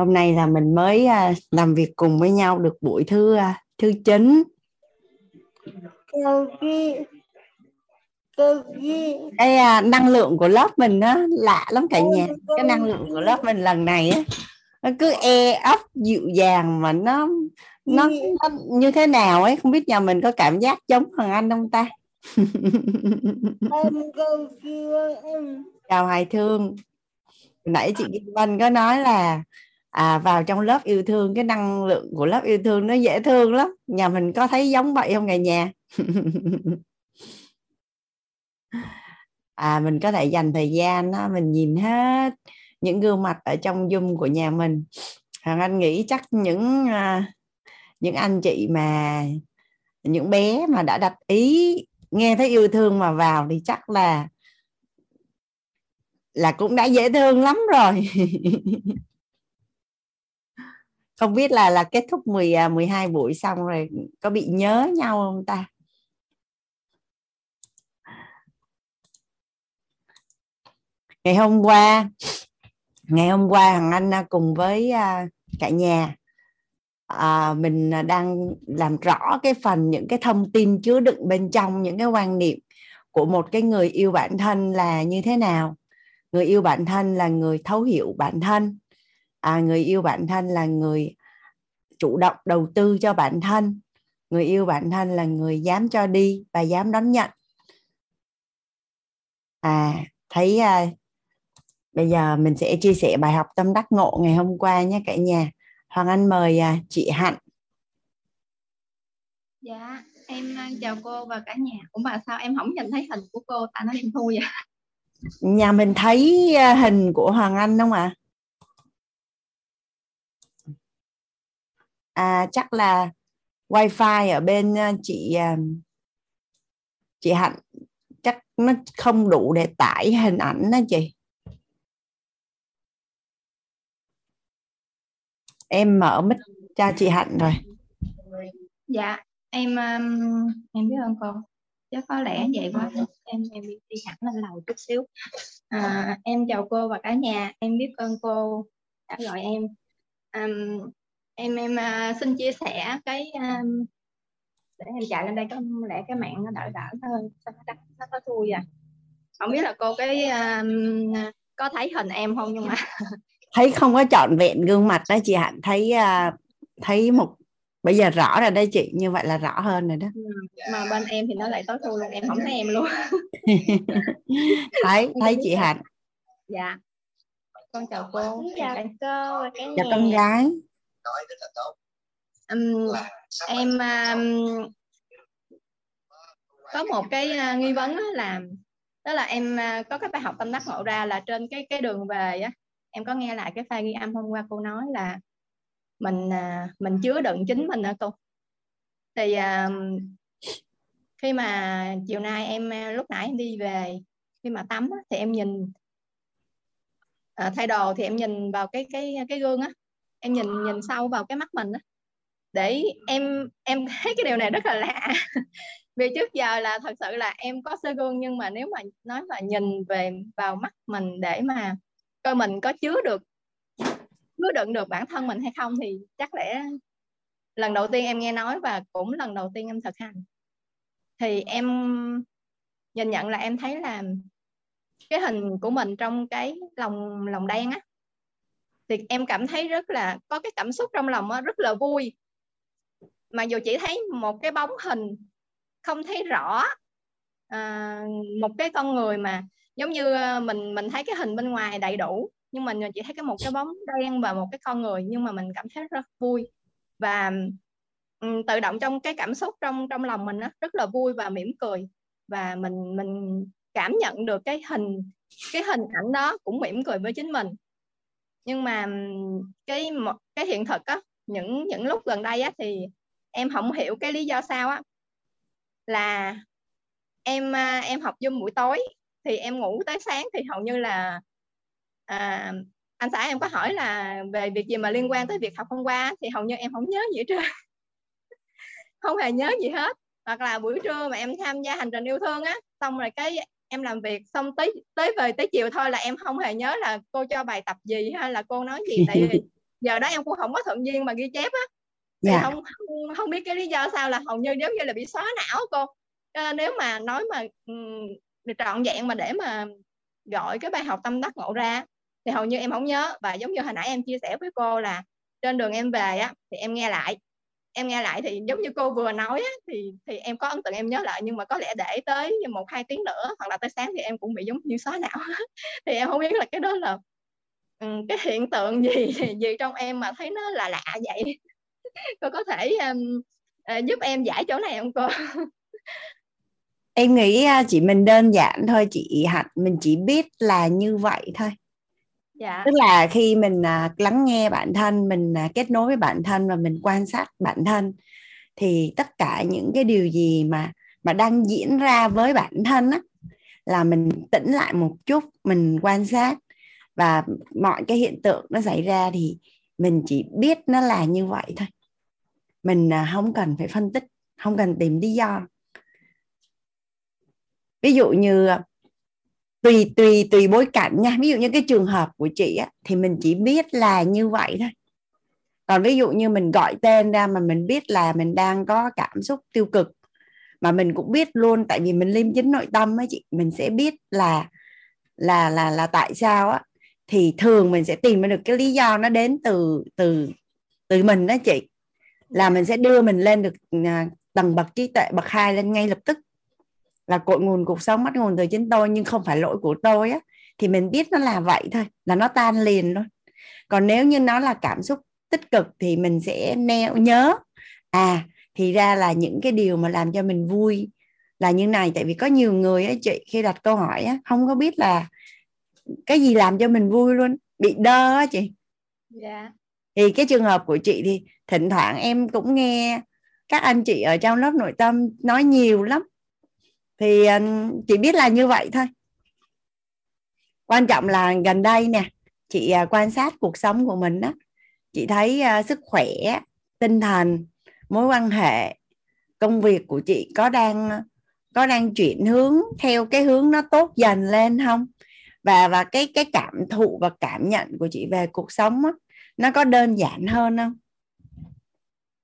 hôm nay là mình mới à, làm việc cùng với nhau được buổi thứ à, thứ chín. Cái à, năng lượng của lớp mình á lạ lắm cả nhà. cái năng lượng của lớp mình lần này á nó cứ e ấp dịu dàng mà nó nó, nó như thế nào ấy không biết nhà mình có cảm giác giống thằng anh không ta? Chào Hoài Thương. Nãy chị Kim Vân có nói là à, vào trong lớp yêu thương cái năng lượng của lớp yêu thương nó dễ thương lắm. Nhà mình có thấy giống vậy không cả nhà? À mình có thể dành thời gian đó, mình nhìn hết những gương mặt ở trong zoom của nhà mình. Hoàng Anh nghĩ chắc những à, những anh chị mà những bé mà đã đặt ý nghe thấy yêu thương mà vào thì chắc là là cũng đã dễ thương lắm rồi. không biết là là kết thúc 10 12 à, buổi xong rồi có bị nhớ nhau không ta? Ngày hôm qua ngày hôm qua hằng anh à, cùng với à, cả nhà à, mình đang làm rõ cái phần những cái thông tin chứa đựng bên trong những cái quan niệm của một cái người yêu bản thân là như thế nào. Người yêu bản thân là người thấu hiểu bản thân à, người yêu bản thân là người chủ động đầu tư cho bản thân. Người yêu bản thân là người dám cho đi và dám đón nhận. À thấy à, bây giờ mình sẽ chia sẻ bài học tâm đắc ngộ ngày hôm qua nhé cả nhà. Hoàng anh mời à, chị hạnh. Dạ em à, chào cô và cả nhà. Cũng mà sao em không nhìn thấy hình của cô? Tại nó đêm thu vậy. Nhà mình thấy à, hình của hoàng anh không ạ? à? À chắc là wifi ở bên ờ, chị ờ, chị hạnh chắc nó không đủ để tải hình ảnh đó chị. Em mở mic cho chị hạnh rồi. Dạ em ờ, em biết ơn cô. Chắc có lẽ vậy quá. Em em đi hẳn lên lầu chút xíu. À, em chào cô và cả nhà. Em biết ơn cô đã gọi em. Um, em em uh, xin chia sẻ cái um, để em chạy lên đây có lẽ cái mạng nó đỡ đỡ hơn. Sao nó nó có thui à không biết là cô cái um, có thấy hình em không nhưng mà thấy không có trọn vẹn gương mặt đó chị hạnh. Thấy uh, thấy một bây giờ rõ rồi đây chị như vậy là rõ hơn rồi đó. Ừ, mà bên em thì nó lại tối thui luôn em không thấy em luôn. Thấy thấy chị hạnh. Dạ. Con chào cô. Chào cô và chào con gái um, em um, có một cái uh, nghi vấn là đó là em uh, có cái bài học tâm đắc ngộ ra là trên cái cái đường về á em có nghe lại cái file ghi âm hôm qua cô nói là mình à, mình chứa đựng chính mình đó cô. Thì à, khi mà chiều nay em à, lúc nãy em đi về khi mà tắm thì em nhìn thay đồ thì em nhìn vào cái cái cái gương á em nhìn nhìn sâu vào cái mắt mình á. Để em em thấy cái điều này rất là lạ. Vì trước giờ là thật sự là em có sơ gương, nhưng mà nếu mà nói là nhìn về vào mắt mình để mà coi mình có chứa được, chứa đựng được bản thân mình hay không thì chắc lẽ lần đầu tiên em nghe nói và cũng lần đầu tiên em thực hành. Thì em nhìn nhận là em thấy là cái hình của mình trong cái lòng lòng đen á thì em cảm thấy rất là có cái cảm xúc trong lòng rất là vui. Mà dù chỉ thấy một cái bóng hình không thấy rõ à, một cái con người mà giống như ờ, mình mình thấy cái hình bên ngoài đầy đủ nhưng mình chỉ thấy cái một cái bóng đen và một cái con người nhưng mà mình cảm thấy rất vui. Và um, tự động trong cái cảm xúc trong trong lòng mình đó, rất là vui và mỉm cười. Và mình mình cảm nhận được cái hình cái hình ảnh đó cũng mỉm cười với chính mình nhưng mà cái cái hiện thực á những những lúc gần đây á thì em không hiểu cái lý do sao á. Là em à, em học zoom buổi tối thì em ngủ tới sáng thì hầu như là à, anh xã em có hỏi là về việc gì mà liên quan tới việc học hôm qua thì hầu như em không nhớ gì hết trơn. Không hề nhớ gì hết. Hoặc là buổi trưa mà em tham gia hành trình yêu thương á xong rồi cái em làm việc xong tới tới về tới chiều thôi là em không hề nhớ là cô cho bài tập gì hay là cô nói gì tại vì giờ đó em cũng không có thuận duyên mà ghi chép á. Thì dạ. không, không không biết cái lý do sao là hầu như giống như là bị xóa não cô. À, nếu mà nói mà um, trọn vẹn mà để mà gọi cái bài học tâm đắc ngộ ra thì hầu như em không nhớ. Và giống như hồi nãy em chia sẻ với cô là trên đường em về á thì em nghe lại em nghe lại thì giống như cô vừa nói á, thì thì em có ấn tượng em nhớ lại nhưng mà có lẽ để tới một hai tiếng nữa hoặc là tới sáng thì em cũng bị giống như xóa não. Thì em không biết là cái đó là cái hiện tượng gì gì trong em mà thấy nó là lạ vậy? Cô có thể um, uh, giúp em giải chỗ này không cô? Em nghĩ à, chỉ chị mình đơn giản thôi chị hạnh mình chỉ biết là như vậy thôi dạ. tức là khi mình à, lắng nghe bản thân mình à, kết nối với bản thân và mình quan sát bản thân thì tất cả những cái điều gì mà mà đang diễn ra với bản thân á là mình tĩnh lại một chút mình quan sát và mọi cái hiện tượng nó xảy ra thì mình chỉ biết nó là như vậy thôi mình à, không cần phải phân tích không cần tìm lý do ví dụ như à, tùy tùy tùy bối cảnh nha. Ví dụ như cái trường hợp của chị á, thì mình chỉ biết là như vậy thôi. Còn ví dụ như mình gọi tên ra mà mình biết là mình đang có cảm xúc tiêu cực, mà mình cũng biết luôn, tại vì mình liêm chính nội tâm á chị, mình sẽ biết là là là là tại sao á. Thì thường mình sẽ tìm được cái lý do nó đến từ từ từ mình đó chị. Là mình sẽ đưa mình lên được à, tầng bậc trí tuệ bậc hai lên ngay lập tức là cội nguồn cuộc sống bắt nguồn từ chính tôi nhưng không phải lỗi của tôi á thì mình biết nó là vậy thôi là nó tan liền luôn còn nếu như nó là cảm xúc tích cực thì mình sẽ neo nhớ à thì ra là những cái điều mà làm cho mình vui là như này tại vì có nhiều người á chị khi đặt câu hỏi á không có biết là cái gì làm cho mình vui luôn bị đơ á chị yeah. Dạ. thì cái trường hợp của chị thì thỉnh thoảng em cũng nghe các anh chị ở trong lớp nội tâm nói nhiều lắm thì ờ, chị biết là như vậy thôi. Quan trọng là gần đây nè chị ờ, quan sát cuộc sống của mình đó chị thấy ờ, sức khỏe tinh thần mối quan hệ công việc của chị có đang có đang chuyển hướng theo cái hướng nó tốt dần lên không? Và và cái cái cảm thụ và cảm nhận của chị về cuộc sống đó, nó có đơn giản hơn không?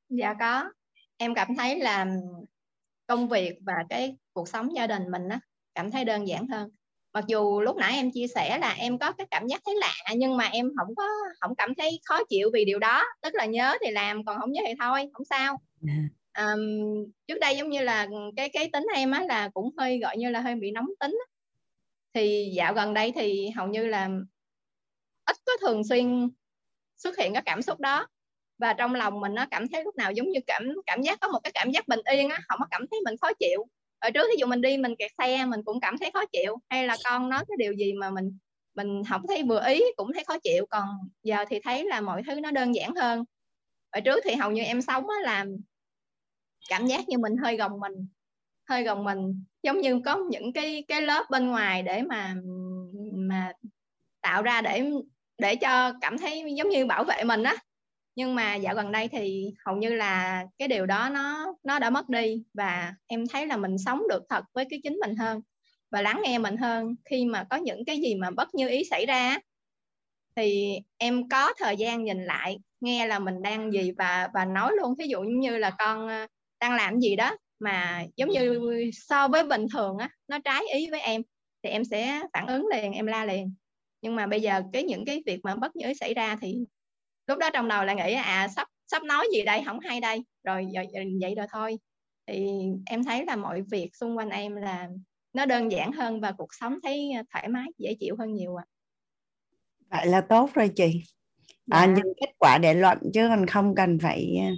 Dạ có. Em cảm thấy là công việc và cái cuộc sống gia đình mình á cảm thấy đơn giản hơn. Mặc dù lúc nãy em chia sẻ là em có cái cảm giác thấy lạ nhưng mà em không có không cảm thấy khó chịu vì điều đó. Tức là nhớ thì làm còn không nhớ thì thôi không sao. Um, trước đây giống như là cái cái tính em á là cũng hơi gọi như là hơi bị nóng tính á. thì dạo gần đây thì hầu như là ít có thường xuyên xuất hiện cái cảm xúc đó và trong lòng mình nó cảm thấy lúc nào giống như cảm cảm giác có một cái cảm giác bình yên á, không có cảm thấy mình khó chịu. Ở trước ví dụ mình đi mình kẹt xe mình cũng cảm thấy khó chịu, hay là con nói cái điều gì mà mình mình không thấy vừa ý cũng thấy khó chịu, còn giờ thì thấy là mọi thứ nó đơn giản hơn. Ở trước thì hầu như em sống á là cảm giác như mình hơi gồng mình, hơi gồng mình, giống như có những cái cái lớp bên ngoài để mà mà tạo ra để để cho cảm thấy giống như bảo vệ mình á nhưng mà dạo gần đây thì hầu như là cái điều đó nó nó đã mất đi và em thấy là mình sống được thật với cái chính mình hơn và lắng nghe mình hơn khi mà có những cái gì mà bất như ý xảy ra thì em có thời gian nhìn lại, nghe là mình đang gì và và nói luôn. Thí dụ như là con ờ, đang làm gì đó mà giống như so với bình thường á, nó trái ý với em thì em sẽ phản ứng liền, em la liền. Nhưng mà bây giờ cái những cái việc mà bất như ý xảy ra thì lúc đó trong đầu là nghĩ à sắp sắp nói gì đây không hay đây. Rồi vậy rồi thôi. Thì em thấy là mọi việc xung quanh em là nó đơn giản hơn và cuộc sống thấy thoải mái dễ chịu hơn nhiều ạ. À. vậy là tốt rồi chị. À, dạ. nhưng kết quả để luận chứ còn không cần phải à,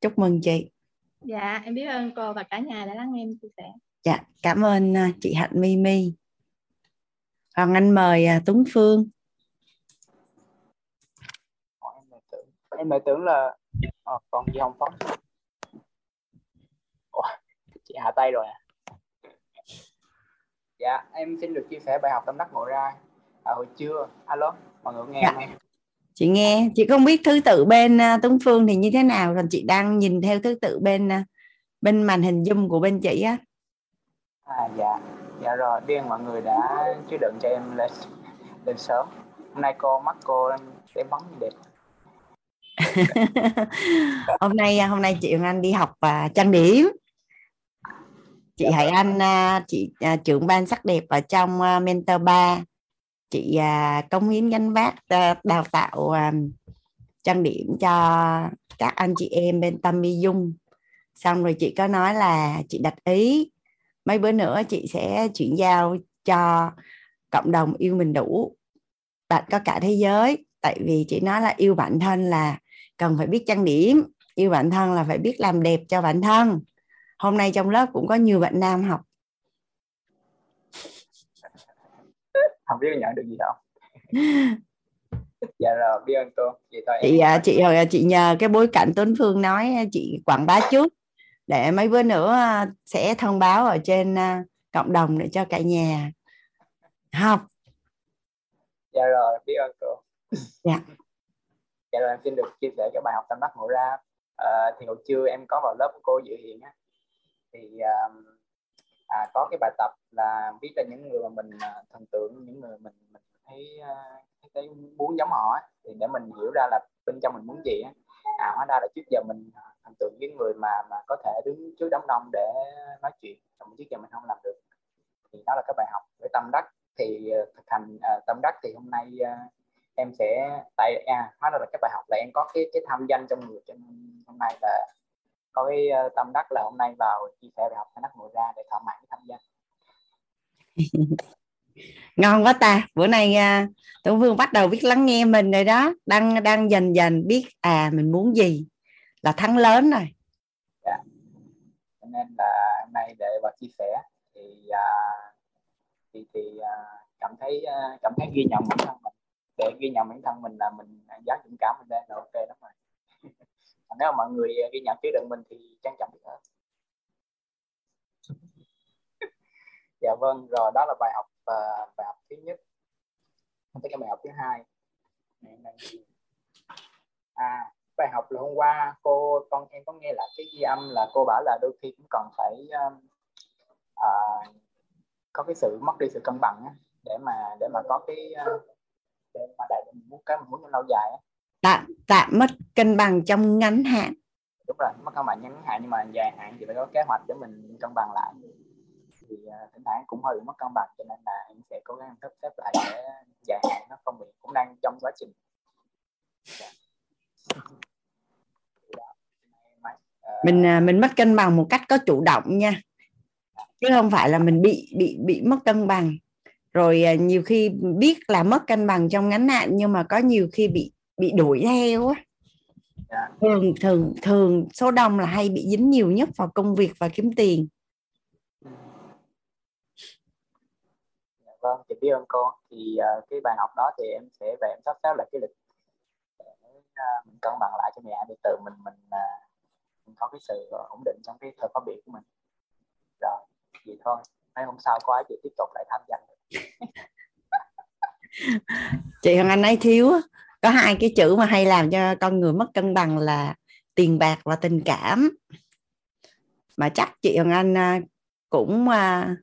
chúc mừng chị. Dạ em biết ơn cô và cả nhà đã lắng nghe em chia sẻ. Dạ cảm ơn à, chị hạnh mimi còn anh mời à, tuấn phương em lại tưởng là à, còn gì không phóng. Chị hạ tay rồi à? Dạ em xin được chia sẻ bài học tâm đắc ngộ ra. À, hồi trưa alo mọi người nghe dạ. em? Chị nghe chị không biết thứ tự bên uh, Tuấn Phương thì như thế nào còn chị đang nhìn theo thứ tự bên uh, bên màn hình zoom của bên chị á. À dạ. Dạ rồi điên mọi người đã chứa đựng cho em lên lên sớm. Hôm nay cô mắt cô để bóng đẹp hôm nay à, hôm nay chị Hồng Anh đi học và trang điểm. Chị Hải Anh à, chị à, trưởng ban sắc đẹp ở trong mentor 3 chị công hiến gánh vác đào tạo trang điểm cho các anh chị em bên tâm mi dung. Xong rồi chị có nói là chị đặt ý, mấy bữa nữa chị sẽ chuyển giao cho cộng đồng yêu mình đủ. Bạn có cả thế giới, tại vì chị nói là yêu bản thân là cần phải biết trang điểm yêu bản thân là phải biết làm đẹp cho bản thân. Hôm nay trong lớp cũng có nhiều bạn nam học. Không biết nhận được gì đâu. Dạ rồi biết ơn cô. Chị thôi chị à, chị. hồi à, chị nhờ cái bối cảnh Tuấn Phương nói à, chị quảng bá chút để mấy bữa nữa sẽ thông báo ở trên cộng đồng để cho cả nhà học. Dạ rồi biết ơn cô. Dạ dạ rồi em xin được chia sẻ cái bài học tâm đắc ngộ ra. À, thì hồi trưa em có vào lớp của cô dự hiện á. Thì à, à, có cái bài tập là viết ra những người mà mình ờ, thần tượng những người mình mình thấy à, thấy muốn giống họ á, thì để mình hiểu ra là bên trong mình muốn gì á. À hóa ra là trước giờ mình thần tượng với người mà mà có thể đứng trước đám đông để nói chuyện còn trước giờ mình không làm được. Thì đó là cái bài học với tâm đắc. Thì uh, thực hành uh, tâm đắc thì hôm nay uh, em sẽ tại à hóa ra là cái bài học là em có cái cái tham danh trong người cho nên hôm nay là có cái uh, tâm đắc là hôm nay vào chia sẻ bài học tâm đắc ngồi ra để thỏa mãn cái tham danh. Ngon quá ta. Bữa nay uh, Tuấn Vương bắt đầu biết lắng nghe mình rồi đó. Đang đang dần dần biết à mình muốn gì. Là thắng lớn rồi. Dạ. cho nên là hôm nay để vào chia sẻ thì uh, thì thì uh, cảm thấy uh, cảm thấy ghi nhận bản thân để ghi nhận bản thân mình là mình giá dũng cảm mình đang là ok lắm rồi nếu mà mọi người ghi nhận chứa đựng mình thì trang trọng hơn dạ vâng rồi đó là bài học uh, bài học thứ nhất. Tới cái bài học thứ hai. À bài học là hôm qua cô con em có nghe lại cái ghi âm là cô bảo là đôi khi cũng cần phải uh, uh, có cái sự mất đi sự cân bằng á, để mà để mà có cái uh, để mà đại mình muốn cái mình muốn lâu dài á. tạm tạm mất cân bằng trong ngắn hạn. Đúng rồi mất cân bằng ngắn hạn nhưng mà dài hạn thì phải có kế hoạch để mình cân bằng lại. Thì uh, thỉnh thoảng cũng hơi bị mất cân bằng cho nên là em sẽ cố gắng sắp xếp lại để dài hạn nó không bị cũng đang trong quá trình. Yeah. mình à, mình mất cân bằng một cách có chủ động nha. Chứ không phải là mình bị bị bị mất cân bằng rồi à, nhiều khi biết là mất cân bằng trong ngắn hạn nhưng mà có nhiều khi bị bị đuổi theo á. Dạ. thường thường thường số đông là hay bị dính nhiều nhất vào công việc và kiếm tiền. Dạ vâng chị biết ơn cô. Thì uh, cái bài học đó thì em sẽ về em sắp xếp lại cái lịch để uh, mình cân bằng lại cho mẹ để từ mình mình uh, mình có cái sự ổn định trong cái thời phát biểu của mình. Rồi vậy thôi. Mấy hôm sau có ai chị tiếp tục lại tham gia chị Hằng Anh ấy thiếu có hai cái chữ mà hay làm cho con người mất cân bằng là tiền bạc và tình cảm. Mà chắc chị Hằng Anh à, cũng uh,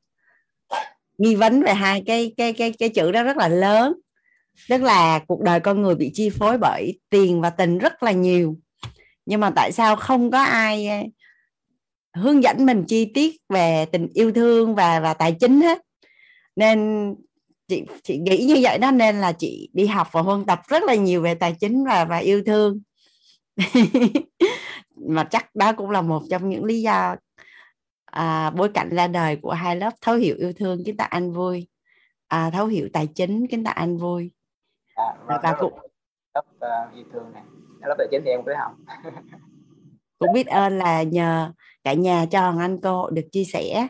nghi vấn về hai cái cái cái cái chữ đó rất là lớn. Tức là cuộc đời con người bị chi phối bởi tiền và tình rất là nhiều. Nhưng mà tại sao không có ai à, hướng dẫn mình chi tiết về tình yêu thương và và tài chính hết? Nên chị chị nghĩ như vậy đó nên là chị đi học và huân tập rất là nhiều về tài chính và và yêu thương. Mà chắc đó cũng là một trong những lý do à, bối cảnh ra đời của hai lớp thấu hiểu yêu thương kiến tạo anh vui. À, thấu hiểu tài chính kiến tạo anh vui. À, và, và cũng lớp uh, yêu thương này lớp tài chính thì em cứ học. Cũng biết ơn là nhờ cả nhà cho anh hội được chia sẻ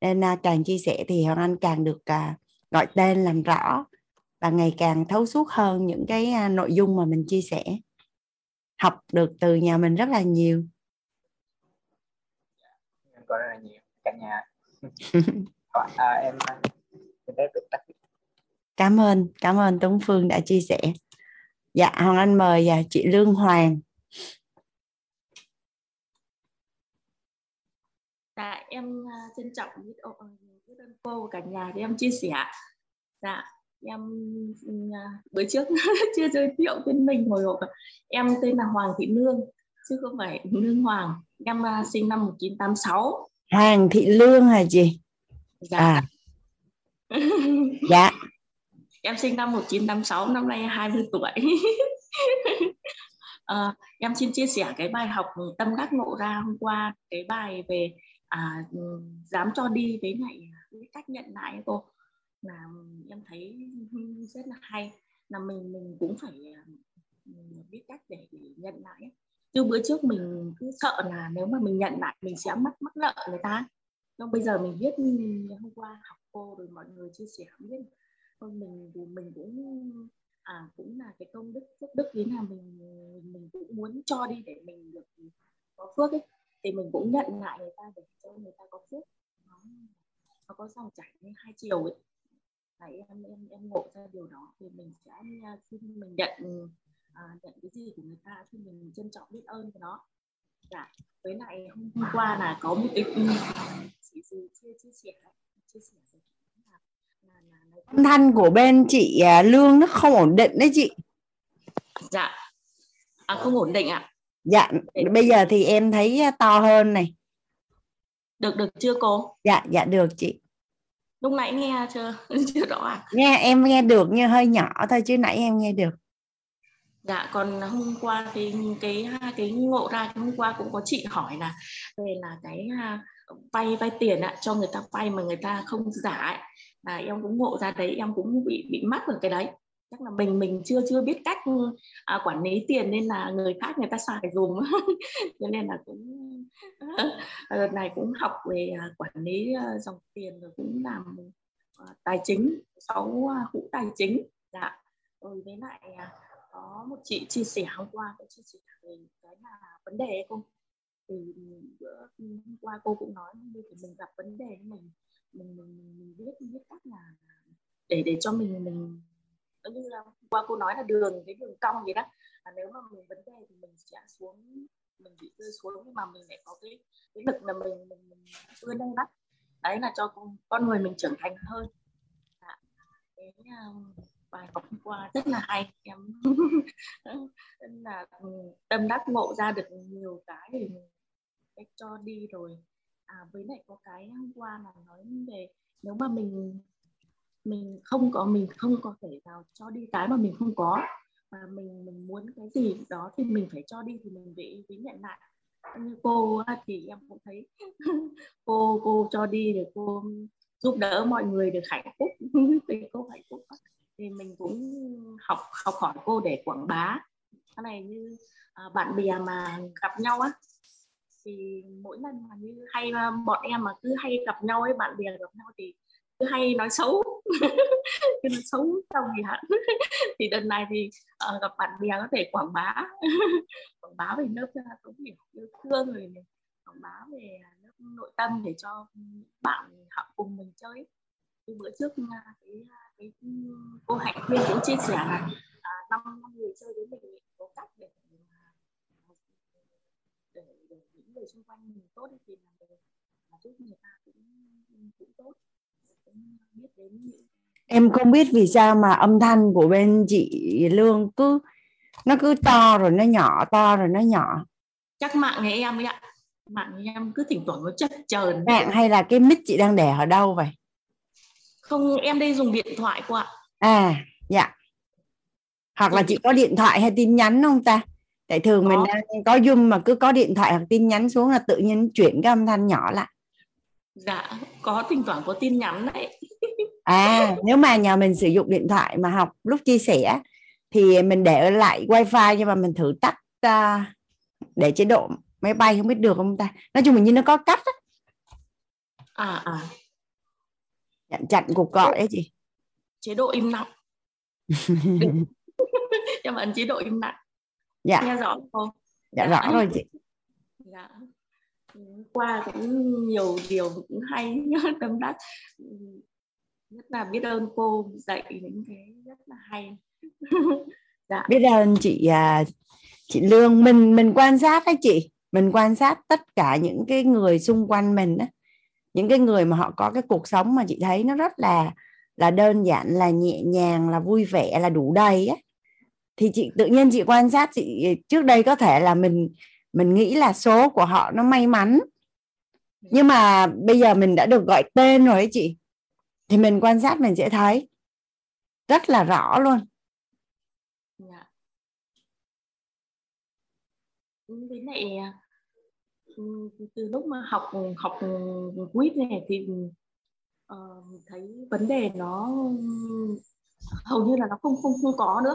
nên uh, càng chia sẻ thì hoàng anh càng được uh, gọi tên làm rõ và ngày càng thấu suốt hơn những cái uh, nội dung mà mình chia sẻ. Học được từ nhà mình rất là nhiều. Có rất là nhiều cả nhà. À, em cảm ơn cảm ơn Tuấn Phương đã chia sẻ. Dạ Hoàng Anh mời chị Lương Hoàng Dạ em uh, trân trọng biết ơn cô và cả nhà để em chia sẻ. Dạ em à, bữa trước chưa giới thiệu tên mình hồi hộp em tên là Hoàng Thị Nương chứ không phải Nương Hoàng. Em uh, sinh năm 1986 Hoàng Thị Lương hả chị? Dạ. À. dạ. Em sinh năm 1986 năm nay 20 tuổi. À, em xin chia sẻ cái bài học tâm đắc ngộ ra hôm qua cái bài về à, ừ, dám cho đi với lại cái cách nhận lại cô. Là em thấy rất là hay. Là mình mình cũng phải ừ, biết cách để, để nhận lại chứ bữa trước mình cứ sợ là nếu mà mình nhận lại mình sẽ mất mắc nợ người ta. Nhưng bây giờ mình biết hôm qua học cô rồi mọi người chia sẻ biết. Mình mình cũng à cũng là cái công đức phước đức ý là mình mình cũng muốn cho đi để mình được có phước ấy thì mình cũng nhận lại người ta để cho người ta có phước. Nó, nó có dòng chảy như hai chiều ấy. Là em em em ngộ ra điều đó. Thì mình sẽ khi mình nhận à, nhận cái gì của người ta thì mình trân trọng biết ơn cái đó. Dạ với lại hôm, hôm qua là có một cái chị gì chia chia sẻ chia sẻ âm thanh của bên chị à, lương nó không ổn định đấy chị. Dạ. À, không ổn định ạ. à? Dạ bây giờ thì em thấy à, to hơn này. Được được chưa cô? Dạ dạ được chị. Lúc nãy nghe chưa? Chưa rõ à? Nghe em nghe được nhưng hơi nhỏ thôi chứ nãy em nghe được. Dạ còn hôm qua thì cái cái ngộ ra hôm qua cũng có chị hỏi là về là cái à, vay vay tiền ạ cho người ta vay mà người ta không giả ấy. là em cũng ngộ ra đấy em cũng bị bị mắc vào cái đấy chắc là mình mình chưa chưa biết cách à, quản lý tiền nên là người khác người ta xài dùng cho nên là cũng đợt này cũng học về à, quản lý à, dòng tiền rồi cũng làm à, tài chính sáu hũ tài chính. Dạ. Rồi với lại có một chị chia sẻ hôm qua có chia sẻ về cái là vấn đề không? Thì bữa hôm qua cô cũng nói như thì mình gặp vấn đề mình mình mình, mình biết biết cách là để để cho mình mình như là qua cô nói là đường cái đường cong gì đó. À, nếu mà mình vấn đề thì mình sẽ xuống mình bị rơi xuống nhưng mà mình lại có cái cái lực là mình mình, mình vươn lên bắt đấy là cho con, con người mình trưởng thành hơn. Dạ. À, cái um, bài học hôm qua rất là hay. Em là ừ, tâm đắc ngộ ra được nhiều cái thì cách cho đi rồi. À với lại có cái hôm qua là nói về nếu mà mình mình không có mình không có thể nào cho đi cái mà mình không có. Mà mình mình muốn cái gì đó thì mình phải cho đi thì mình phải ý nhận lại. Như cô thì em cũng thấy cô cô cho đi để cô giúp đỡ mọi người được hạnh phúc thì cô hạnh phúc thì mình cũng học học hỏi cô để quảng bá. Cái này như à, bạn bè mà gặp nhau á thì mỗi lần mà như hay à, bọn em mà cứ hay gặp nhau ấy bạn bè gặp nhau thì cứ hay nói xấu. Cứ nói xấu trong gì hẳn thì đợt này thì uh, gặp bạn bè có thể quảng bá. Quảng bá về lớp ờ, cũng hiểu yêu thương rồi quảng bá về lớp nội tâm để cho bạn học cùng mình chơi. Thì bữa trước ờ, cái, cái cô hạnh khuyên cũng chia sẻ là năm năm người chơi với mình có cách để để, để những người xung quanh mình tốt thì là mình giúp người ta cũng cũng tốt em không biết vì sao mà âm thanh của bên chị lương cứ nó cứ to rồi nó nhỏ to rồi nó nhỏ. Chắc mạng nhà em ấy ạ. Mạng nhà em cứ thỉnh thoảng nó chất chờn. Mạng hay là cái mic chị đang để ở đâu vậy? Không em đây dùng điện thoại cô ạ. À dạ. Hoặc là chị có điện thoại hay tin nhắn không ta? Tại thường có. mình đang có zoom mà cứ có điện thoại hoặc tin nhắn xuống là tự nhiên chuyển cái âm thanh nhỏ lại dạ có thỉnh thoảng có tin nhắn đấy. À nếu mà nhà mình sử dụng điện thoại mà học lúc chia sẻ thì mình để lại wifi nhưng mà mình thử tắt uh, để chế độ máy bay không biết được không ta? Nói chung mình như nó có cách á. À à. Chặn chặn cuộc gọi ấy chị. Chế độ im lặng. Em ấn chế độ im lặng. Dạ. Nghe rõ không? Dạ, dạ. rõ rồi chị. Dạ qua cũng nhiều điều cũng hay tâm đắc. Rất là biết ơn cô dạy những cái rất là hay. Dạ. biết ơn chị à, chị lương. Mình mình quan sát đấy chị. Mình quan sát tất cả những cái người xung quanh mình á. Những cái người mà họ có cái cuộc sống mà chị thấy nó rất là là đơn giản, là nhẹ nhàng, là vui vẻ, là đủ đầy á. Thì chị, tự nhiên chị quan sát chị, trước đây có thể là mình mình nghĩ là số của họ nó may mắn. Nhưng mà bây giờ mình đã được gọi tên rồi ấy chị thì mình quan sát mình sẽ thấy rất là rõ luôn. Dạ. với lại ừ, từ lúc mà học học quýt này thì uh, thấy vấn đề nó hầu như là nó không không không có nữa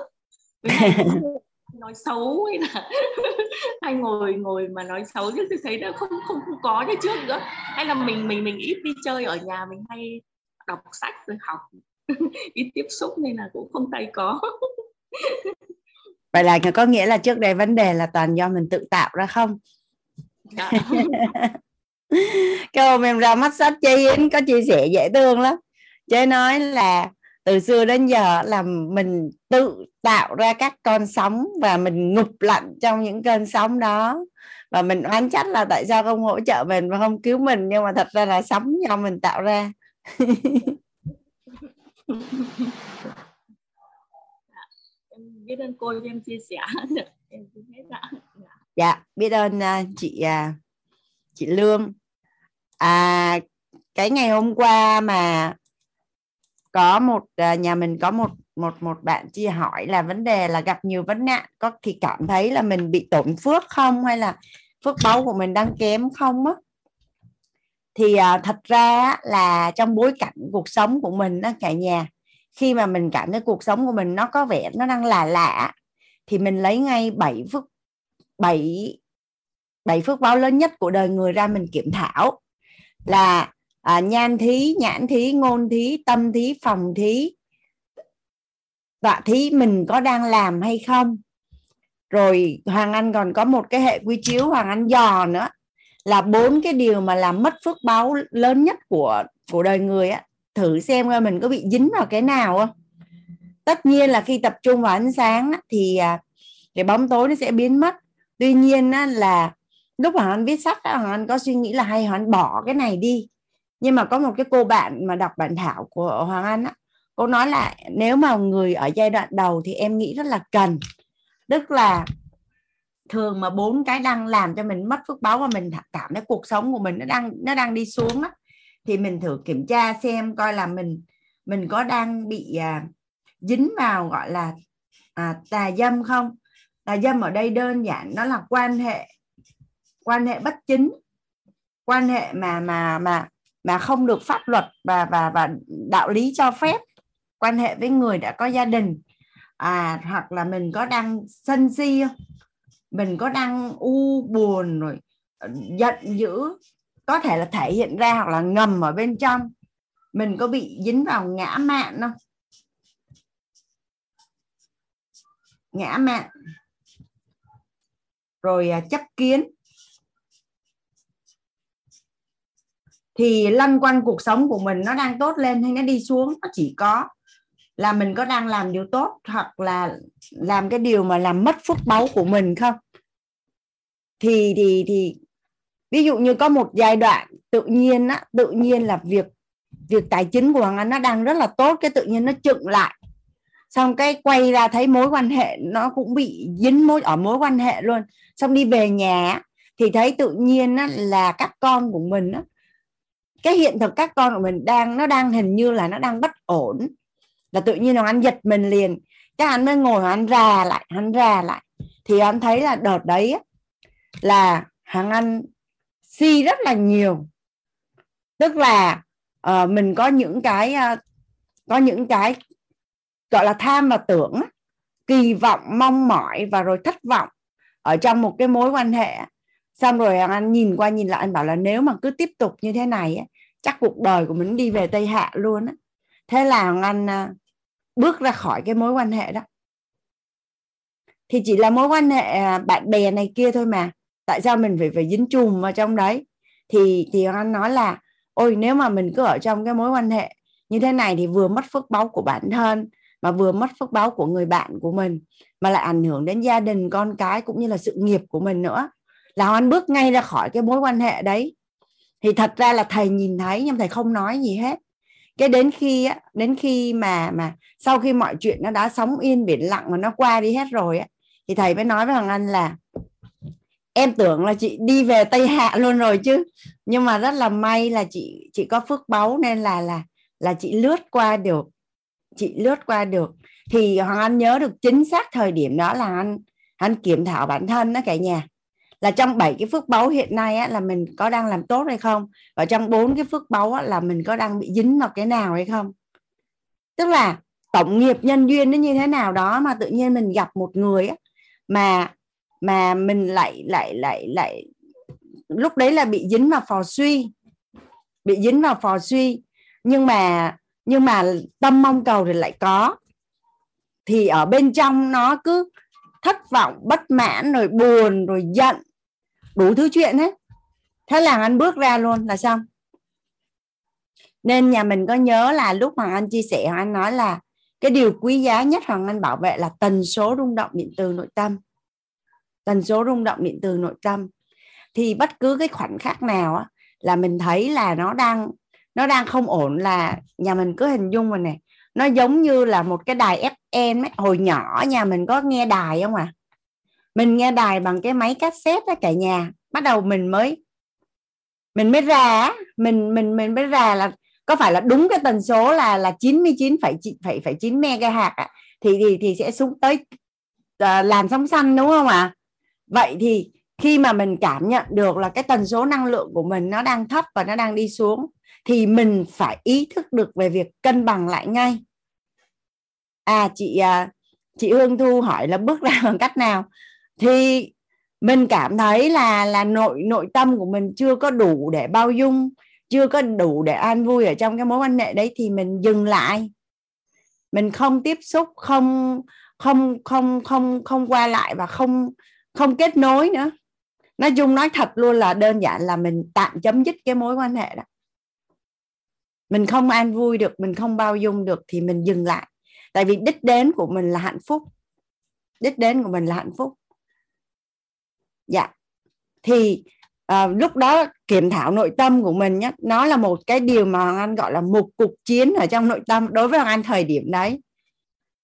nói xấu hay là hay ngồi ngồi mà nói xấu chứ tôi thấy là không không không có như trước nữa. Hay là mình mình mình ít đi chơi ở nhà mình hay đọc sách rồi học ít tiếp xúc nên là cũng không tay có. Vậy là có nghĩa là trước đây vấn đề là toàn do mình tự tạo ra không? Dạ. cái hôm em ra mắt sách chi có chia sẻ dễ thương lắm. Chế nói là từ xưa đến giờ là mình tự tạo ra các con sóng và mình ngục lặn trong những cơn sóng đó. Và mình oán trách là tại sao không hỗ trợ mình và không cứu mình nhưng mà thật ra là sóng do mình tạo ra. Em biết ơn cô em chia sẻ. Em hết dạ. dạ biết ơn uh, chị uh, chị Lương. À cái ngày hôm qua mà có một à, nhà mình có một một một bạn chia hỏi là vấn đề là gặp nhiều vấn nạn có thì cảm thấy là mình bị tổn phước không hay là phước báu của mình đang kém không á? Thì à, thật ra là trong bối cảnh cuộc sống của mình đó cả nhà khi mà mình cảm thấy cuộc sống của mình nó có vẻ nó đang là lạ thì mình lấy ngay bảy phước bảy bảy phước báo lớn nhất của đời người ra mình kiểm thảo là à, nhan thí nhãn thí ngôn thí tâm thí phòng thí. Tọa thí mình có đang làm hay không? Rồi hoàng anh còn có một cái hệ quy chiếu hoàng anh dò nữa. Là bốn cái điều mà làm mất phước báo lớn nhất của của đời người á. Thử xem coi mình có bị dính vào cái nào không? Tất nhiên là khi tập trung vào ánh sáng á, thì à, cái bóng tối nó sẽ biến mất. Tuy nhiên á, là lúc hoàng anh viết sách á, hoàng anh có suy nghĩ là hay hoàng anh bỏ cái này đi nhưng mà có một cái cô bạn mà đọc bản thảo của hoàng anh á cô nói là nếu mà người ở giai đoạn đầu thì em nghĩ rất là cần. Tức là thường mà bốn cái đang làm cho mình mất phước báo và mình cảm thấy cuộc sống của mình nó đang nó đang đi xuống á thì mình thử kiểm tra xem coi là mình mình có đang bị à, dính vào gọi là à, tà dâm không? Tà dâm ở đây đơn giản nó là quan hệ quan hệ bất chính quan hệ mà mà mà mà không được pháp luật và và và đạo lý cho phép quan hệ với người đã có gia đình. À hoặc là mình có đang sân si mình có đang u buồn rồi ờ, giận dữ, có thể là thể hiện ra hoặc là ngầm ở bên trong. Mình có bị dính vào ngã mạn không? Ngã mạn. Rồi à, chấp kiến. Thì lăn quanh cuộc sống của mình nó đang tốt lên hay nó đi xuống nó chỉ có là mình có đang làm điều tốt hoặc là làm cái điều mà làm mất phước báu của mình không? Thì thì thì ví dụ như có một giai đoạn tự nhiên á tự nhiên là việc việc tài chính của hoàng anh nó đang rất là tốt cái tự nhiên nó chựng lại. Xong cái quay ra thấy mối quan hệ nó cũng bị dính mối ở mối quan hệ luôn. Xong đi về nhà thì thấy tự nhiên á, là các con của mình á, cái hiện thực các con của mình đang nó đang hình như là nó đang bất ổn. Là tự nhiên hoàng anh giật mình liền. Cái anh mới ngồi anh ra lại anh ra lại. Thì anh thấy là đợt đấy là hàng anh si rất là nhiều. Tức là uh, mình có những cái uh, có những cái gọi là tham và tưởng kỳ vọng mong mỏi và rồi thất vọng ở trong một cái mối quan hệ xong rồi anh nhìn qua nhìn lại anh bảo là nếu mà cứ tiếp tục như thế này chắc cuộc đời của mình đi về tây hạ luôn á. Thế là hoàng anh à, bước ra khỏi cái mối quan hệ đó. Thì chỉ là mối quan hệ à, bạn bè này kia thôi mà. Tại sao mình phải phải dính chùm vào trong đấy? Thì thì anh nói là, ôi, nếu mà mình cứ ở trong cái mối quan hệ như thế này thì vừa mất phước báu của bản thân, mà vừa mất phước báu của người bạn của mình, mà lại ảnh hưởng đến gia đình, con cái, cũng như là sự nghiệp của mình nữa. Là anh bước ngay ra khỏi cái mối quan hệ đấy thì thật ra là thầy nhìn thấy nhưng thầy không nói gì hết. Cái đến khi á, đến khi mà mà sau khi mọi chuyện nó đã sóng yên biển lặng mà nó qua đi hết rồi á, thì thầy mới nói với hoàng anh là, em tưởng là chị đi về tây hạ luôn rồi chứ, nhưng mà rất là may là chị chị có phước báu nên là là là chị lướt qua được, chị lướt qua được. Thì hoàng anh nhớ được chính xác thời điểm đó là anh anh kiểm thảo bản thân đó cả nhà là trong bảy cái phước báu hiện nay á, là mình có đang làm tốt hay không? Và trong bốn cái phước báu á, là mình có đang bị dính vào cái nào hay không? Tức là tổng nghiệp nhân duyên nó như thế nào đó mà tự nhiên mình gặp một người á, mà mà mình lại lại lại lại lúc đấy là bị dính vào phò suy bị dính vào phò suy. Nhưng mà nhưng mà tâm mong cầu thì lại có. Thì ở bên trong nó cứ thất vọng bất mãn rồi buồn rồi giận đủ thứ chuyện hết thế là anh bước ra luôn là xong. Nên nhà mình có nhớ là lúc hoàng anh chia sẻ hoàng anh nói là cái điều quý giá nhất hoàng anh bảo vệ là tần số rung động điện từ nội tâm. Tần số rung động điện từ nội tâm. Thì bất cứ cái khoảnh khắc nào á, là mình thấy là nó đang nó đang không ổn là nhà mình cứ hình dung rồi này. Nó giống như là một cái đài FM ấy. hồi nhỏ nhà mình có nghe đài không à? Mình nghe đài bằng cái máy cassette đó cả nhà bắt đầu mình mới mình mới ra mình mình mình mới ra là có phải là đúng cái tần số là là 99,9 MHz à, thì thì thì sẽ xuống tới uh, làn sóng xanh đúng không ạ? À? Vậy thì khi mà mình cảm nhận được là cái tần số năng lượng của mình nó đang thấp và nó đang đi xuống thì mình phải ý thức được về việc cân bằng lại ngay. À chị uh, chị Hương Thu hỏi là bước ra bằng cách nào? Thì mình cảm thấy là là nội nội tâm của mình chưa có đủ để bao dung, chưa có đủ để an vui ở trong cái mối quan hệ đấy thì mình dừng lại. Mình không tiếp xúc, không không không không không qua lại và không không kết nối nữa. Nói chung, nói thật luôn là đơn giản là mình tạm chấm dứt cái mối quan hệ đó. Mình không an vui được, mình không bao dung được thì mình dừng lại. Tại vì đích đến của mình là hạnh phúc. Đích đến của mình là hạnh phúc dạ. Thì à, lúc đó kiểm thảo nội tâm của mình nhé nó là một cái điều mà hoàng anh gọi là một cuộc chiến ở trong nội tâm đối với hoàng anh thời điểm đấy.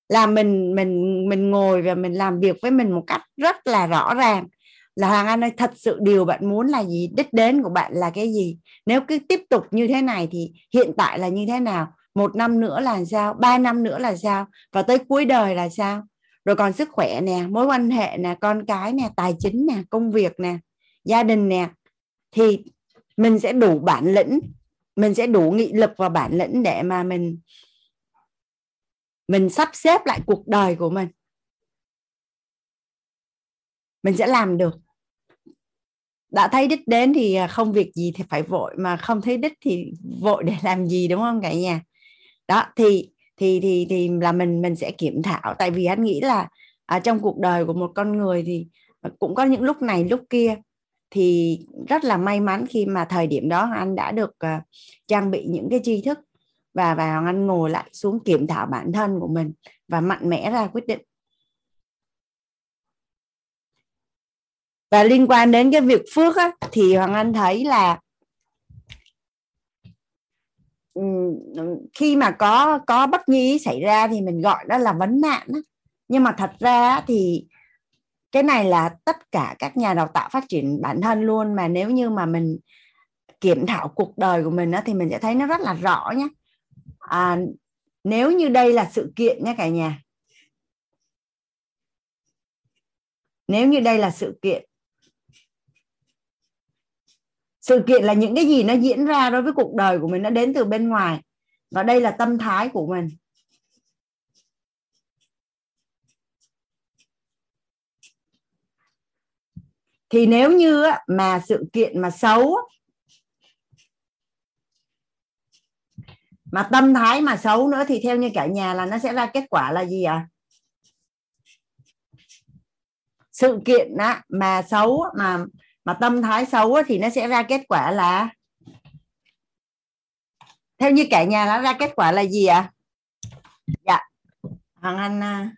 Là mình mình mình ngồi và mình làm việc với mình một cách rất là rõ ràng. Là hoàng anh ơi thật sự điều bạn muốn là gì đích đến của bạn là cái gì? Nếu cứ tiếp tục như thế này thì hiện tại là như thế nào? Một năm nữa là sao? Ba năm nữa là sao? Và tới cuối đời là sao? Rồi còn sức khỏe nè, mối quan hệ nè, con cái nè, tài chính nè, công việc nè, gia đình nè, thì mình sẽ đủ bản lĩnh, mình sẽ đủ nghị lực và bản lĩnh để mà mình mình sắp xếp lại cuộc đời của mình. Mình sẽ làm được. Đã thấy đích đến thì à, không việc gì thì phải vội, mà không thấy đích thì vội để làm gì, đúng không cả nhà? Đó, thì thì thì thì là mình mình sẽ kiểm thảo. Tại vì anh nghĩ là à, trong cuộc đời của một con người thì cũng có những lúc này lúc kia. Thì rất là may mắn khi mà thời điểm đó anh đã được uh, trang bị những cái tri thức và và anh ngồi lại xuống kiểm thảo bản thân của mình và mạnh mẽ ra quyết định. Và liên quan đến cái việc phước á, thì hoàng anh thấy là khi mà có có bất nhi xảy ra thì mình gọi đó là vấn nạn đó nhưng mà thật ra thì cái này là tất cả các nhà đào tạo phát triển bản thân luôn. Mà nếu như mà mình kiểm thảo cuộc đời của mình đó, thì mình sẽ thấy nó rất là rõ nhé à, nếu như đây là sự kiện nhé cả nhà. Nếu như đây là sự kiện sự kiện là những cái gì nó diễn ra đối với cuộc đời của mình nó đến từ bên ngoài và đây là tâm thái của mình thì nếu như mà sự kiện mà xấu mà tâm thái mà xấu nữa thì theo như cả nhà là nó sẽ ra kết quả là gì ạ à? sự kiện á, mà xấu mà mà tâm thái xấu thì nó sẽ ra kết quả là theo như cả nhà nó ra kết quả là gì ạ à? dạ hoàng anh à,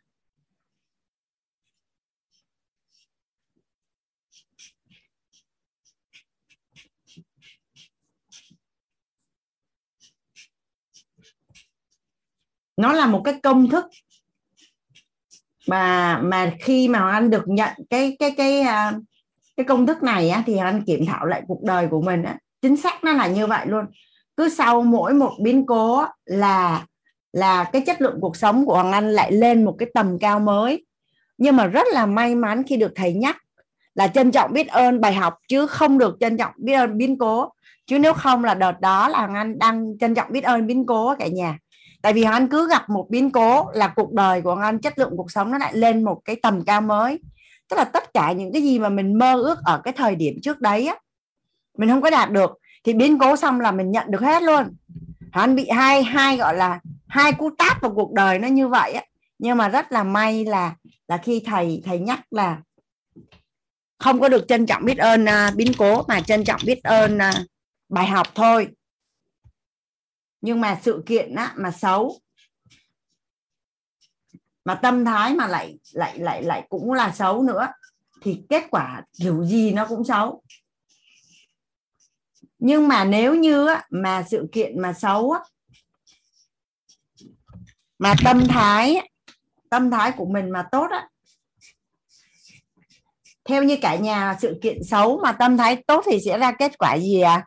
nó là một cái công thức mà mà khi mà anh được nhận cái cái cái à, cái công thức này á, thì anh kiểm thảo lại cuộc đời của mình á, chính xác nó là như vậy luôn. Cứ sau mỗi một biến cố là là cái chất lượng cuộc sống của Hoàng Anh lại lên một cái tầm cao mới. Nhưng mà rất là may mắn khi được thầy nhắc là trân trọng biết ơn bài học chứ không được trân trọng biết ơn biến cố. Chứ nếu không là đợt đó là Hoàng Anh đang trân trọng biết ơn biến cố cả nhà. Tại vì Hoàng Anh cứ gặp một biến cố là cuộc đời của Hoàng Anh chất lượng cuộc sống nó lại lên một cái tầm cao mới tức là tất cả những cái gì mà mình mơ ước ở cái thời điểm trước đấy á mình không có đạt được thì biến cố xong là mình nhận được hết luôn. Hắn bị hai hai gọi là hai cú tát vào cuộc đời nó như vậy á. Nhưng mà rất là may là là khi thầy thầy nhắc là không có được trân trọng biết ơn uh, biến cố mà trân trọng biết ơn uh, bài học thôi. Nhưng mà sự kiện á, mà xấu mà tâm thái mà lại lại lại lại cũng là xấu nữa, thì kết quả kiểu gì nó cũng xấu. Nhưng mà nếu như mà sự kiện mà xấu mà tâm thái tâm thái của mình mà tốt á, theo như cả nhà, sự kiện xấu mà tâm thái tốt thì sẽ ra kết quả gì à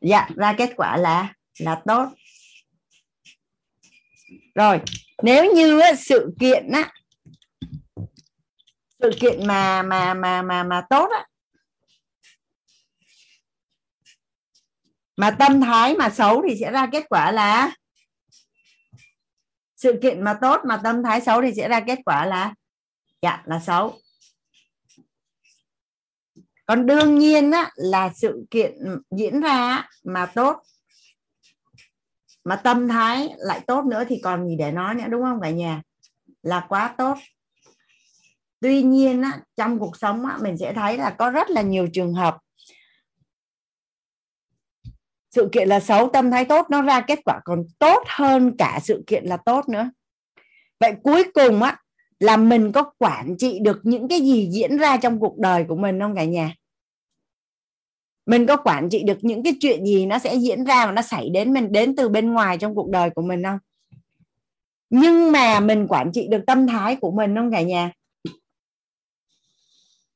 dạ ra kết quả là là tốt rồi nếu như sự kiện á sự kiện mà mà mà mà mà tốt á mà tâm thái mà xấu thì sẽ ra kết quả là sự kiện mà tốt mà tâm thái xấu thì sẽ ra kết quả là dạ là xấu. Còn đương nhiên á, là sự kiện diễn ra mà tốt mà tâm thái lại tốt nữa thì còn gì để nói nữa đúng không cả nhà? Là quá tốt. Tuy nhiên á, trong cuộc sống á, mình sẽ thấy là có rất là nhiều trường hợp sự kiện là xấu tâm thái tốt nó ra kết quả còn tốt hơn cả sự kiện là tốt nữa. Vậy cuối cùng á là mình có quản trị được những cái gì diễn ra trong cuộc đời của mình không cả nhà? Mình có quản trị được những cái chuyện gì nó sẽ diễn ra và nó xảy đến mình đến từ bên ngoài trong cuộc đời của mình không? Nhưng mà mình quản trị được tâm thái của mình không cả nhà?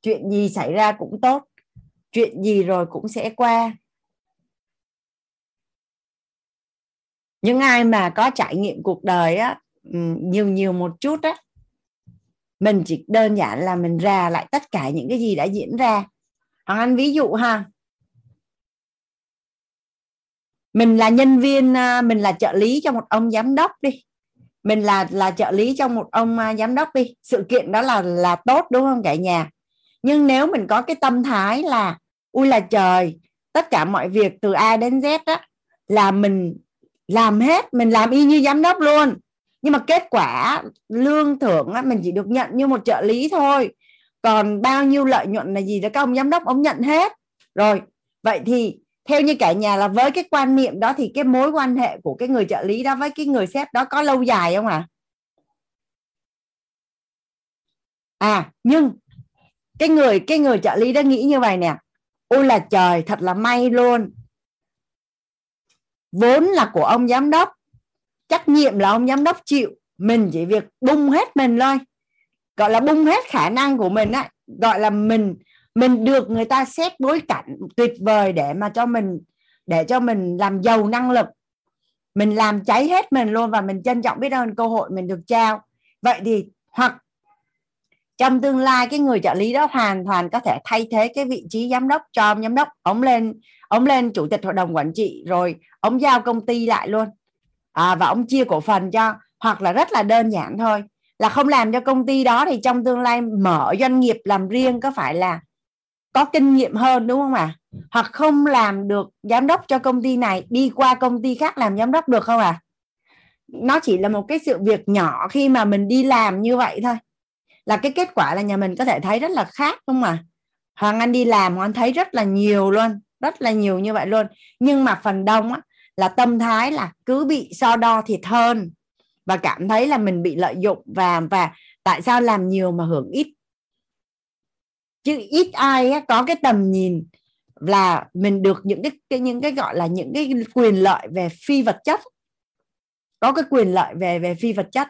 Chuyện gì xảy ra cũng tốt, chuyện gì rồi cũng sẽ qua. Những ai mà có trải nghiệm cuộc đời á nhiều nhiều một chút á, mình chỉ đơn giản là mình ra lại tất cả những cái gì đã diễn ra. Hoàng anh ví dụ ha mình là nhân viên à, mình là trợ lý cho một ông giám đốc đi. Mình là là trợ lý cho một ông à, giám đốc đi. Sự kiện đó là là tốt đúng không cả nhà? Nhưng nếu mình có cái tâm thái là ui là trời tất cả mọi việc từ A đến Z đó là mình làm hết mình làm y như giám đốc luôn. Nhưng mà kết quả lương thưởng á, mình chỉ được nhận như một trợ lý thôi. Còn bao nhiêu lợi nhuận là gì đó các ông giám đốc ông nhận hết. Rồi vậy thì theo như cả nhà là với cái quan niệm đó thì cái mối quan hệ của cái người trợ lý đó với cái người sếp đó có lâu dài không ạ? À? à nhưng cái người cái người trợ lý đó nghĩ như vậy nè. Ôi là trời, thật là may luôn. Vốn là của ông giám đốc, trách nhiệm là ông giám đốc chịu. Mình chỉ việc bung hết mình thôi. Gọi là bung hết khả năng của mình á, gọi là mình mình được người ta xét bối cảnh tuyệt vời để mà cho mình để cho mình làm giàu năng lực. Mình làm cháy hết mình luôn và mình trân trọng biết ơn cơ hội mình được trao. Vậy thì hoặc trong tương lai cái người trợ lý đó hoàn toàn có thể thay thế cái vị trí giám đốc cho ông giám đốc. Ông lên ông lên chủ tịch hội đồng quản trị rồi ông giao công ty lại luôn. À, và ông chia cổ phần cho hoặc là rất là đơn giản thôi là không làm cho công ty đó thì trong tương lai mở doanh nghiệp làm riêng có phải là có kinh nghiệm hơn đúng không ạ à? hoặc không làm được giám đốc cho công ty này đi qua công ty khác làm giám đốc được không à nó chỉ là một cái sự việc nhỏ khi mà mình đi làm như vậy thôi là cái kết quả là nhà mình có thể thấy rất là khác không à? hoàng anh đi làm hoàng anh thấy rất là nhiều luôn rất là nhiều như vậy luôn nhưng mà phần đông á, là tâm thái là cứ bị so đo thiệt hơn và cảm thấy là mình bị lợi dụng và và tại sao làm nhiều mà hưởng ít chứ ít ai á, có cái tầm nhìn là mình được những cái, cái những cái gọi là những cái quyền lợi về phi vật chất. Có cái quyền lợi về về phi vật chất.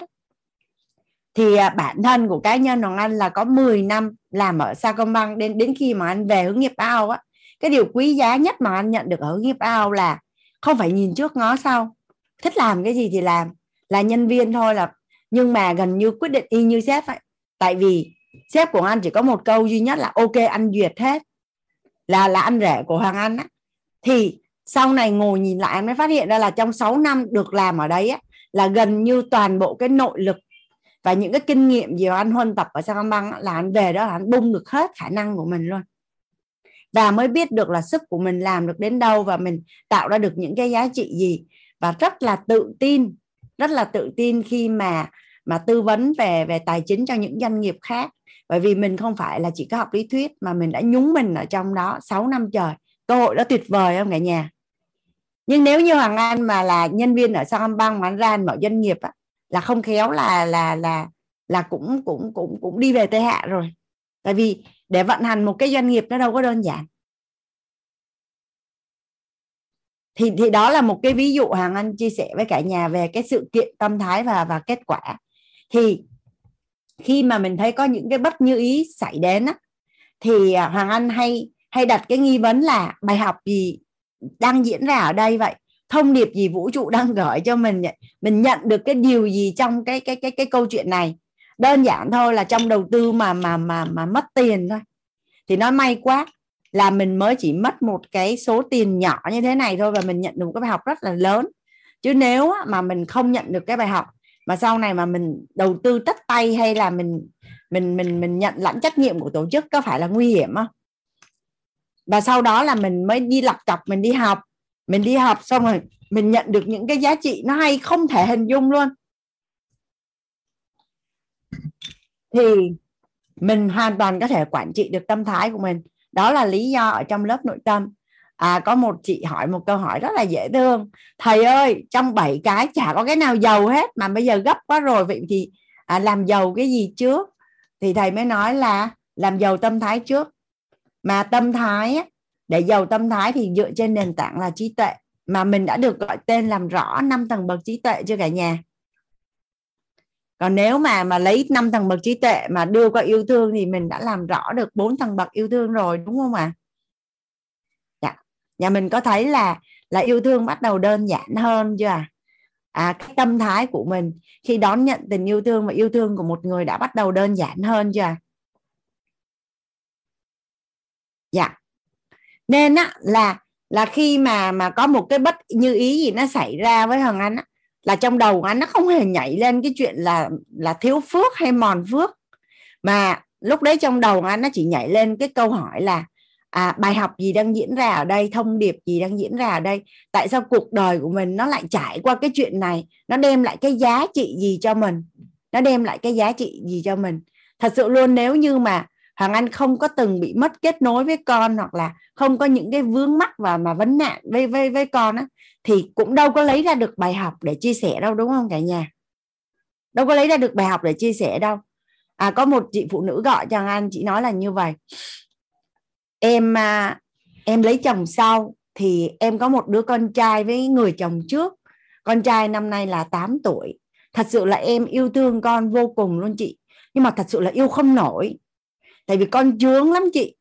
Thì à, bản thân của cá nhân Hoàng Anh là có 10 năm làm ở Sacombank đến đến khi mà anh về hướng nghiệp ao á. Cái điều quý giá nhất mà anh nhận được ở hướng nghiệp ao là không phải nhìn trước ngó sau. Thích làm cái gì thì làm là nhân viên thôi là nhưng mà gần như quyết định y như sếp ấy. Tại vì sếp của anh chỉ có một câu duy nhất là ok anh duyệt hết. Là là anh rể của Hoàng Anh á. Thì sau này ngồi nhìn lại anh mới phát hiện ra là trong 6 năm được làm ở đấy á, là gần như toàn bộ cái nội lực và những cái kinh nghiệm gì mà anh huân tập ở Sacombank là anh về đó là anh bung được hết khả năng của mình luôn. Và mới biết được là sức của mình làm được đến đâu và mình tạo ra được những cái giá trị gì. Và rất là tự tin rất là tự tin khi mà mà tư vấn về về tài chính cho những doanh nghiệp khác. Bởi vì mình không phải là chỉ có học lý thuyết mà mình đã nhúng mình ở trong đó 6 năm trời. Cơ hội đó tuyệt vời không cả nhà? Nhưng nếu như hoàng anh mà là nhân viên ở Sacombank mà anh ra mở doanh nghiệp á, là không khéo là là là là cũng cũng cũng cũng đi về tây hạ rồi. Tại vì để vận hành một cái doanh nghiệp nó đâu có đơn giản. Thì thì đó là một cái ví dụ hàng anh chia sẻ với cả nhà về cái sự kiện tâm thái và và kết quả thì khi mà mình thấy có những cái bất như ý xảy đến á, thì à, hoàng anh hay hay đặt cái nghi vấn là bài học gì đang diễn ra ở đây vậy? Thông điệp gì vũ trụ đang gửi cho mình vậy? Mình nhận được cái điều gì trong cái cái cái cái câu chuyện này? Đơn giản thôi là trong đầu tư mà mà mà mà mất tiền thôi. Thì nó may quá là mình mới chỉ mất một cái số tiền nhỏ như thế này thôi và mình nhận được một cái bài học rất là lớn. Chứ nếu mà mình không nhận được cái bài học mà sau này mà mình đầu tư tất tay hay là mình mình mình mình nhận lãnh trách nhiệm của tổ chức có phải là nguy hiểm không? Và sau đó là mình mới đi lập cọc mình đi học mình đi học xong rồi mình nhận được những cái giá trị nó hay không thể hình dung luôn. Thì mình hoàn toàn có thể quản trị được tâm thái của mình. Đó là lý do ở trong lớp nội tâm à, có một chị hỏi một câu hỏi rất là dễ thương. Thầy ơi trong bảy cái chả có cái nào giàu hết mà bây giờ gấp quá rồi vậy thì à, làm giàu cái gì trước? Thì thầy mới nói là làm giàu tâm thái trước. Mà tâm thái á, để giàu tâm thái thì dựa trên nền tảng là trí tuệ. Mà mình đã được gọi tên làm rõ năm tầng bậc trí tuệ chưa cả nhà? Còn nếu mà mà lấy năm tầng bậc trí tuệ mà đưa qua yêu thương thì mình đã làm rõ được bốn tầng bậc yêu thương rồi đúng không ạ? à? Nhà mình có thấy là là yêu thương bắt đầu đơn giản hơn chưa à? à cái tâm thái của mình khi đón nhận tình yêu thương và yêu thương của một người đã bắt đầu đơn giản hơn chưa à? dạ nên á, là là khi mà mà có một cái bất như ý gì nó xảy ra với hoàng anh á, là trong đầu anh nó không hề nhảy lên cái chuyện là là thiếu phước hay mòn phước mà lúc đấy trong đầu anh nó chỉ nhảy lên cái câu hỏi là à, bài học gì đang diễn ra ở đây thông điệp gì đang diễn ra ở đây? Tại sao cuộc đời của mình nó lại trải qua cái chuyện này? Nó đem lại cái giá trị gì cho mình? Nó đem lại cái giá trị gì cho mình? Thật sự luôn nếu như mà Hoàng Anh không có từng bị mất kết nối với con hoặc là không có những cái vướng mắc và mà vấn nạn với với với con á thì cũng đâu có lấy ra được bài học để chia sẻ đâu đúng không cả nhà? Đâu có lấy ra được bài học để chia sẻ đâu. À có một chị phụ nữ gọi cho anh chị nói là như vậy em à, em lấy chồng sau thì em có một đứa con trai với người chồng trước. Con trai năm nay là 8 tuổi. Thật sự là em yêu thương con vô cùng luôn chị. Nhưng mà thật sự là yêu không nổi. Tại vì con chướng lắm chị.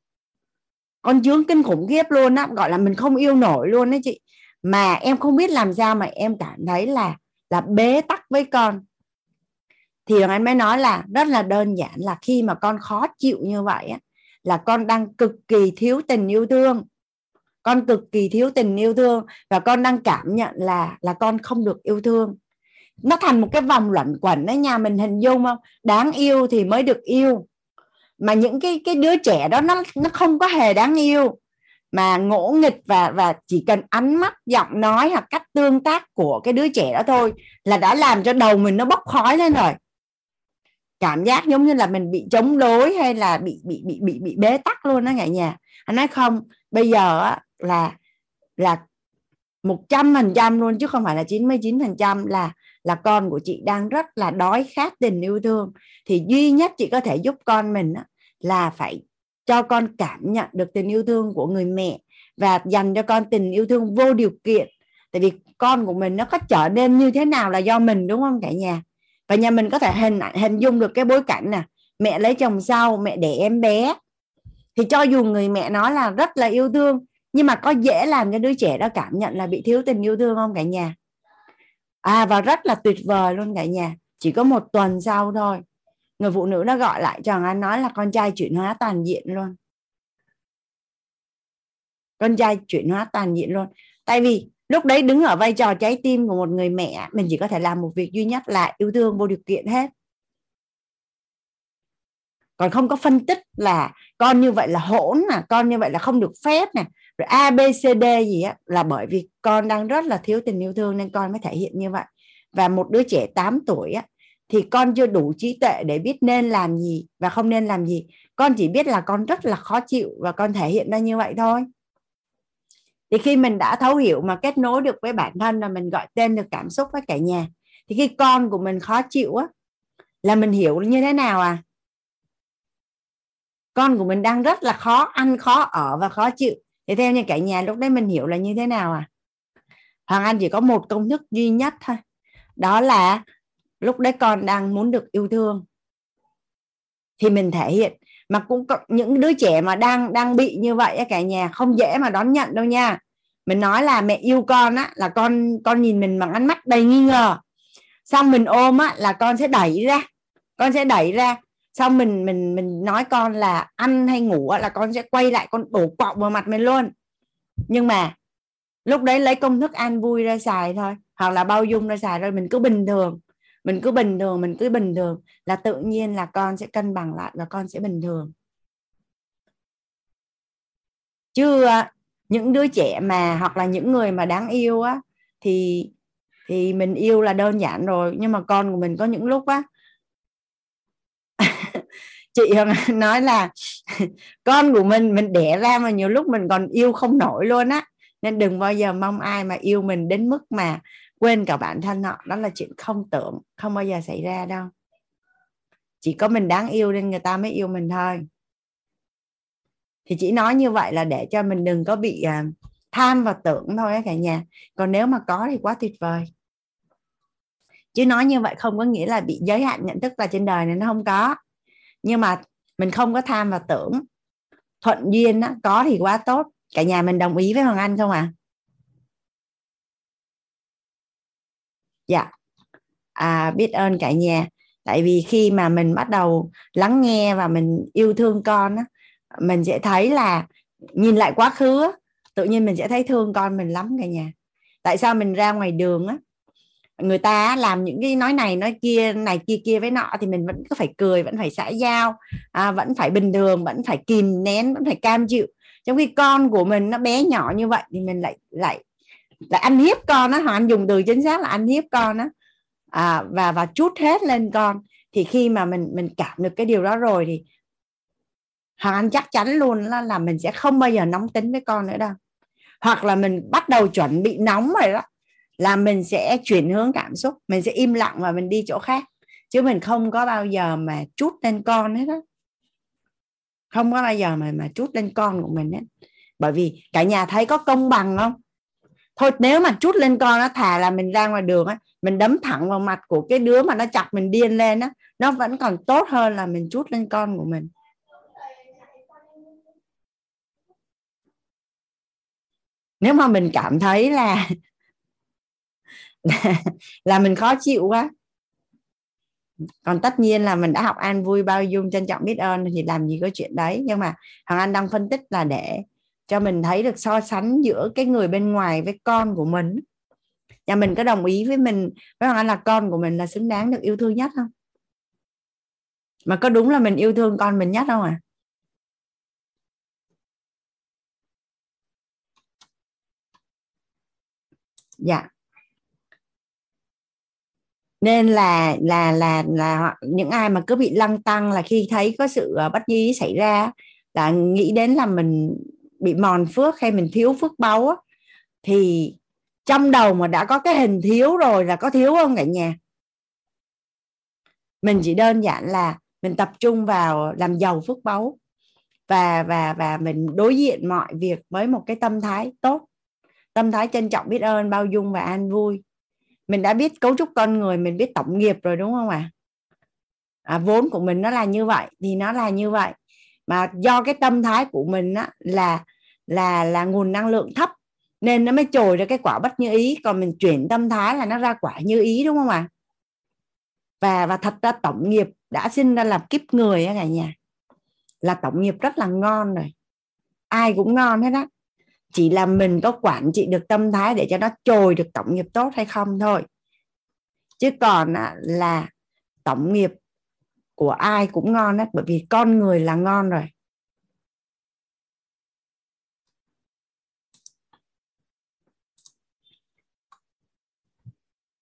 Con chướng kinh khủng khiếp luôn á. Gọi là mình không yêu nổi luôn đấy chị. Mà em không biết làm sao mà em cảm thấy là là bế tắc với con. Thì anh mới nói là rất là đơn giản là khi mà con khó chịu như vậy á là con đang cực kỳ thiếu tình yêu thương. Con cực kỳ thiếu tình yêu thương và con đang cảm nhận là là con không được yêu thương. Nó thành một cái vòng luẩn quẩn đấy nhà mình hình dung không? Đáng yêu thì mới được yêu. Mà những cái cái đứa trẻ đó nó nó không có hề đáng yêu. Mà ngỗ nghịch và và chỉ cần ánh mắt, giọng nói hoặc cách tương tác của cái đứa trẻ đó thôi là đã làm cho đầu mình nó bốc khói lên rồi cảm giác giống như là mình bị chống đối hay là bị bị bị bị bị bế tắc luôn đó cả nhà. Anh nói không, bây giờ là là một trăm phần trăm luôn chứ không phải là 99 phần trăm là là con của chị đang rất là đói khát tình yêu thương. Thì duy nhất chị có thể giúp con mình là phải cho con cảm nhận được tình yêu thương của người mẹ và dành cho con tình yêu thương vô điều kiện. Tại vì con của mình nó có trở nên như thế nào là do mình, đúng không cả nhà? Và nhà mình có thể hình hình dung được cái bối cảnh nè. Mẹ lấy chồng sau, mẹ để em bé. Thì cho dù người mẹ nói là rất là yêu thương, nhưng mà có dễ làm cho đứa trẻ đó cảm nhận là bị thiếu tình yêu thương không cả nhà? À và rất là tuyệt vời luôn cả nhà. Chỉ có một tuần sau thôi. Người phụ nữ nó gọi lại cho anh nói là con trai chuyển hóa toàn diện luôn. Con trai chuyển hóa toàn diện luôn. Tại vì lúc đấy đứng ở vai trò trái tim của một người mẹ, mình chỉ có thể làm một việc duy nhất là yêu thương vô điều kiện hết. Còn không có phân tích là con như vậy là hỗn nè, con như vậy là không được phép nè. Rồi a, b, c, d gì á, là bởi vì con đang rất là thiếu tình yêu thương nên con mới thể hiện như vậy. Và một đứa trẻ 8 tuổi á, thì con chưa đủ trí tuệ để biết nên làm gì và không nên làm gì. Con chỉ biết là con rất là khó chịu và con thể hiện ra như vậy thôi thì khi mình đã thấu hiểu mà kết nối được với bản thân là mình gọi tên được cảm xúc với cả nhà, thì khi con của mình khó chịu á, là mình hiểu như thế nào à? Con của mình đang rất là khó ăn, khó ở và khó chịu. Thì theo như cả nhà lúc đấy mình hiểu là như thế nào à? Hoàng anh chỉ có một công thức duy nhất thôi. Đó là lúc đấy con đang muốn được yêu thương, thì mình thể hiện mà cũng có những đứa trẻ mà đang đang bị như vậy cả nhà không dễ mà đón nhận đâu nha. Mình nói là mẹ yêu con á là con con nhìn mình bằng ánh mắt đầy nghi ngờ. Xong mình ôm á là con sẽ đẩy ra. Con sẽ đẩy ra. Xong mình mình mình nói con là ăn hay ngủ á, là con sẽ quay lại con đổ quọng vào mặt mình luôn. Nhưng mà lúc đấy lấy công thức an vui ra xài thôi hoặc là bao dung ra xài thôi mình cứ bình thường mình cứ bình thường, mình cứ bình thường là tự nhiên là con sẽ cân bằng lại và con sẽ bình thường. Chứ những đứa trẻ mà hoặc là những người mà đáng yêu á, thì thì mình yêu là đơn giản rồi, nhưng mà con của mình có những lúc á chị nói là con của mình mình đẻ ra mà nhiều lúc mình còn yêu không nổi luôn á. Nên đừng bao giờ mong ai mà yêu mình đến mức mà quên cả bản thân họ, đó là chuyện không tưởng, không bao giờ xảy ra đâu. Chỉ có mình đáng yêu nên người ta mới yêu mình thôi. Thì chỉ nói như vậy là để cho mình đừng có bị à, tham và tưởng thôi cả nhà. Còn nếu mà có thì quá tuyệt vời. Chứ nói như vậy không có nghĩa là bị giới hạn nhận thức là trên đời này nó không có. Nhưng mà mình không có tham và tưởng. Thuận duyên đó có thì quá tốt. Cả nhà mình đồng ý với hoàng anh không ạ? à? Dạ. À, biết ơn cả nhà. Tại vì khi mà mình bắt đầu lắng nghe và mình yêu thương con á, mình sẽ thấy là nhìn lại quá khứ á, tự nhiên mình sẽ thấy thương con mình lắm cả nhà. Tại sao mình ra ngoài đường á người ta làm những cái nói này nói kia này kia kia với nọ thì mình vẫn cứ phải cười vẫn phải xã giao à, vẫn phải bình thường vẫn phải kìm nén vẫn phải cam chịu. Trong khi con của mình nó bé nhỏ như vậy thì mình lại lại là anh hiếp con á họ anh dùng từ chính xác là anh hiếp con á. À, và và chút hết lên con. Thì khi mà mình mình cảm được cái điều đó rồi thì hoàng anh chắc chắn luôn là, là mình sẽ không bao giờ nóng tính với con nữa đâu. Hoặc là mình bắt đầu chuẩn bị nóng rồi đó là mình sẽ chuyển hướng cảm xúc mình sẽ im lặng và mình đi chỗ khác. Chứ mình không có bao giờ mà chút lên con hết đó không có bao giờ mà mà chút lên con của mình hết. Bởi vì cả nhà thấy có công bằng không? Thôi nếu mà chút lên con nó thà là mình ra ngoài đường á, mình đấm thẳng vào mặt của cái đứa mà nó chặt mình điên lên á, nó vẫn còn tốt hơn là mình chút lên con của mình. Nếu mà mình cảm thấy là là mình khó chịu quá, còn tất nhiên là mình đã học an vui bao dung, trân trọng biết ơn thì làm gì có chuyện đấy. Nhưng mà hoàng anh đang phân tích là để cho mình thấy được so sánh giữa cái người bên ngoài với con của mình. Nhà mình có đồng ý với mình với hoàng anh là con của mình là xứng đáng được yêu thương nhất không? Mà có đúng là mình yêu thương con mình nhất không à dạ. Nên là là là là những ai mà cứ bị lăng tăng là khi thấy có sự ờ, bất nhi xảy ra là nghĩ đến là mình bị mòn phước hay mình thiếu phước báu á, thì trong đầu mà đã có cái hình thiếu rồi là có thiếu không cả nhà? Mình chỉ đơn giản là mình tập trung vào làm giàu phước báu và và và mình đối diện mọi việc với một cái tâm thái tốt. Tâm thái trân trọng biết ơn bao dung và an vui. Mình đã biết cấu trúc con người mình biết tổng nghiệp rồi đúng không ạ? À? à, vốn của mình nó là như vậy thì nó là như vậy. Mà do cái tâm thái của mình á, là là là nguồn năng lượng thấp, nên nó mới trồi ra cái quả bất như ý. Còn mình chuyển tâm thái là nó ra quả như ý, đúng không ạ? Và và thật ra tổng nghiệp đã sinh ra làm kiếp người á cả nhà. Là tổng nghiệp rất là ngon rồi. Ai cũng ngon hết á. Chỉ là mình có quản trị được tâm thái để cho nó trồi được tổng nghiệp tốt hay không thôi. Chứ còn là tổng nghiệp của ai cũng ngon hết, bởi vì con người là ngon rồi.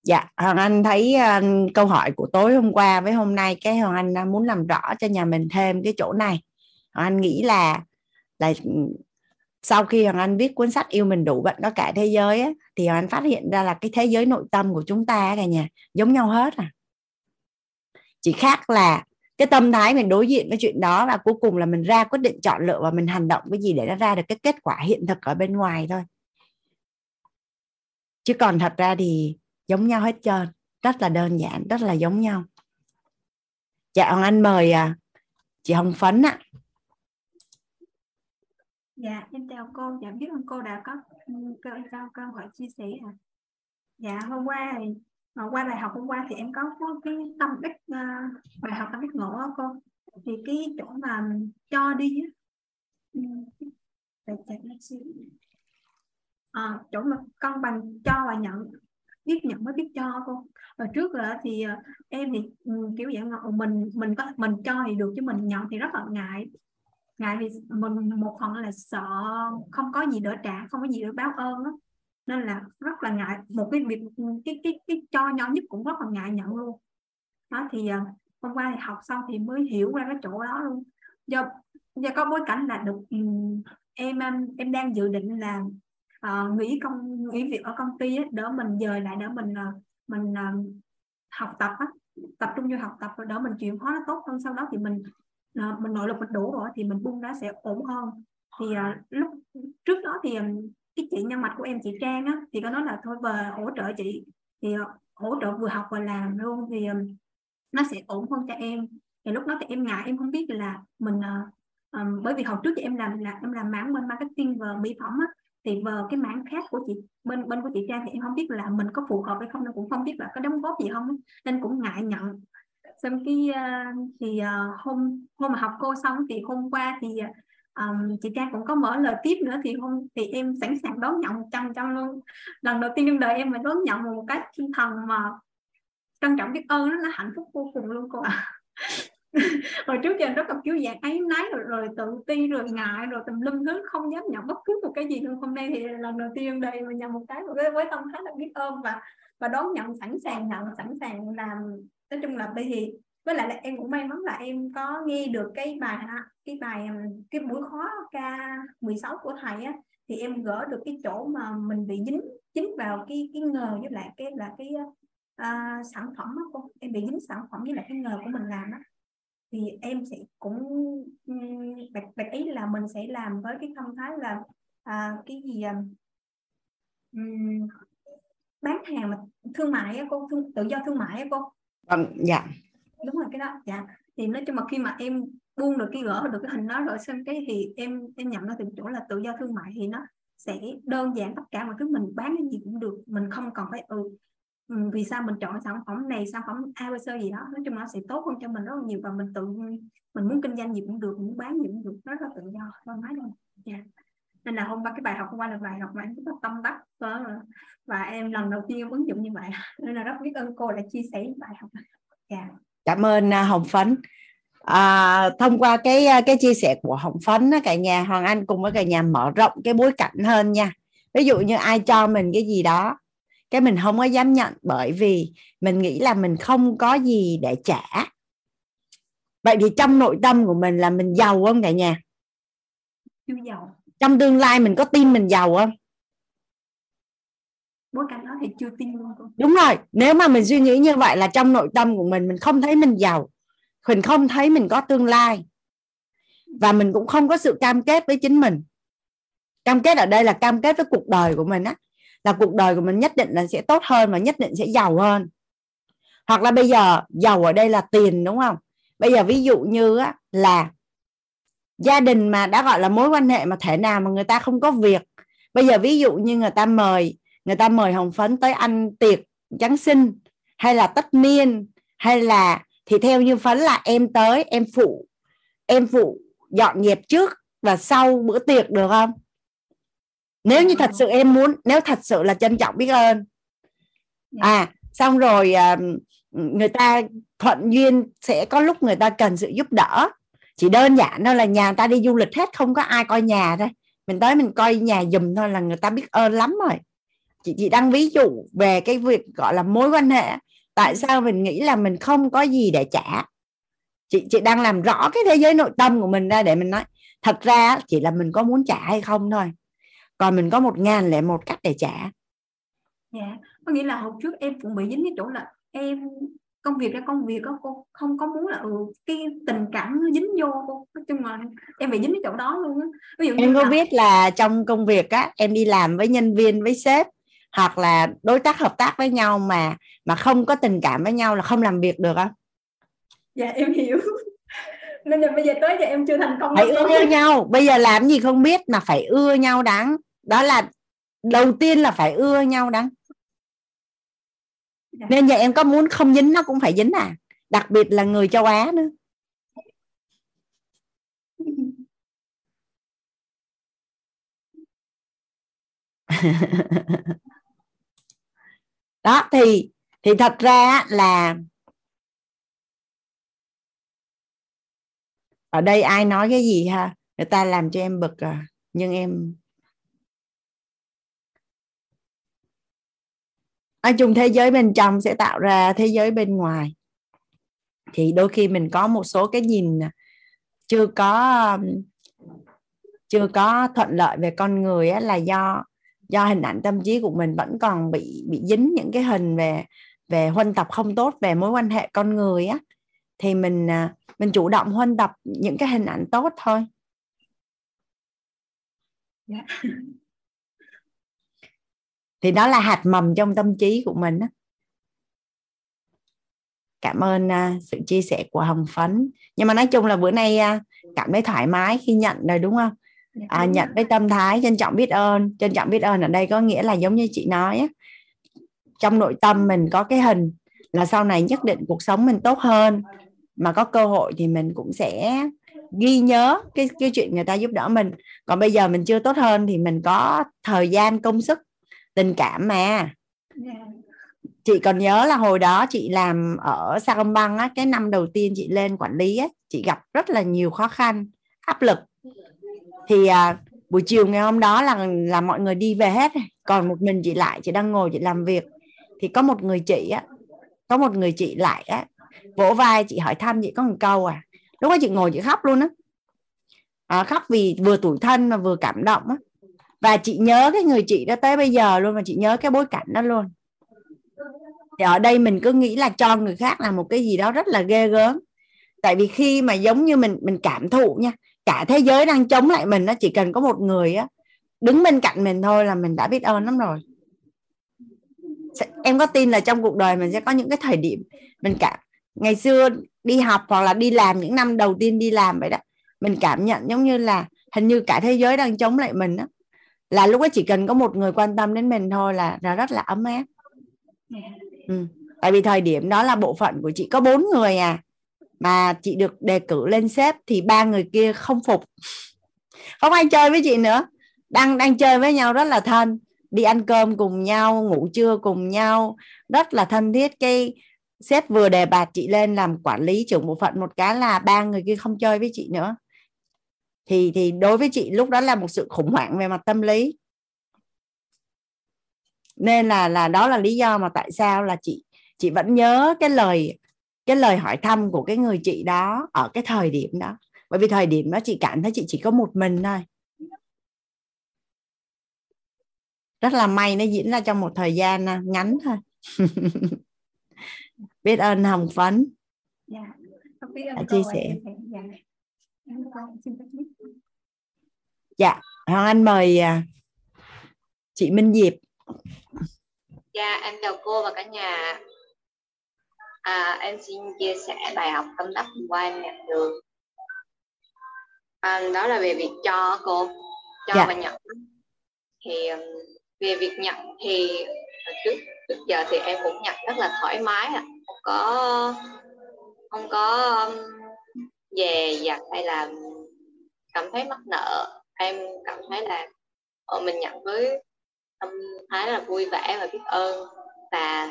Dạ hoàng anh thấy uh, câu hỏi của tối hôm qua với hôm nay cái hoàng anh muốn làm rõ cho nhà mình thêm cái chỗ này. Hoàng anh nghĩ là là ừ, sau khi hoàng anh viết cuốn sách yêu mình đủ bạn có cả thế giới á, thì hoàng anh phát hiện ra là cái thế giới nội tâm của chúng ta cả nhà giống nhau hết à. Chỉ khác là cái tâm thái mình đối diện với chuyện đó và cuối cùng là mình ra quyết định chọn lựa và mình hành động cái gì để nó ra được cái kết quả hiện thực ở bên ngoài thôi. Chứ còn thật ra thì giống nhau hết trơn rất là đơn giản rất là giống nhau. Dạ anh mời à, chị hồng phấn ạ dạ em chào cô. Dạ biết ơn cô đã có cơ cho cơ hội chia sẻ à dạ hôm qua thì qua bài học hôm qua thì em có, có cái tâm đích uh, ờ, bài học tâm đích ngộ đó cô. Thì cái chỗ mà cho đi á ừ, để chạy nó xíu. À, chỗ mà cân bằng cho và nhận biết nhận, mới biết cho cô. Và trước là thì ờ, em thì ừ, kiểu dạng là mình mình có, mình cho thì được chứ mình nhận thì rất là ngại. Ngại vì mình, một phần là sợ không có gì đỡ trả, không có gì để báo ơn đó. nên là rất là ngại. Một cái việc ừ, cái cái cái cho nhỏ nhất cũng rất là ngại nhận luôn. Đó, thì ờ, hôm qua thì học xong thì mới hiểu ra cái chỗ đó luôn. Do do có bối cảnh là được ừ, em em đang dự định là uh, nghỉ công nghỉ việc ở công ty ấy, đỡ mình dời lại đỡ mình uh, mình uh, học tập á, tập trung vô học tập rồi đỡ mình chuyển hóa nó tốt hơn. Sau đó thì mình uh, mình nội lực mình đủ rồi thì mình buông nó sẽ ổn hơn. Thì uh, lúc trước đó thì um, cái chị nhân mạch của em chị Trang á thì có nói là thôi về hỗ trợ chị thì uh, hỗ trợ vừa học vừa làm luôn thì um, nó sẽ ổn hơn cho em. Thì lúc đó thì em ngại em không biết là mình uh, um, bởi vì hồi trước thì em làm là em làm mảng bên marketing và mỹ phẩm á thì vào cái mảng khác của chị bên bên của chị Trang thì em không biết là mình có phù hợp hay không nên cũng không biết là có đóng góp gì không nên cũng ngại nhận. Xong cái uh, thì uh, hôm hôm mà học cô xong thì hôm qua thì um, chị Trang cũng có mở lời tiếp nữa. Thì hôm thì em sẵn sàng đón nhận trăm trăm luôn. Lần đầu tiên trong đời em mà đón nhận một cách tinh thần mà trân trọng biết ơn nó, là hạnh phúc vô cùng luôn cô ạ. à. hồi trước giờ rất là kiểu dạng ấy nấy rồi, rồi tự ti rồi ngại rồi tùm lum thứ không dám nhận bất cứ một cái gì luôn. Hôm nay thì lần đầu tiên đây mà nhận một cái với, với tâm thái là biết ơn và và đón nhận sẵn sàng nhận sẵn sàng làm. Nói chung là bây thì với lại là em cũng may mắn là em có nghe được cái bài cái bài um, cái buổi khóa k 16 của thầy á thì em gỡ được cái chỗ mà mình bị dính dính vào cái cái ngờ với lại cái là cái uh, sản phẩm á em bị dính sản phẩm với lại cái ngờ của mình làm á thì em sẽ cũng bạch bạch ý là mình sẽ làm với cái tâm thái là à, cái gì um, bán hàng mà thương mại á cô thương, tự do thương mại á cô? Vâng dạ. Đúng rồi cái đó dạ. Thì nói chung mà khi mà em buông được cái gỡ được cái hình đó rồi xem cái thì em em nhận ra từ chỗ là tự do thương mại thì nó sẽ đơn giản tất cả mọi thứ mình bán cái gì cũng được mình không cần phải ừ Ừ, vì sao mình chọn sản phẩm này sản phẩm ABC gì đó nói chung nó sẽ tốt hơn cho mình rất là nhiều và mình tự mình muốn kinh doanh gì cũng được muốn bán gì cũng được rất là tự do thoải mái luôn. Yeah. nên là hôm qua cái bài học hôm qua là bài học mà em rất là tâm đắc ờ, và em lần đầu tiên em ứng dụng như vậy. Nên là rất biết ơn cô đã chia sẻ bài học. Yeah. cảm ơn à, hồng phấn. À, thông qua cái à, cái chia sẻ của hồng phấn cả nhà hoàng anh cùng với cả nhà mở rộng cái bối cảnh hơn nha. Ví dụ như ai cho mình cái gì đó cái mình không có dám nhận bởi vì mình nghĩ là mình không có gì để trả. Vậy thì trong nội tâm của mình là mình giàu không cả nhà? Giàu. Trong tương lai mình có tin mình giàu không? Bối cảnh đó thì chưa tin luôn đúng rồi. Nếu mà mình suy nghĩ như vậy là trong nội tâm của mình mình không thấy mình giàu. Mình không thấy mình có tương lai. Và mình cũng không có sự cam kết với chính mình. Cam kết ở đây là cam kết với cuộc đời của mình á là cuộc đời của mình nhất định là sẽ tốt hơn và nhất định sẽ giàu hơn. Hoặc là bây giờ giàu ở đây là tiền đúng không? Bây giờ ví dụ như á, là gia đình mà đã gọi là mối quan hệ mà thể nào mà người ta không có việc. Bây giờ ví dụ như người ta mời người ta mời hồng phấn tới ăn tiệc giáng sinh hay là tất niên hay là thì theo như phấn là em tới em phụ em phụ dọn dẹp trước và sau bữa tiệc được không? Nếu như thật sự em muốn nếu thật sự là trân trọng biết ơn. Dạ. à xong rồi à, người ta thuận duyên sẽ có lúc người ta cần sự giúp đỡ. Chỉ đơn giản thôi là nhà người ta đi du lịch hết không có ai coi nhà thôi. Mình tới mình coi nhà dùm thôi là người ta biết ơn lắm rồi. Chị chị đang ví dụ về cái việc gọi là mối quan hệ. Tại sao mình nghĩ là mình không có gì để trả? Chị chị đang làm rõ cái thế giới nội tâm của mình ra để mình nói. Thật ra chỉ là mình có muốn trả hay không thôi còn mình có một ngàn lẻ một cách để trả. Dạ có nghĩa là hồi trước em cũng bị dính cái chỗ là em công việc ra công việc đó cô không có muốn là ừ, cái tình cảm nó dính vô cô. Nói chung là em bị dính cái chỗ đó luôn á. Ví dụ em có là... biết là trong công việc á em đi làm với nhân viên với sếp hoặc là đối tác hợp tác với nhau mà mà không có tình cảm với nhau là không làm việc được không dạ em hiểu. Nên là bây giờ tới giờ em chưa thành công phải ưa nhau. Bây giờ làm gì không biết mà phải ưa nhau đáng đó là đầu tiên là phải ưa nhau đáng dạ. nên giờ em có muốn không dính nó cũng phải dính à. Đặc biệt là người châu Á nữa. Đó thì thì thật ra là ở đây ai nói cái gì ha? Người ta làm cho em bực à nhưng em nói chung thế giới bên trong sẽ tạo ra thế giới bên ngoài. Thì đôi khi mình có một số cái nhìn chưa có chưa có thuận lợi về con người á, là do do hình ảnh tâm trí của mình vẫn còn bị bị dính những cái hình về về huân tập không tốt về mối quan hệ con người á. Thì mình à, mình chủ động huân tập những cái hình ảnh tốt thôi. Yeah. Thì đó là hạt mầm trong tâm trí của mình á. Cảm ơn uh, sự chia sẻ của hồng phấn. Nhưng mà nói chung là bữa nay uh, cảm thấy thoải mái khi nhận rồi đúng không? Dạ, à, nhận với tâm thái trân trọng biết ơn. Trân trọng biết ơn ở đây có nghĩa là giống như chị nói á, trong nội tâm mình có cái hình là sau này nhất định cuộc sống mình tốt hơn. Mà có cơ hội thì mình cũng sẽ ghi nhớ cái cái chuyện người ta giúp đỡ mình. Còn bây giờ mình chưa tốt hơn thì mình có thời gian công sức tình cảm mà. Chị còn nhớ là hồi đó chị làm ở Sacombank á cái năm đầu tiên chị lên quản lý á chị gặp rất là nhiều khó khăn áp lực. Thì à, buổi chiều ngày hôm đó là là mọi người đi về hết còn một mình chị lại chị đang ngồi chị làm việc. Thì có một người chị á có một người chị lại á vỗ vai chị hỏi thăm chị có một câu à lúc đó chị ngồi chị khóc luôn á. À, khóc vì vừa tủi thân mà vừa cảm động á và chị nhớ cái người chị đó tới bây giờ luôn và chị nhớ cái bối cảnh đó luôn. Thì ở đây mình cứ nghĩ là cho người khác là một cái gì đó rất là ghê gớm. Tại vì khi mà giống như mình mình cảm thụ nha, cả thế giới đang chống lại mình nó chỉ cần có một người á, đứng bên cạnh mình thôi là mình đã biết ơn lắm rồi. Em có tin là trong cuộc đời mình sẽ có những cái thời điểm mình cảm, ngày xưa đi học hoặc là đi làm những năm đầu tiên đi làm vậy đó, mình cảm nhận giống như là hình như cả thế giới đang chống lại mình đó là lúc đó chỉ cần có một người quan tâm đến mình thôi là là rất là ấm áp. Ừ. tại vì thời điểm đó là bộ phận của chị có bốn người à. Mà chị được đề cử lên sếp thì ba người kia không phục. Không ai chơi với chị nữa. Đang đang chơi với nhau rất là thân. Đi ăn cơm cùng nhau, ngủ trưa cùng nhau. Rất là thân thiết. Cái sếp vừa đề bạt chị lên làm quản lý trưởng bộ phận một cái là ba người kia không chơi với chị nữa thì thì đối với chị lúc đó là một sự khủng hoảng về mặt tâm lý. Nên là là đó là lý do mà tại sao là chị chị vẫn nhớ cái lời cái lời hỏi thăm của cái người chị đó ở cái thời điểm đó. Bởi vì thời điểm đó chị cảm thấy chị chỉ có một mình thôi. Rất là may nó diễn ra trong một thời gian à, ngắn thôi. Biết ơn hồng phấn. Dạ, biết ơn đã chia sẻ. Dạ. Dạ. Hoàng anh mời à, chị minh diệp. Dạ em chào cô và cả nhà. À, em xin chia sẻ bài học tâm đắc hôm qua em nhận được à, đó là về việc cho cô cho dạ. và nhận. Thì um, về việc nhận thì trước trước giờ thì em cũng nhận rất là thoải mái không có không có um, về dặt hay là cảm thấy mắc nợ em cảm thấy là ờ, mình nhận với tâm thái là vui vẻ và biết ơn và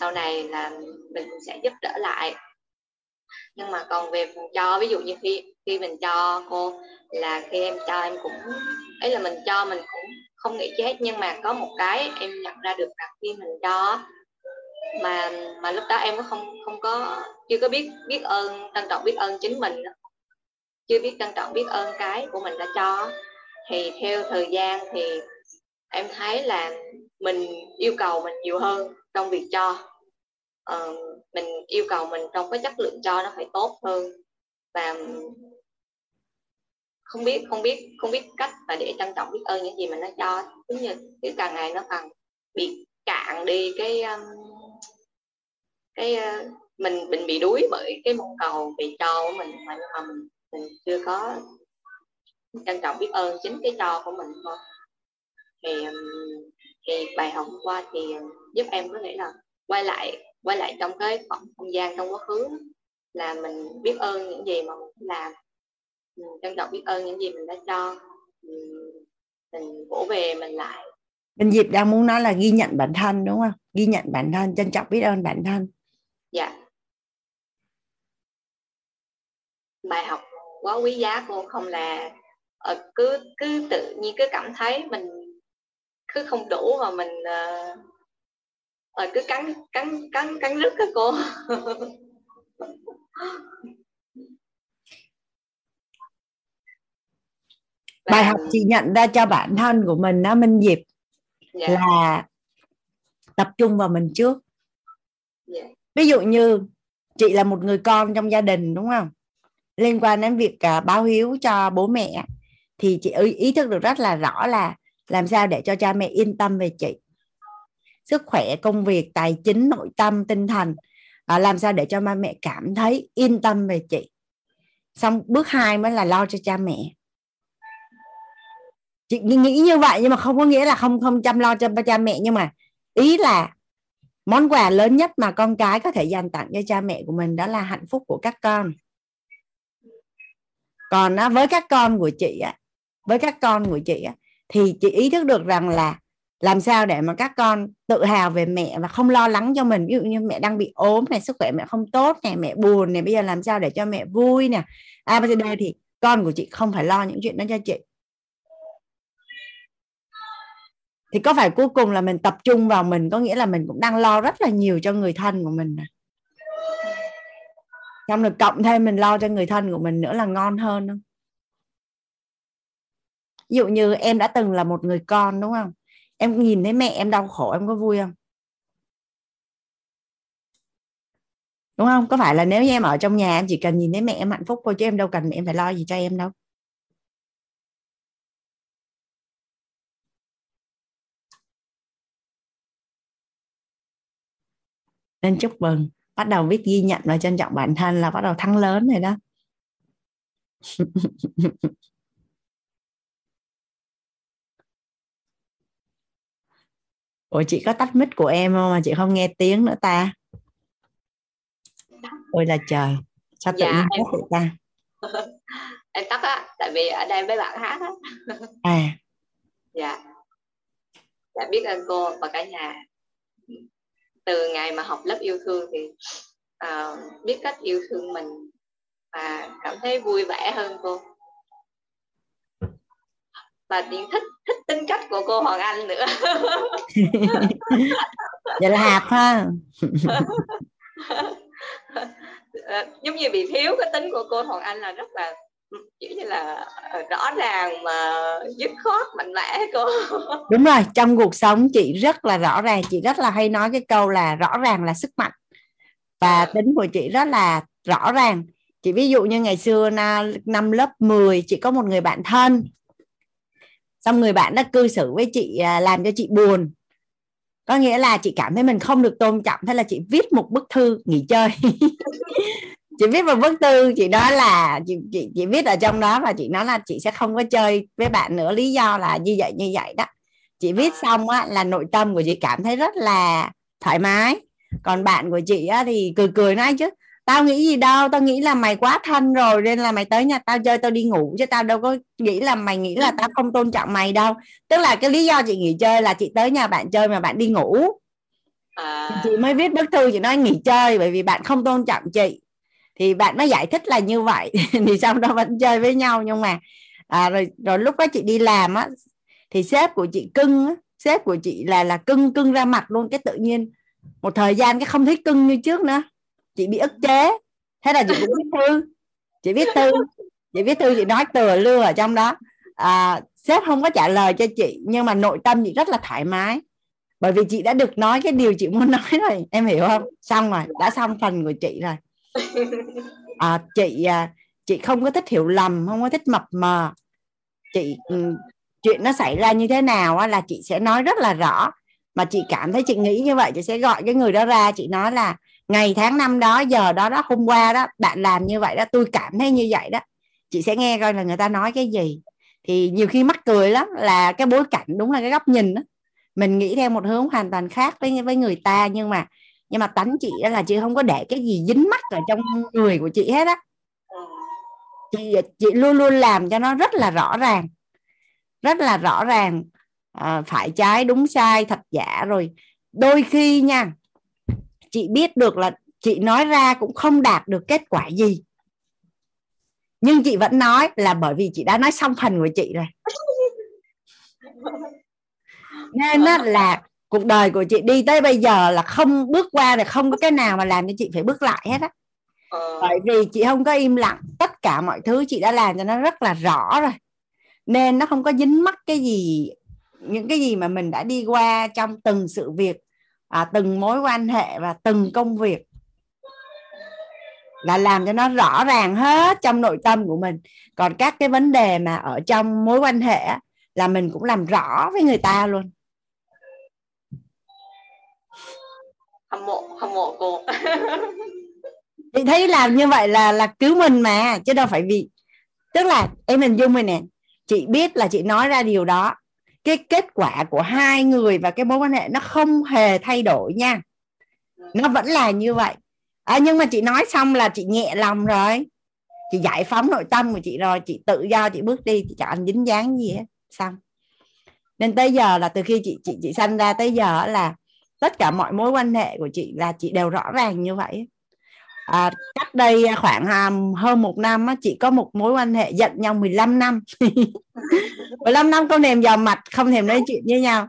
sau này là mình sẽ giúp đỡ lại. Nhưng mà còn về cho, ví dụ như khi khi mình cho cô là khi em cho em cũng ấy là mình cho mình cũng không nghĩ chết, nhưng mà có một cái em nhận ra được là khi mình cho, mà mà lúc đó em cũng không không có, chưa có biết biết ơn, trân trọng biết ơn chính mình chưa biết trân trọng biết ơn cái của mình đã cho thì theo thời gian thì em thấy là mình yêu cầu mình nhiều hơn trong việc cho. Uh, mình yêu cầu mình trong cái chất lượng cho nó phải tốt hơn. Và không biết không biết không biết cách mà để trân trọng biết ơn những gì mà nó cho. Giống như cái càng ngày nó càng bị cạn đi cái um, cái ờ, mình mình bị đuối bởi cái mong cầu bị cho của mình mà mà mình, mình chưa có trân trọng biết ơn chính cái cho của mình thôi thì um, thì bài học hôm qua thì giúp em có thể là quay lại quay lại trong cái khoảng không gian trong quá khứ là mình biết ơn những gì mà mình làm trân trọng biết ơn những gì mình đã cho mình vỗ về mình lại Bên Diệp đang muốn nói là ghi nhận bản thân đúng không? Ghi nhận bản thân, trân trọng biết ơn bản thân. Dạ. Bài học quá quý giá cô không là ờ, cứ cứ tự nhiên cứ cảm thấy mình cứ không đủ mà mình uh, cứ cắn cắn cắn cắn rứt cái cô bài học chị nhận ra cho bản thân của mình đó minh diệp yeah. Dạ. là tập trung vào mình trước yeah. Dạ. ví dụ như chị là một người con trong gia đình đúng không liên quan đến việc uh, báo hiếu cho bố mẹ thì chị ý, thức được rất là rõ là làm sao để cho cha mẹ yên tâm về chị. Sức khỏe công việc tài chính nội tâm tinh thần à, làm sao để cho ba mẹ cảm thấy yên tâm về chị. Xong bước hai mới là lo cho cha mẹ. Chị nghĩ như vậy nhưng mà không có nghĩa là không không chăm lo cho cha mẹ nhưng mà ý là món quà lớn nhất mà con cái có thể dành tặng cho cha mẹ của mình đó là hạnh phúc của các con. Còn với các con của chị với các con của chị á, thì chị ý thức được rằng là làm sao để mà các con tự hào về mẹ và không lo lắng cho mình. Ví dụ như mẹ đang bị ốm này, sức khỏe mẹ không tốt này, mẹ buồn này, bây giờ làm sao để cho mẹ vui nè. Abcd bây giờ thì con của chị không phải lo những chuyện đó cho chị. Thì có phải cuối cùng là mình tập trung vào mình, có nghĩa là mình cũng đang lo rất là nhiều cho người thân của mình trong được cộng thêm mình lo cho người thân của mình nữa là ngon hơn không? Ví dụ như em đã từng là một người con, đúng không? Em nhìn thấy mẹ em đau khổ, em có vui không? Đúng không? Có phải là nếu như em ở trong nhà, em chỉ cần nhìn thấy mẹ em hạnh phúc thôi, chứ em đâu cần em phải lo gì cho em đâu? Nên chúc mừng. Bắt đầu biết ghi nhận và trân trọng bản thân là bắt đầu thắng lớn rồi đó. Ủa chị có tắt mic của em không mà chị không nghe tiếng nữa ta? Ôi là trời sao tự dạ, nhiên em... tắt ta? Em tắt á tại vì ở đây mấy bạn hát á. À. Dạ. Dạ biết ơn cô và cả nhà. Từ ngày mà học lớp yêu thương thì uh, biết cách yêu thương mình và cảm thấy vui vẻ hơn cô và Tiến thích thích tính cách của cô Hoàng Anh nữa. Vậy là hạt ha. Giống như bị thiếu cái tính của cô Hoàng Anh là rất là kiểu như là ờ, rõ ràng mà dứt khoát mạnh mẽ cô? Đúng rồi trong cuộc sống chị rất là rõ ràng chị rất là hay nói cái câu là rõ ràng là sức mạnh. Và à. tính của chị rất là rõ ràng. Chị ví dụ như ngày xưa năm lớp 10 chị có một người bạn thân xong người bạn đã cư xử với chị à, làm cho chị buồn. Có nghĩa là chị cảm thấy mình không được tôn trọng thế là chị viết một bức thư nghỉ chơi. Chị viết một bức thư chị nói là chị, chị chị viết ở trong đó và chị nói là chị sẽ không có chơi với bạn nữa lý do là như vậy như vậy đó. Chị viết xong á là nội tâm của chị cảm thấy rất là thoải mái. Còn bạn của chị á thì cười cười nói chứ tao nghĩ gì đâu tao nghĩ là mày quá thân rồi nên là mày tới nhà tao chơi tao đi ngủ chứ tao đâu có nghĩ là mày nghĩ là tao không tôn trọng mày đâu. Tức là cái lý do chị nghỉ chơi là chị tới nhà bạn chơi mà bạn đi ngủ. À. chị mới viết bức thư chị nói nghỉ chơi bởi vì bạn không tôn trọng chị. Thì bạn nó giải thích là như vậy thì sau đó vẫn chơi với nhau nhưng mà à, rồi rồi lúc đó chị đi làm á thì sếp của chị cưng á, sếp của chị là là cưng cưng ra mặt luôn cái tự nhiên một thời gian cái không thấy cưng như trước nữa chị bị ức chế. Thế là chị cũng viết thư chị viết thư chị viết thư chị nói từa lưa ở trong đó. À, sếp không có trả lời cho chị nhưng mà nội tâm chị rất là thoải mái. Bởi vì chị đã được nói cái điều chị muốn nói rồi em hiểu không? Xong rồi đã xong phần của chị rồi. À, chị à, chị không có thích hiểu lầm không có thích mập mờ. Chị chuyện nó xảy ra như thế nào là chị sẽ nói rất là rõ. Mà chị cảm thấy chị nghĩ như vậy chị sẽ gọi cái người đó ra chị nói là ngày tháng năm đó giờ đó đó hôm qua đó bạn làm như vậy đó tôi cảm thấy như vậy đó. Chị sẽ nghe coi là người ta nói cái gì. Thì nhiều khi mắc cười lắm là cái bối cảnh đúng là cái góc nhìn đó. Mình nghĩ theo một hướng hoàn toàn khác với với người ta nhưng mà nhưng mà tánh chị đó là chị không có để cái gì dính mắt ở trong người của chị hết á. Chị chị luôn luôn làm cho nó rất là rõ ràng rất là rõ ràng à, phải trái đúng sai thật giả rồi. Đôi khi nha chị biết được là chị nói ra cũng không đạt được kết quả gì. Nhưng chị vẫn nói là bởi vì chị đã nói xong phần của chị rồi. Nên đó là cuộc đời của chị đi tới bây giờ là không bước qua là không có cái nào mà làm cho chị phải bước lại hết á. Ờ. bởi vì chị không có im lặng. Tất cả mọi thứ chị đã làm cho nó rất là rõ rồi. Nên nó không có dính mắc cái gì những cái gì mà mình đã đi qua trong từng sự việc à, từng mối quan hệ và từng công việc là làm cho nó rõ ràng hết trong nội tâm của mình. Còn các cái vấn đề mà ở trong mối quan hệ là mình cũng làm rõ với người ta luôn. Hâm mộ hâm mộ cô. Chị thấy làm như vậy là là cứu mình mà chứ đâu phải vì tức là em hình dung rồi nè chị biết là chị nói ra điều đó cái kết quả của hai người và cái mối quan hệ nó không hề thay đổi nha. Nó vẫn là như vậy. À, nhưng mà chị nói xong là chị nhẹ lòng rồi. Chị giải phóng nội tâm của chị rồi chị tự do chị bước đi chị chẳng dính dáng gì hết xong. Nên tới giờ là từ khi chị chị chị sanh ra tới giờ là tất cả mọi mối quan hệ của chị là chị đều rõ ràng như vậy à, cách đây khoảng um, hơn một năm chị có một mối quan hệ giận nhau 15 năm. 15 năm không thèm dò mặt không thèm nói chuyện với nhau.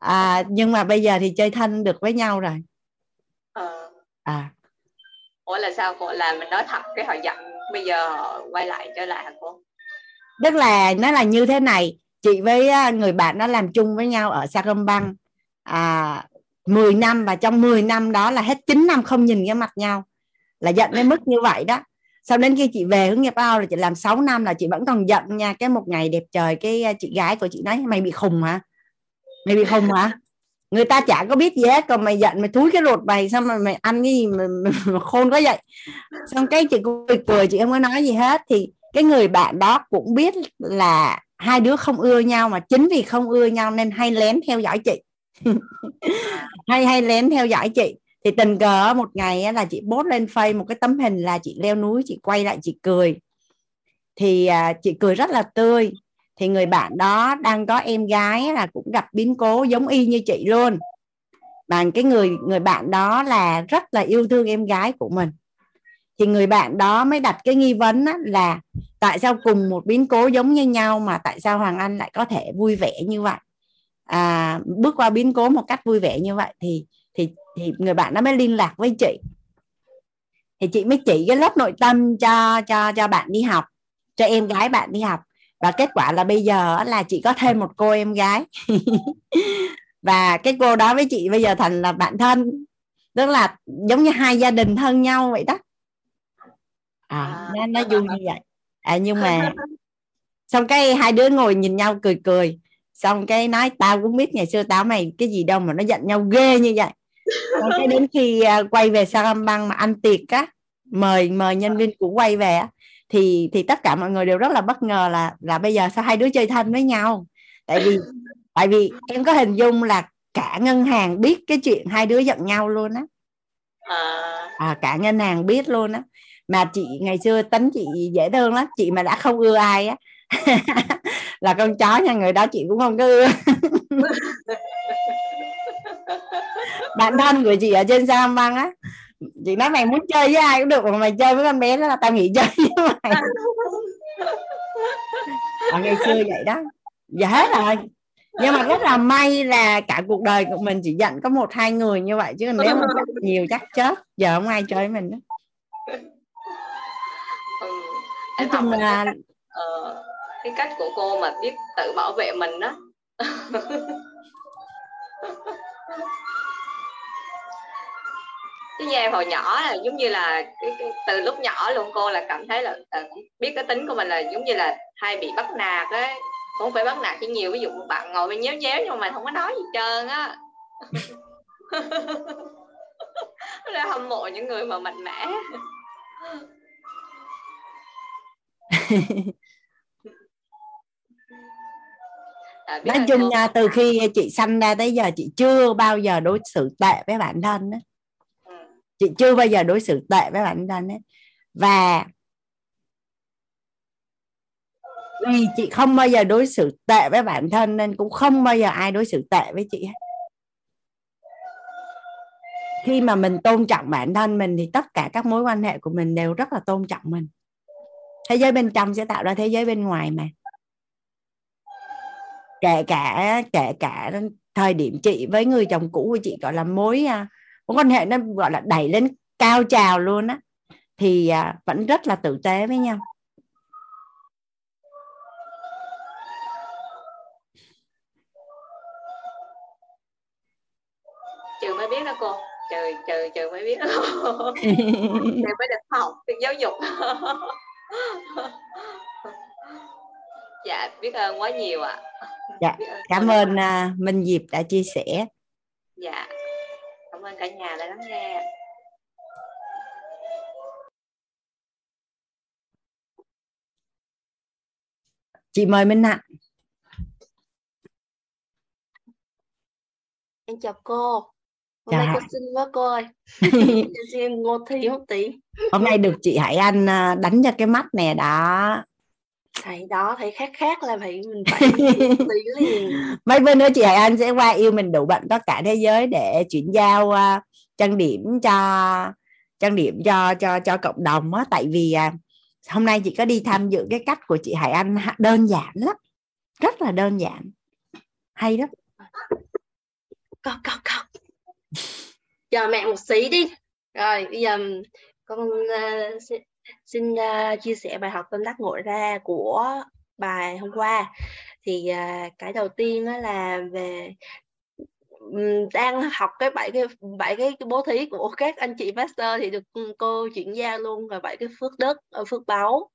À, nhưng mà bây giờ thì chơi thân được với nhau rồi. Ờ. à. Ủa là sao cô? Là mình nói thật cái họ giận bây giờ họ quay lại trở lại hả cô? Tức là nó là như thế này. Chị với người bạn nó làm chung với nhau ở Sacramento à, 10 năm và trong 10 năm đó là hết 9 năm không nhìn cái mặt nhau là giận đến mức như vậy đó. Sau đến khi chị về hướng nghiệp ao là chị làm 6 năm là chị vẫn còn giận nha cái một ngày đẹp trời cái à, chị gái của chị nói mày bị khùng hả? Mày bị khùng hả? Người ta chả có biết gì hết còn mày giận mày thúi cái ruột mày sao mà mày ăn cái gì mà, mà, mà khôn có vậy. Xong cái chị cười cười chị không có nói gì hết. Thì cái người bạn đó cũng biết là hai đứa không ưa nhau mà chính vì không ưa nhau nên hay lén theo dõi chị. Hay hay lén theo dõi chị thì tình cờ một ngày là chị post lên face một cái tấm hình là chị leo núi chị quay lại chị cười. Thì à, chị cười rất là tươi. Thì người bạn đó đang có em gái là cũng gặp biến cố giống y như chị luôn. Mà cái người người bạn đó là rất là yêu thương em gái của mình. Thì người bạn đó mới đặt cái nghi vấn là tại sao cùng một biến cố giống như nhau mà tại sao Hoàng Anh lại có thể vui vẻ như vậy? À, bước qua biến cố một cách vui vẻ như vậy thì thì người bạn đó mới liên lạc với chị. Thì chị mới chỉ cái lớp nội tâm cho cho cho bạn đi học cho em gái bạn đi học. Và kết quả là bây giờ là chị có thêm một cô em gái. Và cái cô đó với chị bây giờ thành là bạn thân. Tức là giống như hai gia đình thân nhau vậy đó. À, à nó nó vui như vậy. À nhưng mà xong cái hai đứa ngồi nhìn nhau cười cười. Xong cái nói tao cũng biết ngày xưa tao mày cái gì đâu mà nó giận nhau ghê như vậy cái đến khi uh, quay về Sarambang mà ăn tiệc á mời mời nhân viên của quay về á thì thì tất cả mọi người đều rất là bất ngờ là là bây giờ sao hai đứa chơi thân với nhau? Tại vì tại vì em có hình dung là cả ngân hàng biết cái chuyện hai đứa giận nhau luôn á. À. à, cả ngân hàng biết luôn á. Mà chị ngày xưa tính chị dễ thương lắm chị mà đã không ưa ai á là con chó nha người đó chị cũng không có ưa bạn thân của chị ở trên Sam Băng á. Chị nói mày muốn chơi với ai cũng được mà mày chơi với con bé đó là tao nghỉ chơi với mày. À, ngày xưa vậy đó. Giờ hết rồi. Nhưng mà rất là may là cả cuộc đời của mình chỉ giận có một hai người như vậy chứ nếu mà nhiều chắc chết giờ không ai chơi với mình nữa. Ừ. chung là uh, cái cách của cô mà biết tự bảo vệ mình đó chứ như em hồi nhỏ là giống như là cái, cái, từ lúc nhỏ luôn cô là cảm thấy là uh, biết cái tính của mình là giống như là hay bị bắt nạt ấy. Không phải bắt nạt chỉ nhiều ví dụ một bạn ngồi bên nhéo nhéo nhưng mà mình không có nói gì trơn á. Là hâm mộ những người mà mạnh mẽ. à, nói chung nha từ khi chị sanh ra tới giờ chị chưa bao giờ đối xử tệ với bản thân đó. Ừ. chị chưa bao giờ đối xử tệ với bản thân đấy và vì chị không bao giờ đối xử tệ với bản thân nên cũng không bao giờ ai đối xử tệ với chị hết khi mà mình tôn trọng bản thân mình thì tất cả các mối quan hệ của mình đều rất là tôn trọng mình thế giới bên trong sẽ tạo ra thế giới bên ngoài mà kể cả kể cả thời điểm chị với người chồng cũ của chị gọi là mối à, mối quan hệ nó gọi là đẩy lên cao trào luôn á thì à, vẫn rất là tử tế với nhau. Trừ mới biết đó cô. Trừ trừ trừ mới biết. Trừ mới được học được giáo dục dạ biết ơn quá nhiều ạ. À. dạ cảm ơn uh, Minh Diệp đã chia sẻ. Dạ cảm ơn cả nhà đã lắng nghe. Chị mời Minh Hạnh. Em chào cô. Hôm dạ. nay cô xinh quá cô ơi. Em ngô thi một tí. Hôm nay được chị Hải Anh à, đánh cho cái mắt nè đó thầy đó thấy khác khác là phải mình phải tí liền. Mấy bên nữa chị Hải Anh sẽ qua yêu mình đủ bận tất cả thế giới để chuyển giao uh, trang điểm cho trang điểm cho cho cho cộng đồng á. Tại vì uh, hôm nay chị có đi tham dự cái cách của chị Hải Anh đơn giản lắm rất là đơn giản hay lắm. Con con con chờ mẹ một xí đi. Rồi bây giờ con uh, xin, xin uh, chia sẻ bài học tâm đắc ngộ ra của bài hôm qua. Thì uh, cái đầu tiên đó là về đang học cái bảy cái bảy cái, cái bố thí của các anh chị master thì được cô chuyển giao luôn rồi bảy cái phước đức ờ, phước báu.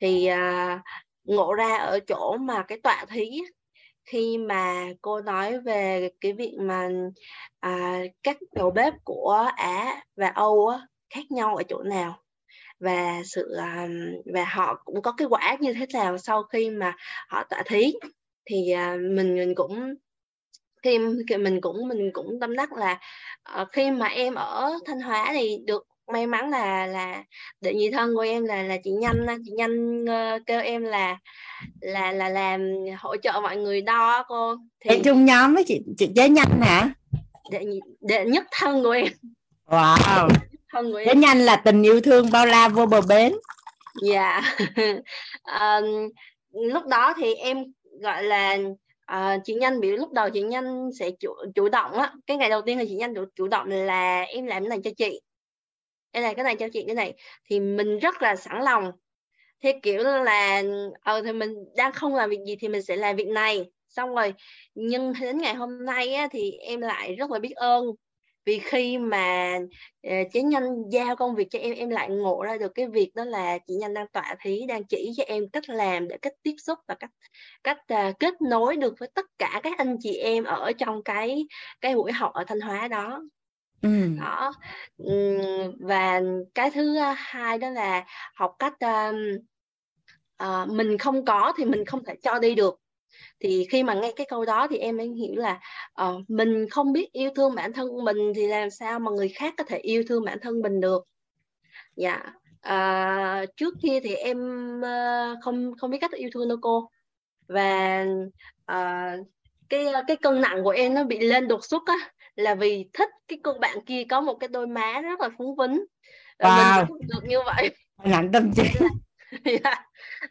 Thì uh, ngộ ra ở chỗ mà cái tọa thí khi mà cô nói về cái việc mà à, các đầu bếp của Á và Âu á, khác nhau ở chỗ nào và sự à, và họ cũng có cái quả như thế nào sau khi mà họ tọa thí. Thì à, mình mình cũng khi mình cũng mình cũng tâm đắc là uh, khi mà em ở Thanh Hóa thì được may mắn là là đệ nhị thân của em là là chị nhanh chị nhanh uh, kêu em là là là làm hỗ trợ mọi người đo cô. Thì em chung nhóm với chị chị chế nhanh hả? Đệ đệ nhất thân của em. Wow thân của em chế nhanh là tình yêu thương bao la vô bờ bến. Dạ. Yeah. uh, lúc đó thì em gọi là À, chị Nhanh bị lúc đầu chị Nhanh sẽ chủ, chủ động á cái ngày đầu tiên là chị Nhanh chủ, chủ động là em làm cái này cho chị. Đây là cái này cho chị cái này. Thì mình rất là sẵn lòng. Thế kiểu là ờ thì mình đang không làm việc gì thì mình sẽ làm việc này. Xong rồi nhưng đến ngày hôm nay á, thì em lại rất là biết ơn vì khi mà uh, chế nhân giao công việc cho em em lại ngộ ra được cái việc đó là chị nhân đang tọa thí đang chỉ cho em cách làm để cách tiếp xúc và cách cách uh, kết nối được với tất cả các anh chị em ở trong cái cái buổi học ở thanh hóa đó. Ừ. đó. Và cái thứ hai đó là học cách uh, uh, mình không có thì mình không thể cho đi được thì khi mà nghe cái câu đó thì em mới hiểu là uh, mình không biết yêu thương bản thân mình thì làm sao mà người khác có thể yêu thương bản thân mình được. Dạ uh, trước kia thì em uh, không không biết cách yêu thương đâu cô. Và uh, cái cái cân nặng của em nó bị lên đột xuất á là vì thích cái cô bạn kia có một cái đôi má rất là phúng vính wow. mình được như vậy. Nặng tâm trí. Dạ.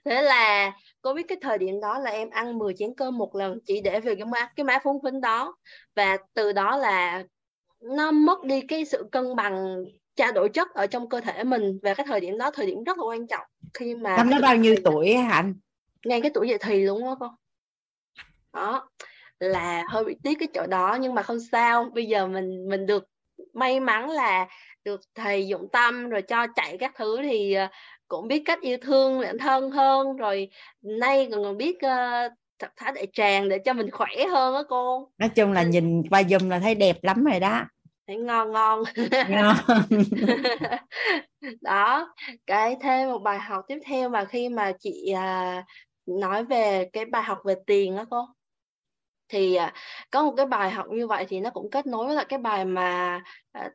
thế là cô biết cái thời điểm đó là em ăn 10 chén cơm một lần chỉ để về cái má cái má phúng phính đó. Và từ đó là nó mất đi cái sự cân bằng trao đổi chất ở trong cơ thể mình. Và cái thời điểm đó thời điểm rất là quan trọng. Khi mà năm đó bao nhiêu tuổi hạnh ngay cái tuổi dậy thì luôn đó con đó là hơi bị tiếc cái chỗ đó nhưng mà không sao. Bây giờ mình mình được may mắn là được thầy dụng tâm rồi cho chạy các thứ thì ờ, cũng biết cách yêu thương bản thân hơn rồi nay còn biết uh, thật thả đại tràng để cho mình khỏe hơn á cô. Nói chung là nhìn qua dùm là thấy đẹp lắm rồi đó. Thấy ngon ngon, ngon. đó cái thêm một bài học tiếp theo mà khi mà chị à, nói về cái bài học về tiền đó cô. Thì à, có một cái bài học như vậy thì nó cũng kết nối với lại cái bài mà à,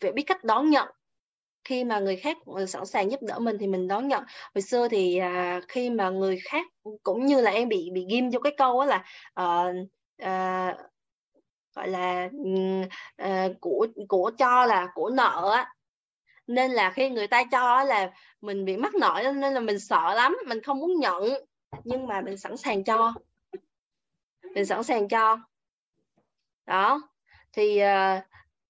phải biết cách đón nhận khi mà người khác ờ, sẵn sàng giúp đỡ mình thì mình đón nhận. Hồi xưa thì à, khi mà người khác cũng như là em bị bị ghim cho cái câu đó là uh, uh, gọi là uh, của của cho là của nợ á. Nên là khi người ta cho là mình bị mắc nợ nên là mình sợ lắm mình không muốn nhận. Nhưng mà mình sẵn sàng cho. Mình sẵn sàng cho. Đó. Thì uh,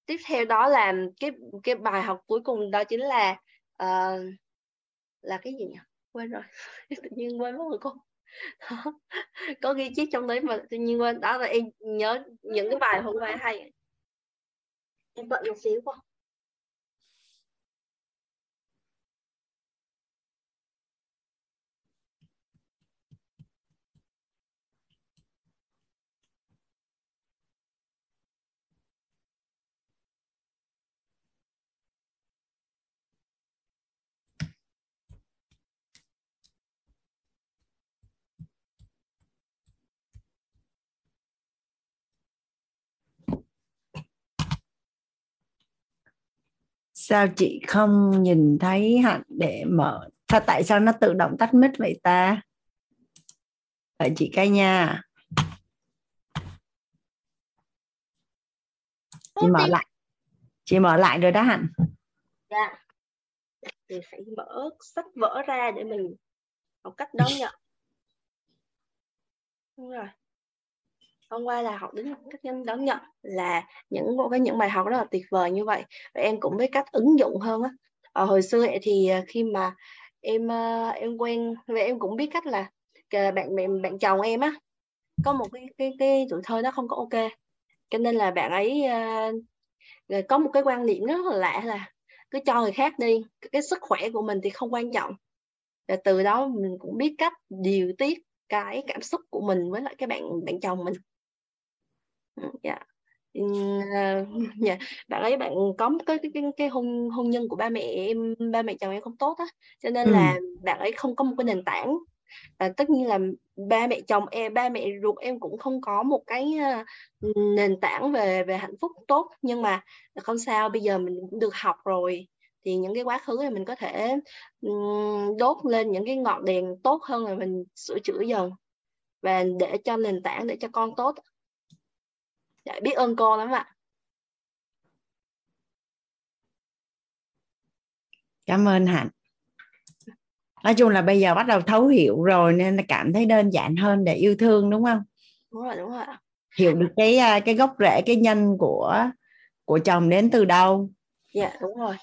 tiếp theo đó là cái cái bài học cuối cùng đó chính là uh, là cái gì nhỉ? Quên rồi. Tự nhiên quên mất rồi cô. Có ghi chép trong đấy mà tự nhiên quên. Đó là em nhớ những cái bài hôm qua hay. Em bận một xíu không sao chị không nhìn thấy hạnh để mở? Sao tại sao nó tự động tắt mic vậy ta? Đợi chị cái nha. Chị mở lại. Chị mở lại rồi đó hạnh. Dạ. Thì phải mở sách vở ra để mình học cách đón nhận. Đúng rồi hôm qua là học đến cách đón nhận là những một cái những bài học rất là tuyệt vời như vậy. Và em cũng biết cách ứng dụng hơn á. Ở hồi xưa thì ờ, khi mà em ờ, em quen và em cũng biết cách là bạn bạn bạn chồng em á có một cái cái cái tuổi thơ nó không có ok. Cho nên là bạn ấy uh, có một cái quan niệm rất là lạ là cứ cho người khác đi cái sức khỏe của mình thì không quan trọng. Và từ đó mình cũng biết cách điều tiết cái cảm xúc của mình với lại cái bạn bạn chồng mình dạ. Yeah. dạ. Bạn ấy bạn có cái cái cái, cái hôn hôn nhân của ba mẹ em ba mẹ chồng em không tốt á. Cho nên ừ. là bạn ấy không có một cái nền tảng. Và tất nhiên là ba mẹ chồng em ba mẹ ruột em cũng không có một cái uh, nền tảng về về hạnh phúc tốt. Nhưng mà không sao bây giờ mình cũng được học rồi. Thì những cái quá khứ này mình có thể đốt lên những cái ngọn đèn tốt hơn rồi mình sửa chữa dần. Và để cho nền tảng để cho con tốt dạ, biết ơn cô lắm ạ. Cảm ơn hạnh. Nói chung là bây giờ bắt đầu thấu hiểu rồi nên là cảm thấy đơn giản hơn để yêu thương đúng không? Đúng rồi đúng rồi hiểu được cái à, cái gốc rễ cái nhân của của chồng đến từ đâu. Dạ đúng rồi.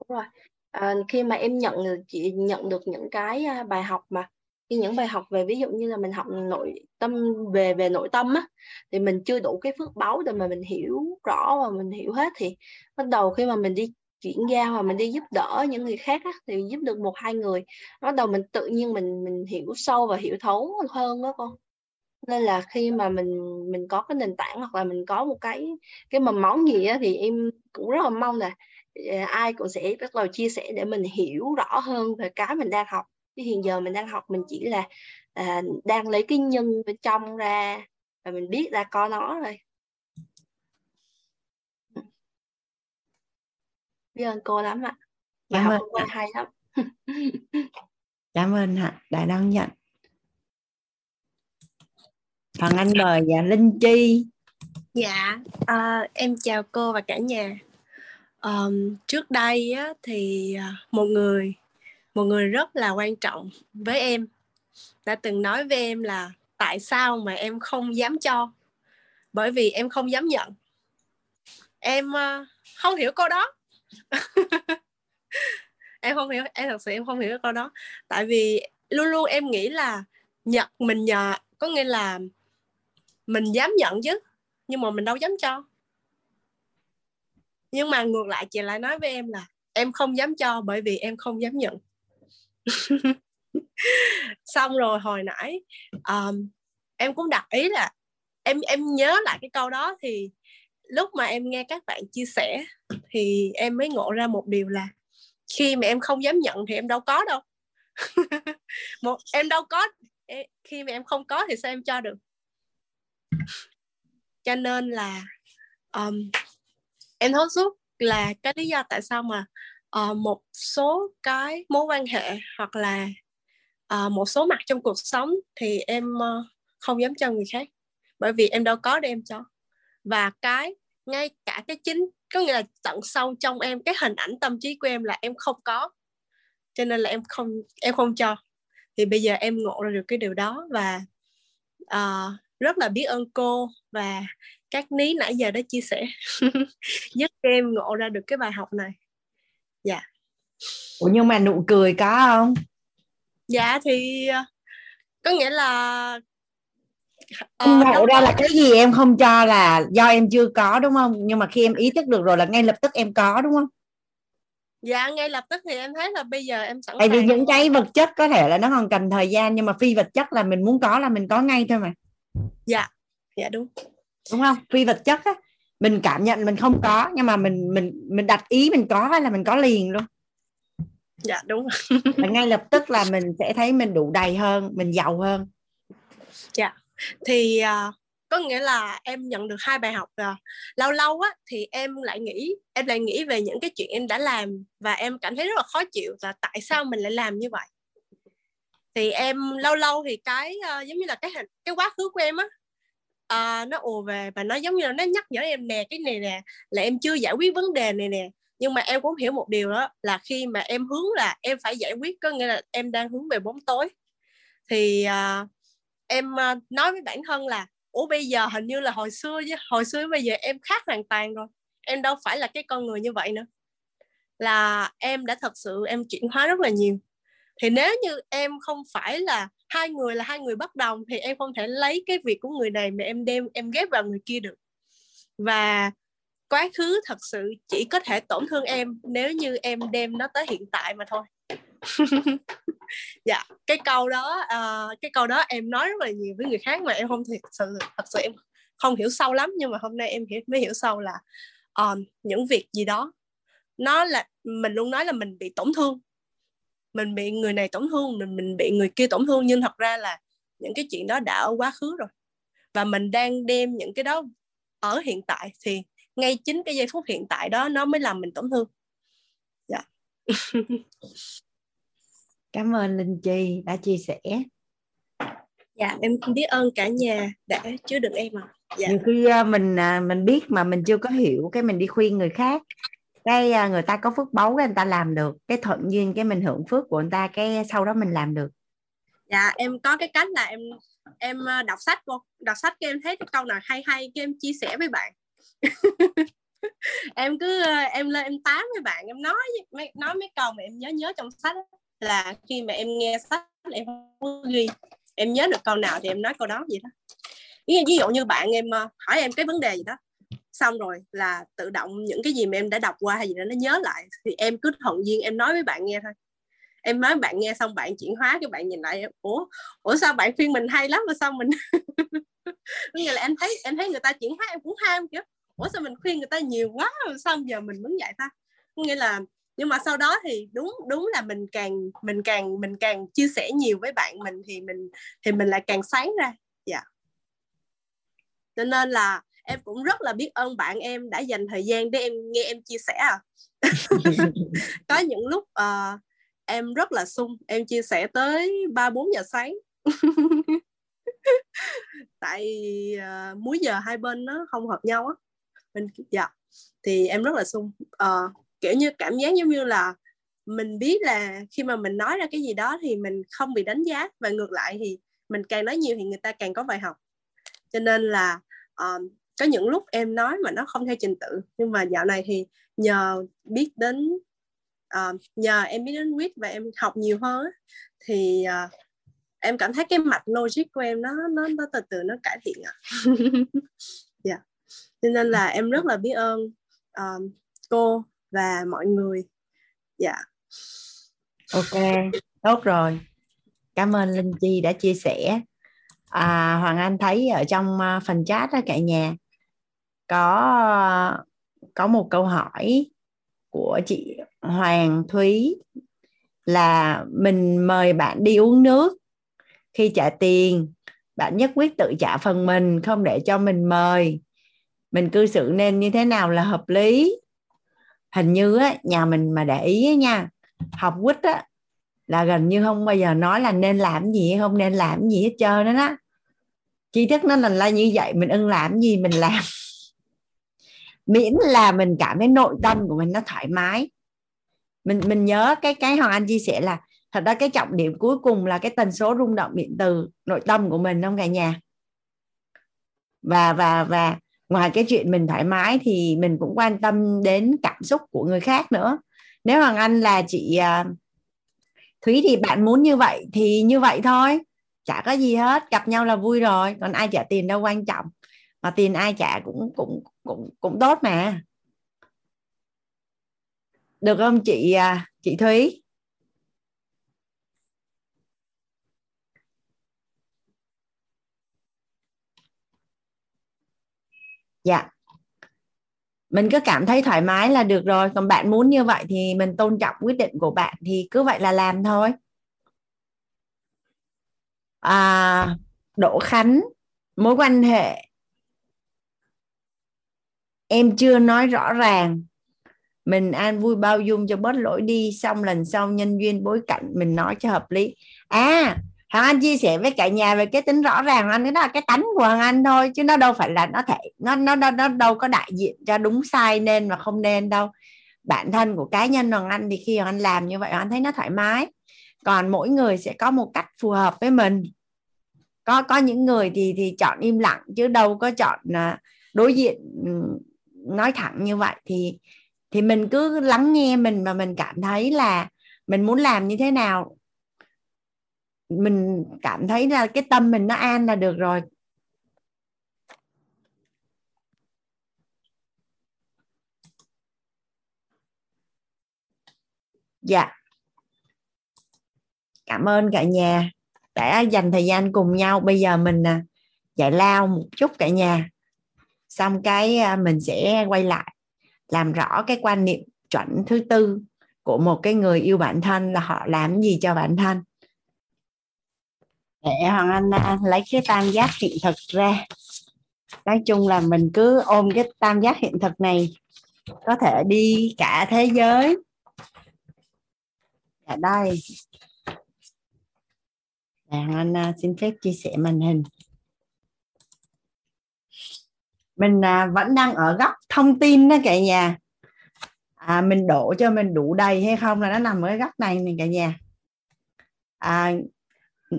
Đúng rồi. À, khi mà em nhận được chị nhận được những cái à, bài học mà như những bài học về ví dụ như là mình học nội tâm về về nội tâm á thì mình chưa đủ cái phước báu để mà mình hiểu rõ và mình hiểu hết thì bắt đầu khi mà mình đi chuyển giao và mình đi giúp đỡ những người khác á, thì giúp được một hai người bắt đầu mình tự nhiên mình mình hiểu sâu và hiểu thấu hơn đó con. Nên là khi mà mình mình có cái nền tảng hoặc là mình có một cái cái mầm móng gì á, thì em cũng rất là mong là à, ai cũng sẽ bắt đầu chia sẻ để mình hiểu rõ hơn về cái mình đang học chứ hiện giờ mình đang học mình chỉ là à, đang lấy cái nhân bên trong ra và mình biết ra có nó rồi biết ơn cô lắm ạ. Cảm ơn hôm qua hay lắm. Cảm ơn hả đã đón nhận. Phần anh mời dạ linh chi? Dạ uh, em chào cô và cả nhà. Um, trước đây á, thì à, một người một người rất là quan trọng với em. Đã từng nói với em là tại sao mà em không dám cho? Bởi vì em không dám nhận. Em uh, không hiểu câu đó. Em không hiểu em thật sự em không hiểu câu đó. Tại vì luôn luôn em nghĩ là nhận mình nhờ có nghĩa là mình dám nhận chứ nhưng mà mình đâu dám cho. Nhưng mà ngược lại chị lại nói với em là em không dám cho bởi vì em không dám nhận. xong rồi hồi nãy um, em cũng đặt ý là em em nhớ lại cái câu đó thì lúc mà em nghe các bạn chia sẻ thì em mới ngộ ra một điều là khi mà em không dám nhận thì em đâu có đâu. Một em đâu có khi mà em không có thì sao em cho được? Cho nên là um, em thấu suốt là cái lý do tại sao mà uh, một số cái mối quan hệ hoặc là uh, một số mặt trong cuộc sống thì em uh, không dám cho người khác bởi vì em đâu có để em cho. Và cái ngay cả cái chính có nghĩa là tận sâu trong em cái hình ảnh tâm trí của em là em không có cho nên là em không em không cho. Thì bây giờ em ngộ ra được cái điều đó và uh, rất là biết ơn cô và các ní nãy giờ đã chia sẻ giúp em ngộ ra được cái bài học này dạ. Ủa nhưng mà nụ cười có không? Dạ thì ờ, có nghĩa là uh, ngộ ra là cái gì em không cho là do em chưa có đúng không? Nhưng mà khi em ý thức được rồi là ngay lập tức em có đúng không? Dạ ngay lập tức thì em thấy là bây giờ em sẵn tại vì những cái vật chất có thể là nó còn cần thời gian nhưng mà phi vật chất là mình muốn có là mình có ngay thôi mà. Dạ. Dạ đúng. Đúng không? Phi vật chất á mình cảm nhận mình không có nhưng mà mình mình mình đặt ý mình có hay là mình có liền luôn. Dạ đúng. Và ngay lập tức là mình sẽ thấy mình đủ đầy hơn mình giàu hơn. Dạ. Thì uh, có nghĩa là em nhận được hai bài học rồi lâu lâu á thì em lại nghĩ em lại nghĩ về những cái chuyện em đã làm và em cảm thấy rất là khó chịu và tại sao mình lại làm như vậy? Thì em lâu lâu thì cái uh, giống như là cái hình cái quá khứ của em á à, nó ùa về và nó giống như là nó nhắc nhở em nè cái này nè là em chưa giải quyết vấn đề này nè. Nhưng mà em cũng hiểu một điều đó là khi mà em hướng là em phải giải quyết có nghĩa là em đang hướng về bóng tối. Thì à, em ờ, nói với bản thân là ủa bây giờ hình như là hồi xưa chứ hồi xưa bây giờ em khác hoàn toàn rồi em đâu phải là cái con người như vậy nữa. Là em đã thật sự em chuyển hóa rất là nhiều. Thì nếu như em không phải là hai người là hai người bất đồng thì em không thể lấy cái việc của người này mà em đem em ghép vào người kia được. Và quá khứ thật sự chỉ có thể tổn thương em nếu như em đem nó tới hiện tại mà thôi. Dạ cái câu đó uh, cái câu đó em nói rất là nhiều với người khác mà em không thật sự thật sự em không hiểu sâu lắm nhưng mà hôm nay em hiểu mới hiểu sâu là um, những việc gì đó nó là mình luôn nói là mình bị tổn thương mình bị người này tổn thương mình mình bị người kia tổn thương nhưng thật ra là những cái chuyện đó đã ở quá khứ rồi. Và mình đang đem những cái đó ở hiện tại thì ngay chính cái giây phút hiện tại đó nó mới làm mình tổn thương. Dạ. Cảm ơn linh chi đã chia sẻ. Dạ em biết ơn cả nhà đã chứa được em ạ. À. dạ. nhiều khi à, mình à, mình biết mà mình chưa có hiểu cái mình đi khuyên người khác cái à, người ta có phước báu cái người ta làm được, cái thuận duyên cái mình hưởng phước của người ta, cái sau đó mình làm được. Dạ em có cái cách là em em à, đọc sách cô đọc sách cái em thấy cái câu nào hay hay cái em chia sẻ với bạn. Em cứ à, em lên em tám với bạn, em nói nói mấy câu mà em nhớ nhớ trong sách là khi mà em nghe sách em không ghi. Em nhớ được câu nào thì em nói câu đó vậy đó. Ví dụ như bạn em hỏi em cái vấn đề gì đó xong rồi là tự động những cái gì mà em đã đọc qua hay gì đó nó nhớ lại, thì em cứ thuận duyên em nói với bạn nghe thôi. Em nói bạn nghe xong bạn chuyển hóa cái bạn nhìn lại, ủa ủa sao bạn khuyên mình hay lắm mà sao mình nghĩa là em thấy em thấy người ta chuyển hóa em cũng ham kiểu ủa sao mình khuyên người ta nhiều quá rồi sao giờ mình muốn dạy ta? Nghĩa là, nhưng mà sau đó thì đúng đúng là mình càng mình càng mình càng chia sẻ nhiều với bạn mình thì mình thì mình lại càng sáng ra. Dạ. Yeah. cho nên là em cũng rất là biết ơn bạn em đã dành thời gian để em nghe em chia sẻ à. Có những lúc uh, em rất là sung em chia sẻ tới ba bốn giờ sáng. Tại uh, múi giờ hai bên nó không hợp nhau á. Mình dạ thì em rất là sung uh, kiểu như cảm giác giống như là mình biết là khi mà mình nói ra cái gì đó thì mình không bị đánh giá và ngược lại thì mình càng nói nhiều thì người ta càng có bài học. Cho nên là um, có những lúc em nói mà nó không theo trình tự nhưng mà dạo này thì nhờ biết đến uh, nhờ em biết đến quýt và em học nhiều hơn thì uh, em cảm thấy cái mạch logic của em nó nó nó từ từ nó cải thiện ạ yeah. cho nên là em rất là biết ơn um, cô và mọi người dạ yeah. ok tốt rồi cảm ơn linh chi đã chia sẻ à, hoàng anh thấy ở trong phần chat đó cả nhà có có một câu hỏi của chị Hoàng Thúy là mình mời bạn đi uống nước khi trả tiền. Bạn nhất quyết tự trả phần mình không để cho mình mời. Mình cư xử nên như thế nào là hợp lý? Hình như á, nhà mình mà để ý á nha học quýt á là gần như không bao giờ nói là nên làm gì hay không nên làm gì hết trơn đó đó. Chi thức nó là, là như vậy mình ưng làm gì mình làm miễn là mình cảm thấy nội tâm của mình nó thoải mái. Mình mình nhớ cái cái hoàng anh chia sẻ là thật ra cái trọng điểm cuối cùng là cái tần số rung động điện từ nội tâm của mình, không cả nhà? Và và và ngoài cái chuyện mình thoải mái thì mình cũng quan tâm đến cảm xúc của người khác nữa. Nếu hoàng anh là chị à, thúy thì bạn muốn như vậy thì như vậy thôi. Chả có gì hết, gặp nhau là vui rồi, còn ai trả tiền đâu quan trọng. Mà tiền ai trả cũng cũng cũng cũng tốt mà. Được không chị à, chị Thúy? Dạ. Mình cứ cảm thấy thoải mái là được rồi còn bạn muốn như vậy thì mình tôn trọng quyết định của bạn thì cứ vậy là làm thôi. À, Đỗ Khánh mối quan hệ em chưa nói rõ ràng. Mình an vui bao dung cho bớt lỗi đi xong lần sau nhân duyên bối cảnh mình nói cho hợp lý. À Hoàng Anh chia sẻ với cả nhà về cái tính rõ ràng anh cái đó là cái tánh của Hoàng Anh thôi chứ nó đâu phải là nó thể nó nó nó, nó đâu có đại diện cho đúng sai nên và không nên đâu. Bản thân của cá nhân Hoàng Anh thì khi Hoàng Anh làm như vậy Hoàng Anh thấy nó thoải mái. Còn mỗi người sẽ có một cách phù hợp với mình. Có có những người thì thì chọn im lặng chứ đâu có chọn à, đối diện ừ, nói thẳng như vậy thì thì mình cứ lắng nghe mình mà mình cảm thấy là mình muốn làm như thế nào. Mình cảm thấy là cái tâm mình nó an là được rồi. Dạ. Cảm ơn cả nhà đã dành thời gian cùng nhau. Bây giờ mình à, giải lao một chút cả nhà xong cái à, mình sẽ quay lại, làm rõ cái quan niệm chuẩn thứ tư của một cái người yêu bản thân là họ làm gì cho bản thân. Để hoàng anh à, lấy cái tam giác hiện thực ra. Nói chung là mình cứ ôm cái tam giác hiện thực này, có thể đi cả thế giới. Ở đây. Dạ, hoàng anh à, xin phép chia sẻ màn hình mình à, vẫn đang ở góc thông tin đó cả nhà. À, mình đổ cho mình đủ đầy hay không là nó nằm ở cái góc này này cả nhà. À,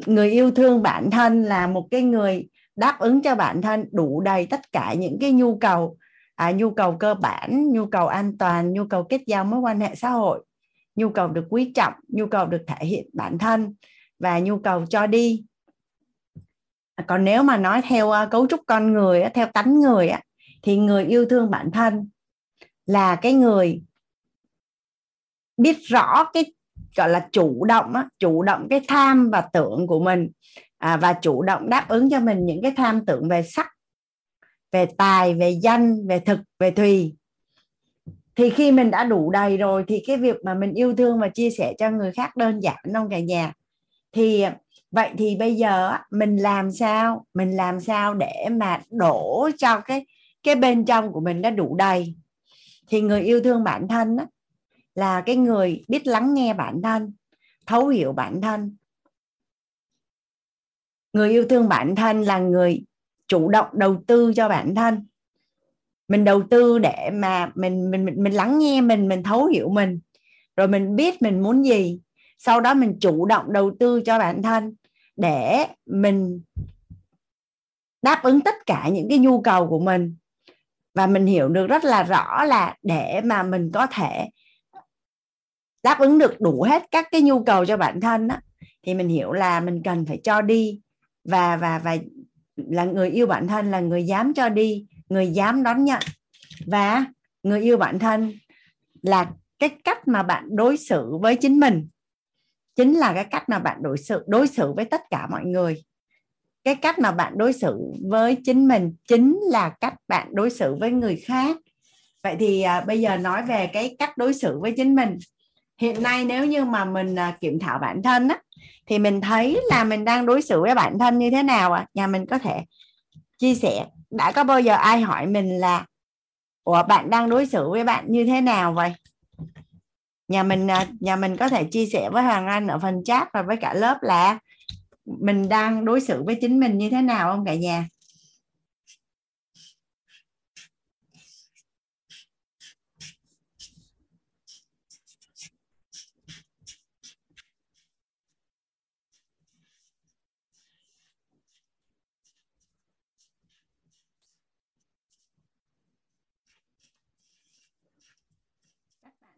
người yêu thương bản thân là một cái người đáp ứng cho bản thân đủ đầy tất cả những cái nhu cầu à, nhu cầu cơ bản nhu cầu an toàn nhu cầu kết giao mối quan hệ xã hội nhu cầu được quý trọng nhu cầu được thể hiện bản thân và nhu cầu cho đi. À, còn nếu mà nói theo à, cấu trúc con người theo tánh người thì người yêu thương bản thân là cái người biết rõ cái, gọi là chủ động chủ động cái tham và tưởng của mình à, và chủ động đáp ứng cho mình những cái tham tưởng về sắc, về tài, về danh, về thực, về thùy. Thì khi mình đã đủ đầy rồi thì cái việc mà mình yêu thương và chia sẻ cho người khác đơn giản trong cả nhà thì vậy thì bây giờ mình làm sao? Mình làm sao để mà đổ cho cái cái bên trong của mình nó đủ đầy? Thì người yêu thương bản thân á, là cái người biết lắng nghe bản thân thấu hiểu bản thân. Người yêu thương bản thân là người chủ động đầu tư cho bản thân. Mình đầu tư để mà mình mình mình, mình lắng nghe mình mình thấu hiểu mình. Rồi mình biết mình muốn gì sau đó mình chủ động đầu tư cho bản thân để mình đáp ứng tất cả những cái nhu cầu của mình. Và mình hiểu được rất là rõ là để mà mình có thể đáp ứng được đủ hết các cái nhu cầu cho bản thân á, thì mình hiểu là mình cần phải cho đi. Và và và là người yêu bản thân là người dám cho đi người dám đón nhận. Và người yêu bản thân là cái cách mà bạn đối xử với chính mình chính là cái cách mà bạn đối xử đối xử với tất cả mọi người. Cái cách mà bạn đối xử với chính mình chính là cách bạn đối xử với người khác. Vậy thì à, bây giờ nói về cái cách đối xử với chính mình. Hiện nay nếu như mà mình à, kiểm thảo bản thân á thì mình thấy là mình đang đối xử với bản thân như thế nào ạ? À? nhà mình có thể chia sẻ đã có bao giờ ai hỏi mình là ủa bạn đang đối xử với bạn như thế nào vậy? Nhà mình à, nhà mình có thể chia sẻ với hoàng anh ở phần chat và với cả lớp là mình đang đối xử với chính mình như thế nào không cả nhà?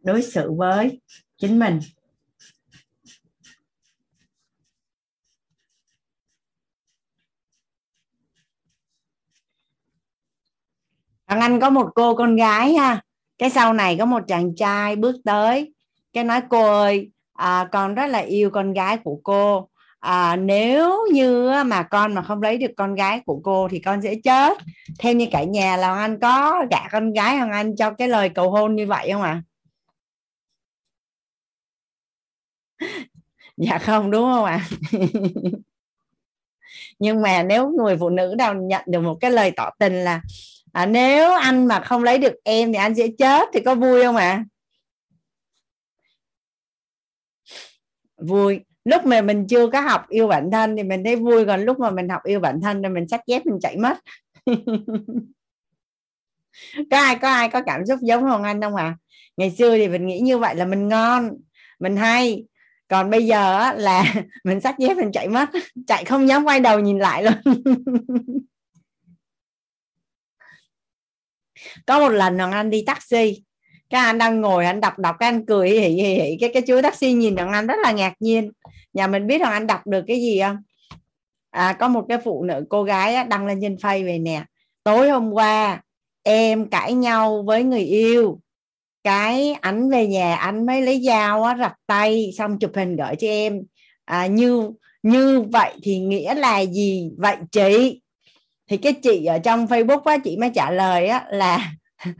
Đối xử với chính mình. Thằng anh có một cô con gái ha. Cái sau này có một chàng trai bước tới. Cái nói cô ơi à, con rất là yêu con gái của cô. À, nếu như mà con mà không lấy được con gái của cô thì con sẽ chết. Theo như cả nhà là anh có gả con gái hoàng anh cho cái lời cầu hôn như vậy không ạ? à? dạ không đúng không ạ à? nhưng mà nếu người phụ nữ nào nhận được một cái lời tỏ tình là à, nếu anh mà không lấy được em thì anh sẽ chết thì có vui không ạ à? vui lúc mà mình chưa có học yêu bản thân thì mình thấy vui còn lúc mà mình học yêu bản thân thì mình sách dép mình chạy mất có ai có ai có cảm xúc giống hoàng Anh không à ngày xưa thì mình nghĩ như vậy là mình ngon mình hay còn bây giờ là mình sách dép mình chạy mất chạy không dám quay đầu nhìn lại luôn. Có một lần thằng anh đi taxi cái anh đang ngồi anh đọc đọc cái anh cười hỉ hỉ hỉ cái cái chú taxi nhìn thằng anh rất là ngạc nhiên. Nhà mình biết thằng anh đọc được cái gì không? À, có một cái phụ nữ cô gái đăng lên trên face về nè. Tối hôm qua em cãi nhau với người yêu cái ảnh về nhà anh mới lấy dao á rạch tay xong chụp hình gửi cho em. À, như như vậy thì nghĩa là gì? Vậy chị thì cái chị ở trong Facebook á chị mới trả lời á là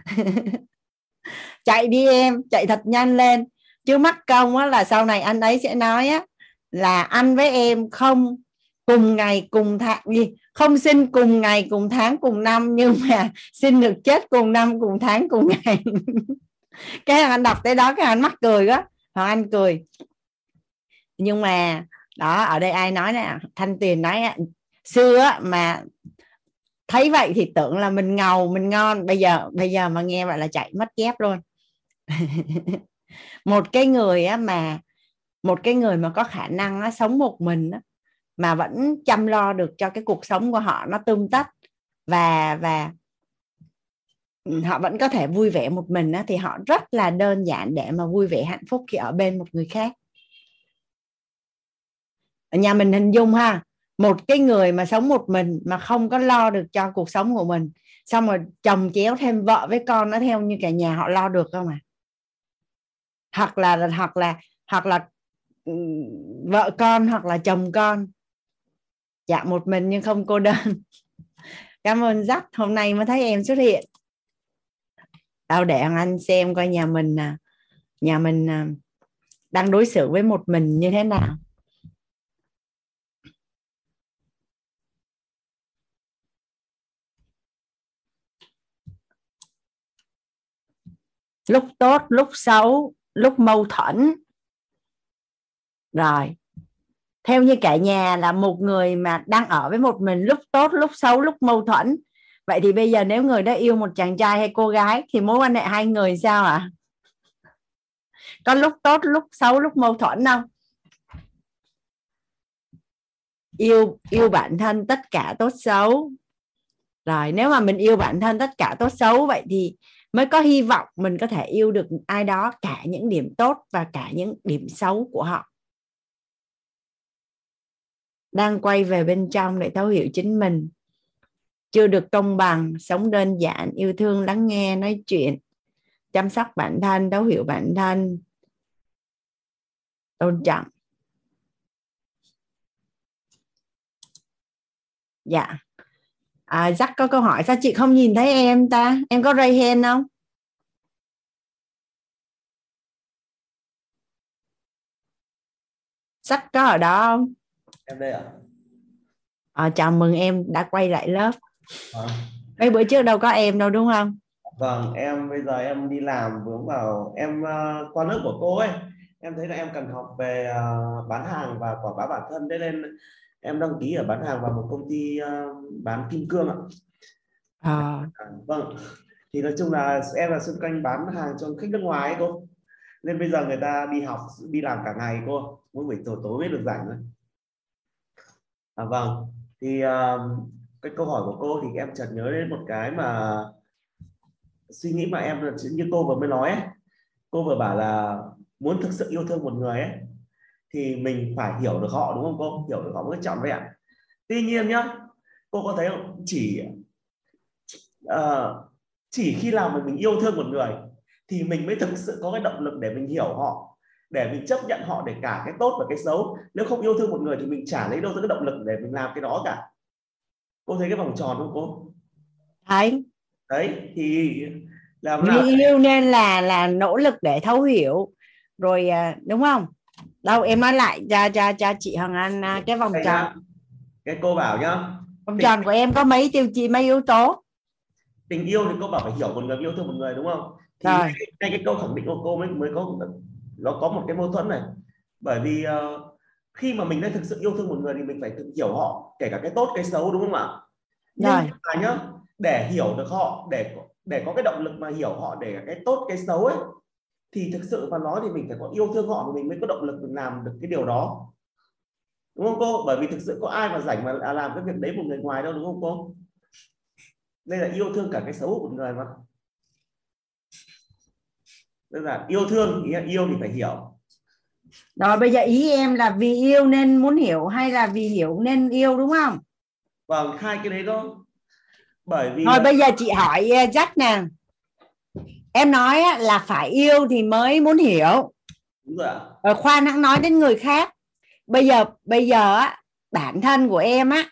chạy đi em chạy thật nhanh lên. Chứ mắc công á là sau này anh ấy sẽ nói á là anh với em không cùng ngày cùng tháng gì không sinh cùng ngày cùng tháng cùng năm nhưng mà sinh được chết cùng năm cùng tháng cùng ngày. cái anh đọc tới đó cái anh mắc cười đó hoàng anh cười. Nhưng mà đó ở đây ai nói nè thanh tuyền nói xưa mà thấy vậy thì tưởng là mình ngầu mình ngon. Bây giờ bây giờ mà nghe vậy là chạy mất dép luôn. Một cái người á mà một cái người mà có khả năng á, sống một mình á, mà vẫn chăm lo được cho cái cuộc sống của họ nó tươm tất. Và và họ vẫn có thể vui vẻ một mình á, thì họ rất là đơn giản để mà vui vẻ hạnh phúc khi ở bên một người khác. Ở nhà mình hình dung ha một cái người mà sống một mình mà không có lo được cho cuộc sống của mình xong rồi chồng chéo thêm vợ với con nó theo như cả nhà họ lo được không à hoặc là hoặc là hoặc là ừ, vợ con hoặc là chồng con. Dạ một mình nhưng không cô đơn. Cảm ơn dắt hôm nay mới thấy em xuất hiện tao để anh xem coi nhà mình à, nhà mình à, đang đối xử với một mình như thế nào. Lúc tốt lúc xấu lúc mâu thuẫn. Rồi theo như cả nhà là một người mà đang ở với một mình lúc tốt lúc xấu lúc mâu thuẫn vậy thì bây giờ nếu người đó yêu một chàng trai hay cô gái thì mối quan hệ hai người sao ạ? À? có lúc tốt, lúc xấu, lúc mâu thuẫn không? Yêu yêu bản thân tất cả tốt xấu. Rồi, nếu mà mình yêu bản thân tất cả tốt xấu vậy thì mới có hy vọng mình có thể yêu được ai đó cả những điểm tốt và cả những điểm xấu của họ. Đang quay về bên trong để thấu hiểu chính mình chưa được công bằng sống đơn giản yêu thương lắng nghe nói chuyện chăm sóc bản thân thấu hiểu bản thân. Tôn trọng. Dạ. À, Jack có câu hỏi sao chị không nhìn thấy em ta? Em có ray hand không? Jack có ở đó không? Em đây ạ. À, chào mừng em đã quay lại lớp à. mấy bữa trước đâu có em đâu đúng không? Vâng em bây giờ em đi làm vướng vào em uh, qua lớp của cô ấy. Em thấy là em cần học về uh, bán hàng và quảng bá bản thân. Thế nên em đăng ký ở bán hàng vào một công ty uh, bán kim cương ạ. À. vâng. Thì nói chung là em là xung quanh bán hàng cho khách nước ngoài ấy cô. Nên bây giờ người ta đi học đi làm cả ngày cô. Mỗi buổi tối tối mới được rảnh thôi. À, vâng. Thì uh, cái câu hỏi của cô thì em chợt nhớ đến một cái mà suy nghĩ mà em như cô vừa mới nói ấy. cô vừa bảo là muốn thực sự yêu thương một người ấy thì mình phải hiểu được họ đúng không cô? Hiểu được họ mới trọn vẹn. Tuy nhiên nhá cô có thấy không? Chỉ uh, chỉ khi nào mà mình yêu thương một người thì mình mới thực sự có cái động lực để mình hiểu họ để mình chấp nhận họ để cả cái tốt và cái xấu. Nếu không yêu thương một người thì mình chả lấy đâu tới cái động lực để mình làm cái đó cả cô thấy cái vòng tròn không cô? Thấy. Đấy thì làm nào? yêu nên là là nỗ lực để thấu hiểu. Rồi à, đúng không? Đâu em nói lại cho cho cho chị Hằng Anh à, cái vòng tròn. cái cô bảo nhá. Vòng tình... tròn của em có mấy tiêu chí mấy yếu tố? Tình yêu thì cô bảo phải hiểu một người yêu thương một người đúng không? Thì rồi. ngay cái câu khẳng định của cô mới mới có nó có một cái mâu thuẫn này. Bởi vì uh, khi mà mình đã thực sự yêu thương một người thì mình phải thực hiểu họ kể cả cái tốt cái xấu đúng không ạ? Nhưng rồi. mà nhá để hiểu được họ để để có cái động lực mà hiểu họ để cái tốt cái xấu ấy thì thực sự mà nói thì mình phải có yêu thương họ thì mình mới có động lực mình làm được cái điều đó. Đúng không cô? Bởi vì thực sự có ai mà rảnh mà làm cái việc đấy một người ngoài đâu đúng không cô? Đây là yêu thương cả cái xấu của một người mà. Tức là yêu thương nghĩa yêu thì phải hiểu rồi bây giờ ý em là vì yêu nên muốn hiểu hay là vì hiểu nên yêu đúng không? Vâng hai cái đấy đó. Bởi vì thôi bây giờ chị hỏi Jack nè. Em nói là phải yêu thì mới muốn hiểu. Đúng rồi rồi khoan hãng nói đến người khác. Bây giờ bây giờ á bản thân của em á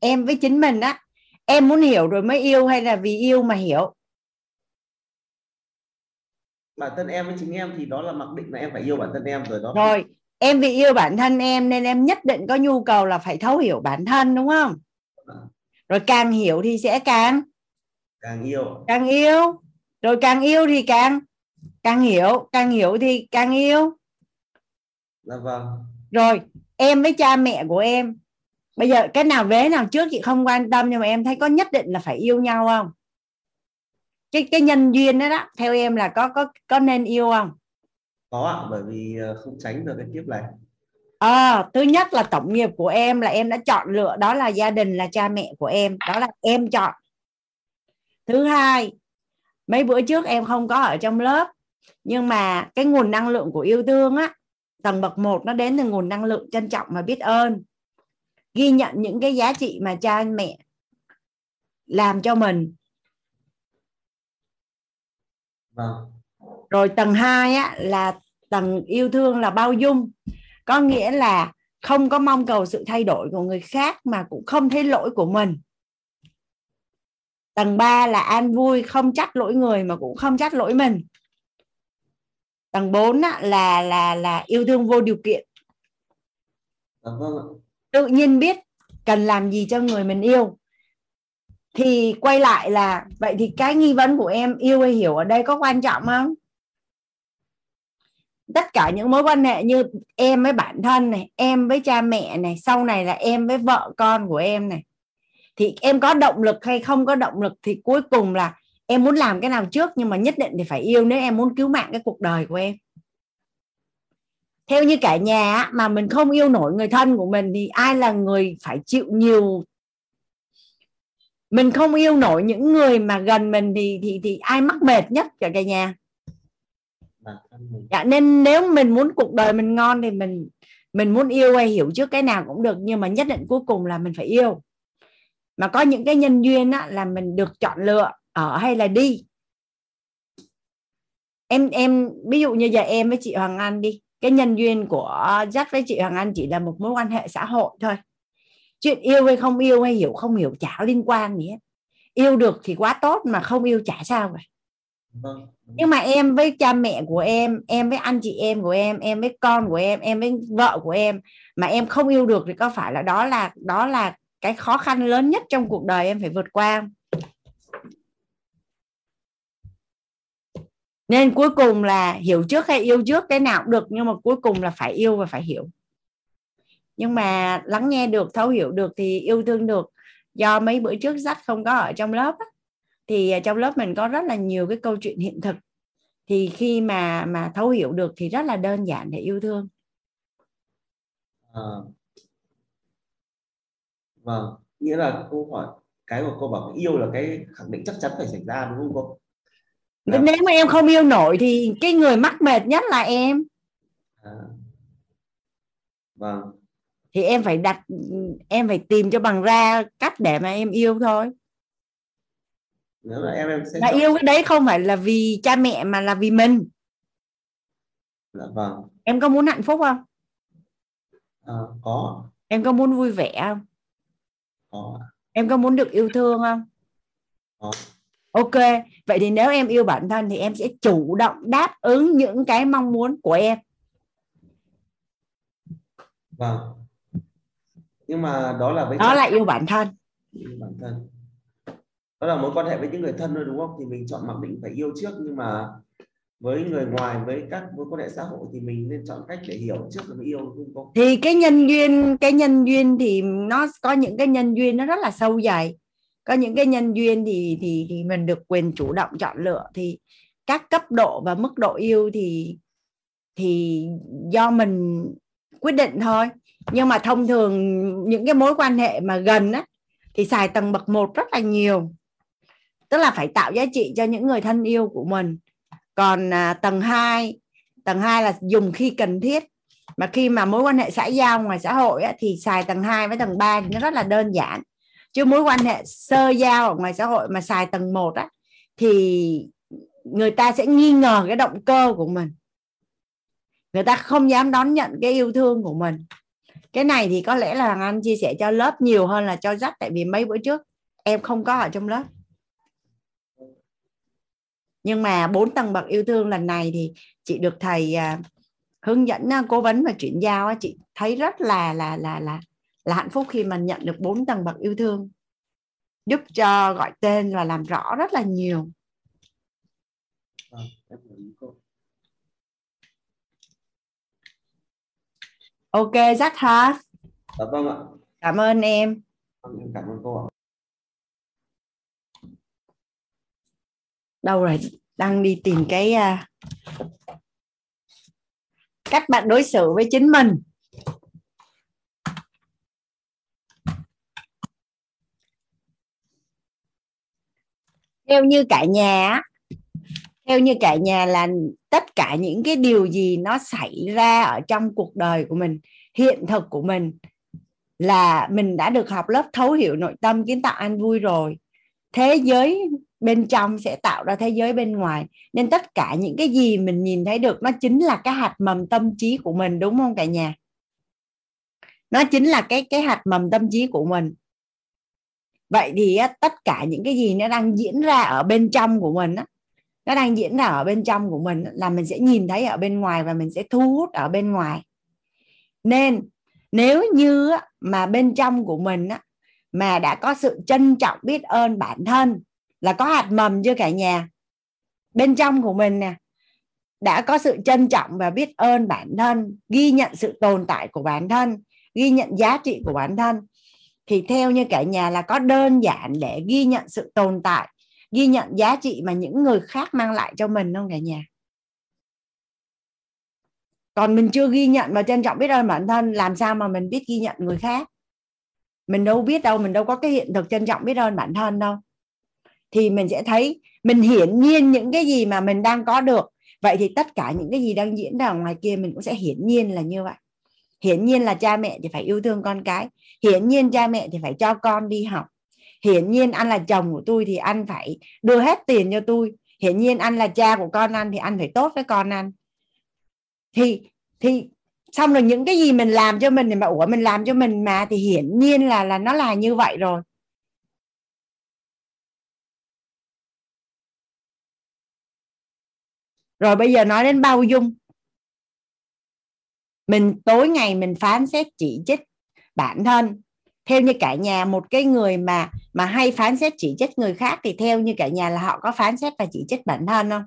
em với chính mình á em muốn hiểu rồi mới yêu hay là vì yêu mà hiểu bản thân em với chính em thì đó là mặc định là em phải yêu bản thân em rồi đó. Rồi em vì yêu bản thân em nên em nhất định có nhu cầu là phải thấu hiểu bản thân đúng không? À. rồi càng hiểu thì sẽ càng càng yêu. càng yêu. Rồi càng yêu thì càng càng hiểu càng hiểu thì càng yêu. Dạ vâng. Rồi em với cha mẹ của em bây giờ cái nào vế nào trước chị không quan tâm nhưng mà em thấy có nhất định là phải yêu nhau không cái cái nhân duyên đó đó theo em là có có có nên yêu không? Có ạ bởi vì ờ, không tránh được cái kiếp này. À, thứ nhất là tổng nghiệp của em là em đã chọn lựa đó là gia đình là cha mẹ của em đó là em chọn. Thứ hai mấy bữa trước em không có ở trong lớp nhưng mà cái nguồn năng lượng của yêu thương á tầng bậc 1 nó đến từ nguồn năng lượng trân trọng và biết ơn. Ghi nhận những cái giá trị mà cha mẹ làm cho mình vâng. Rồi tầng 2 á là tầng yêu thương là bao dung. Có nghĩa là không có mong cầu sự thay đổi của người khác mà cũng không thấy lỗi của mình. Tầng 3 là an vui không trách lỗi người mà cũng không trách lỗi mình. Tầng 4 á, là là là yêu thương vô điều kiện. Dạ vâng tự nhiên biết cần làm gì cho người mình yêu thì quay lại là, vậy thì cái nghi vấn của em, yêu hay hiểu ở đây có quan trọng không? Tất cả những mối quan hệ như em với bản thân này, em với cha mẹ này, sau này là em với vợ con của em này. Thì em có động lực hay không có động lực thì cuối cùng là em muốn làm cái nào trước, nhưng mà nhất định thì phải yêu nếu em muốn cứu mạng cái cuộc đời của em. Theo như cả nhà mà mình không yêu nổi người thân của mình thì ai là người phải chịu nhiều mình không yêu nổi những người mà gần mình thì thì thì ai mắc mệt nhất cả cả nhà. Dạ, nên nếu mình muốn cuộc đời mình ngon thì mình mình muốn yêu hay hiểu trước cái nào cũng được nhưng mà nhất định cuối cùng là mình phải yêu. Mà có những cái nhân duyên á, là mình được chọn lựa ở hay là đi. Em em ví dụ như giờ em với chị Hoàng Anh đi cái nhân duyên của dắt với chị Hoàng Anh chỉ là một mối quan hệ xã hội thôi chuyện yêu hay không yêu hay hiểu không hiểu chả liên quan gì hết. Yêu được thì quá tốt mà không yêu chả sao vậy vâng, nhưng mà em với cha mẹ của em em với anh chị em của em em với con của em em với vợ của em mà em không yêu được thì có phải là đó là đó là cái khó khăn lớn nhất trong cuộc đời em phải vượt qua nên cuối cùng là hiểu trước hay yêu trước cái nào cũng được nhưng mà cuối cùng là phải yêu và phải hiểu nhưng mà lắng nghe được thấu hiểu được thì yêu thương được. Do mấy bữa trước dắt không có ở trong lớp á, thì trong lớp mình có rất là nhiều cái câu chuyện hiện thực. Thì khi mà mà thấu hiểu được thì rất là đơn giản để yêu thương. À, vâng nghĩa là câu hỏi cái của cô bảo yêu là cái khẳng định chắc chắn phải xảy ra đúng không cô? Nếu mà em không yêu nổi thì cái người mắc mệt nhất là em. À. vâng thì em phải đặt em phải tìm cho bằng ra cách để mà em yêu thôi. Nếu là em em sẽ là yêu cái đấy không phải là vì cha mẹ mà là vì mình. Dạ vâng. Em có muốn hạnh phúc không? À, có. Em có muốn vui vẻ không? Có em có muốn được yêu thương không? Có. Ok vậy thì nếu em yêu bản thân thì em sẽ chủ động đáp ứng những cái mong muốn của em. Vâng nhưng mà đó là với đó là yêu bản thân. Yêu bản thân. Đó là mối quan hệ với những người thân thôi đúng không? Thì mình chọn mặc định phải yêu trước nhưng mà với người ngoài với các mối quan hệ xã hội thì mình nên chọn cách để hiểu trước rồi mới yêu đúng không? Thì cái nhân duyên cái nhân duyên thì nó có những cái nhân duyên nó rất là sâu dày. Có những cái nhân duyên thì thì thì mình được quyền chủ động chọn lựa. Thì các cấp độ và mức độ yêu thì thì do mình quyết định thôi nhưng mà thông thường những cái mối quan hệ mà gần á thì xài tầng bậc một rất là nhiều. Tức là phải tạo giá trị cho những người thân yêu của mình. Còn à, tầng 2 tầng 2 là dùng khi cần thiết. Mà khi mà mối quan hệ xã giao ngoài xã hội á, thì xài tầng 2 với tầng 3 thì nó rất là đơn giản. Chứ mối quan hệ sơ giao ở ngoài xã hội mà xài tầng 1 á thì người ta sẽ nghi ngờ cái động cơ của mình. Người ta không dám đón nhận cái yêu thương của mình cái này thì có lẽ là anh chia sẻ cho lớp nhiều hơn là cho dắt tại vì mấy bữa trước em không có ở trong lớp. Nhưng mà bốn tầng bậc yêu thương lần này thì chị được thầy à, hướng dẫn à, cố vấn và chuyển giao chị thấy rất là là là là là hạnh phúc khi mình nhận được bốn tầng bậc yêu thương. Giúp cho gọi tên và làm rõ rất là nhiều. Vâng, ok rất hả dạ vâng ạ. Cảm ơn em. Vâng, cảm ơn cô ạ. Đâu rồi? Đang đi tìm cái uh, cách bạn đối xử với chính mình. Theo như cả nhà theo như cả nhà là tất cả những cái điều gì nó xảy ra ở trong cuộc đời của mình, hiện thực của mình là mình đã được học lớp thấu hiểu nội tâm kiến tạo an vui rồi. Thế giới bên trong sẽ tạo ra thế giới bên ngoài. Nên tất cả những cái gì mình nhìn thấy được nó chính là cái hạt mầm tâm trí của mình, đúng không cả nhà? Nó chính là cái cái hạt mầm tâm trí của mình. Vậy thì tất cả những cái gì nó đang diễn ra ở bên trong của mình á nó đang diễn ra ở bên trong của mình là mình sẽ nhìn thấy ở bên ngoài và mình sẽ thu hút ở bên ngoài. Nên, nếu như mà bên trong của mình mà đã có sự trân trọng biết ơn bản thân, là có hạt mầm chưa cả nhà? Bên trong của mình nè, đã có sự trân trọng và biết ơn bản thân, ghi nhận sự tồn tại của bản thân, ghi nhận giá trị của bản thân, thì theo như cả nhà là có đơn giản để ghi nhận sự tồn tại ghi nhận giá trị mà những người khác mang lại cho mình không cả nhà? Còn mình chưa ghi nhận và trân trọng biết ơn bản thân, làm sao mà mình biết ghi nhận người khác? Mình đâu biết đâu, mình đâu có cái hiện thực trân trọng biết ơn bản thân đâu. Thì mình sẽ thấy mình hiển nhiên những cái gì mà mình đang có được. Vậy thì tất cả những cái gì đang diễn ra ngoài kia mình cũng sẽ hiển nhiên là như vậy. Hiển nhiên là cha mẹ thì phải yêu thương con cái. Hiển nhiên cha mẹ thì phải cho con đi học hiển nhiên anh là chồng của tôi thì anh phải đưa hết tiền cho tôi. Hiển nhiên anh là cha của con anh thì anh phải tốt với con anh. Thì thì xong rồi những cái gì mình làm cho mình thì mà, ủa, mình làm cho mình mà thì hiển nhiên là là nó là như vậy rồi. Rồi bây giờ nói đến bao dung. Mình tối ngày mình phán xét chỉ trích bản thân theo như cả nhà một cái người mà mà hay phán xét chỉ trích người khác thì theo như cả nhà là họ có phán xét và chỉ trích bản thân không?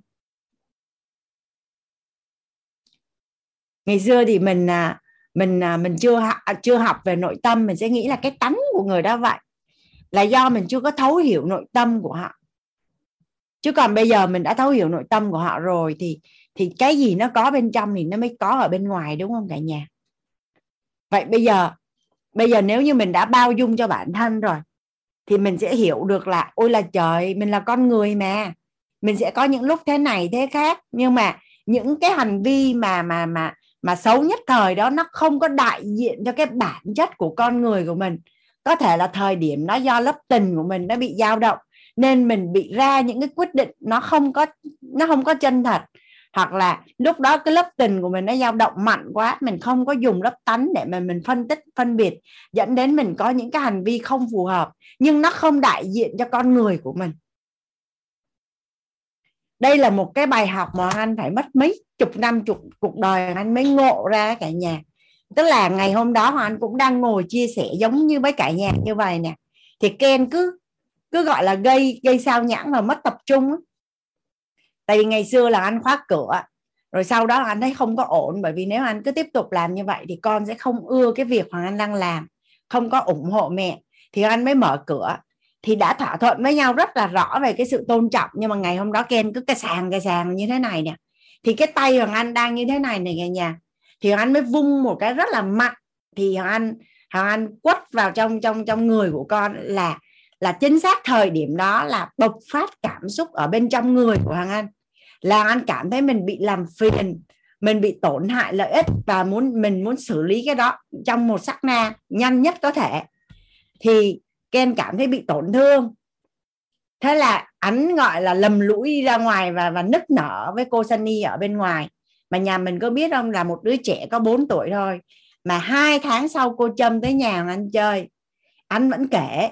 Ngày xưa thì mình à, mình à, mình chưa à, chưa học về nội tâm mình sẽ nghĩ là cái tánh của người đó vậy. Là do mình chưa có thấu hiểu nội tâm của họ. Chứ còn bây giờ mình đã thấu hiểu nội tâm của họ rồi thì thì cái gì nó có bên trong thì nó mới có ở bên ngoài đúng không cả nhà? Vậy bây giờ bây giờ nếu như mình đã bao dung cho bản thân rồi, thì mình sẽ hiểu được là, ôi là trời, mình là con người mà. Mình sẽ có những lúc thế này thế khác. Nhưng mà những cái hành vi mà mà mà mà xấu nhất thời đó, nó không có đại diện cho cái bản chất của con người của mình. Có thể là thời điểm nó do lớp tình của mình nó bị dao động, nên mình bị ra những cái quyết định nó không có, nó không có chân thật hoặc là lúc đó cái lớp tình của mình nó dao động mạnh quá, mình không có dùng lớp tánh để mà mình phân tích, phân biệt, dẫn đến mình có những cái hành vi không phù hợp, nhưng nó không đại diện cho con người của mình. Đây là một cái bài học mà anh phải mất mấy chục năm, chục cuộc đời anh mới ngộ ra cả nhà. Tức là ngày hôm đó anh cũng đang ngồi chia sẻ giống như với cả nhà như vậy nè, thì Ken cứ cứ gọi là gây gây sao nhãng và mất tập trung tại vì ngày xưa là anh khóa cửa, rồi sau đó anh thấy không có ổn, bởi vì nếu anh cứ tiếp tục làm như vậy thì con sẽ không ưa cái việc hoàng anh đang làm, không có ủng hộ mẹ. Thì anh mới mở cửa, thì đã thỏa thuận với nhau rất là rõ về cái sự tôn trọng, nhưng mà ngày hôm đó Ken cứ cái sàn cái sàn như thế này nè. Thì cái tay Hoàng Anh đang như thế này này cả nhà. Thì Hoàng Anh mới vung một cái rất là mạnh. Thì Hoàng Anh Hoàng Anh quất vào trong trong trong người của con là là chính xác thời điểm đó là bộc phát cảm xúc ở bên trong người của Hoàng Anh là anh cảm thấy mình bị làm phiền, mình bị tổn hại lợi ích và muốn, mình muốn xử lý cái đó trong một sắc na nhanh nhất có thể. Thì Ken cảm thấy bị tổn thương. Thế là anh gọi là lầm lũi đi ra ngoài và và nức nở với cô Sunny ở bên ngoài. Mà nhà mình có biết không là một đứa trẻ có 4 tuổi thôi, mà hai tháng sau cô Trâm tới nhà anh chơi. Anh vẫn kể,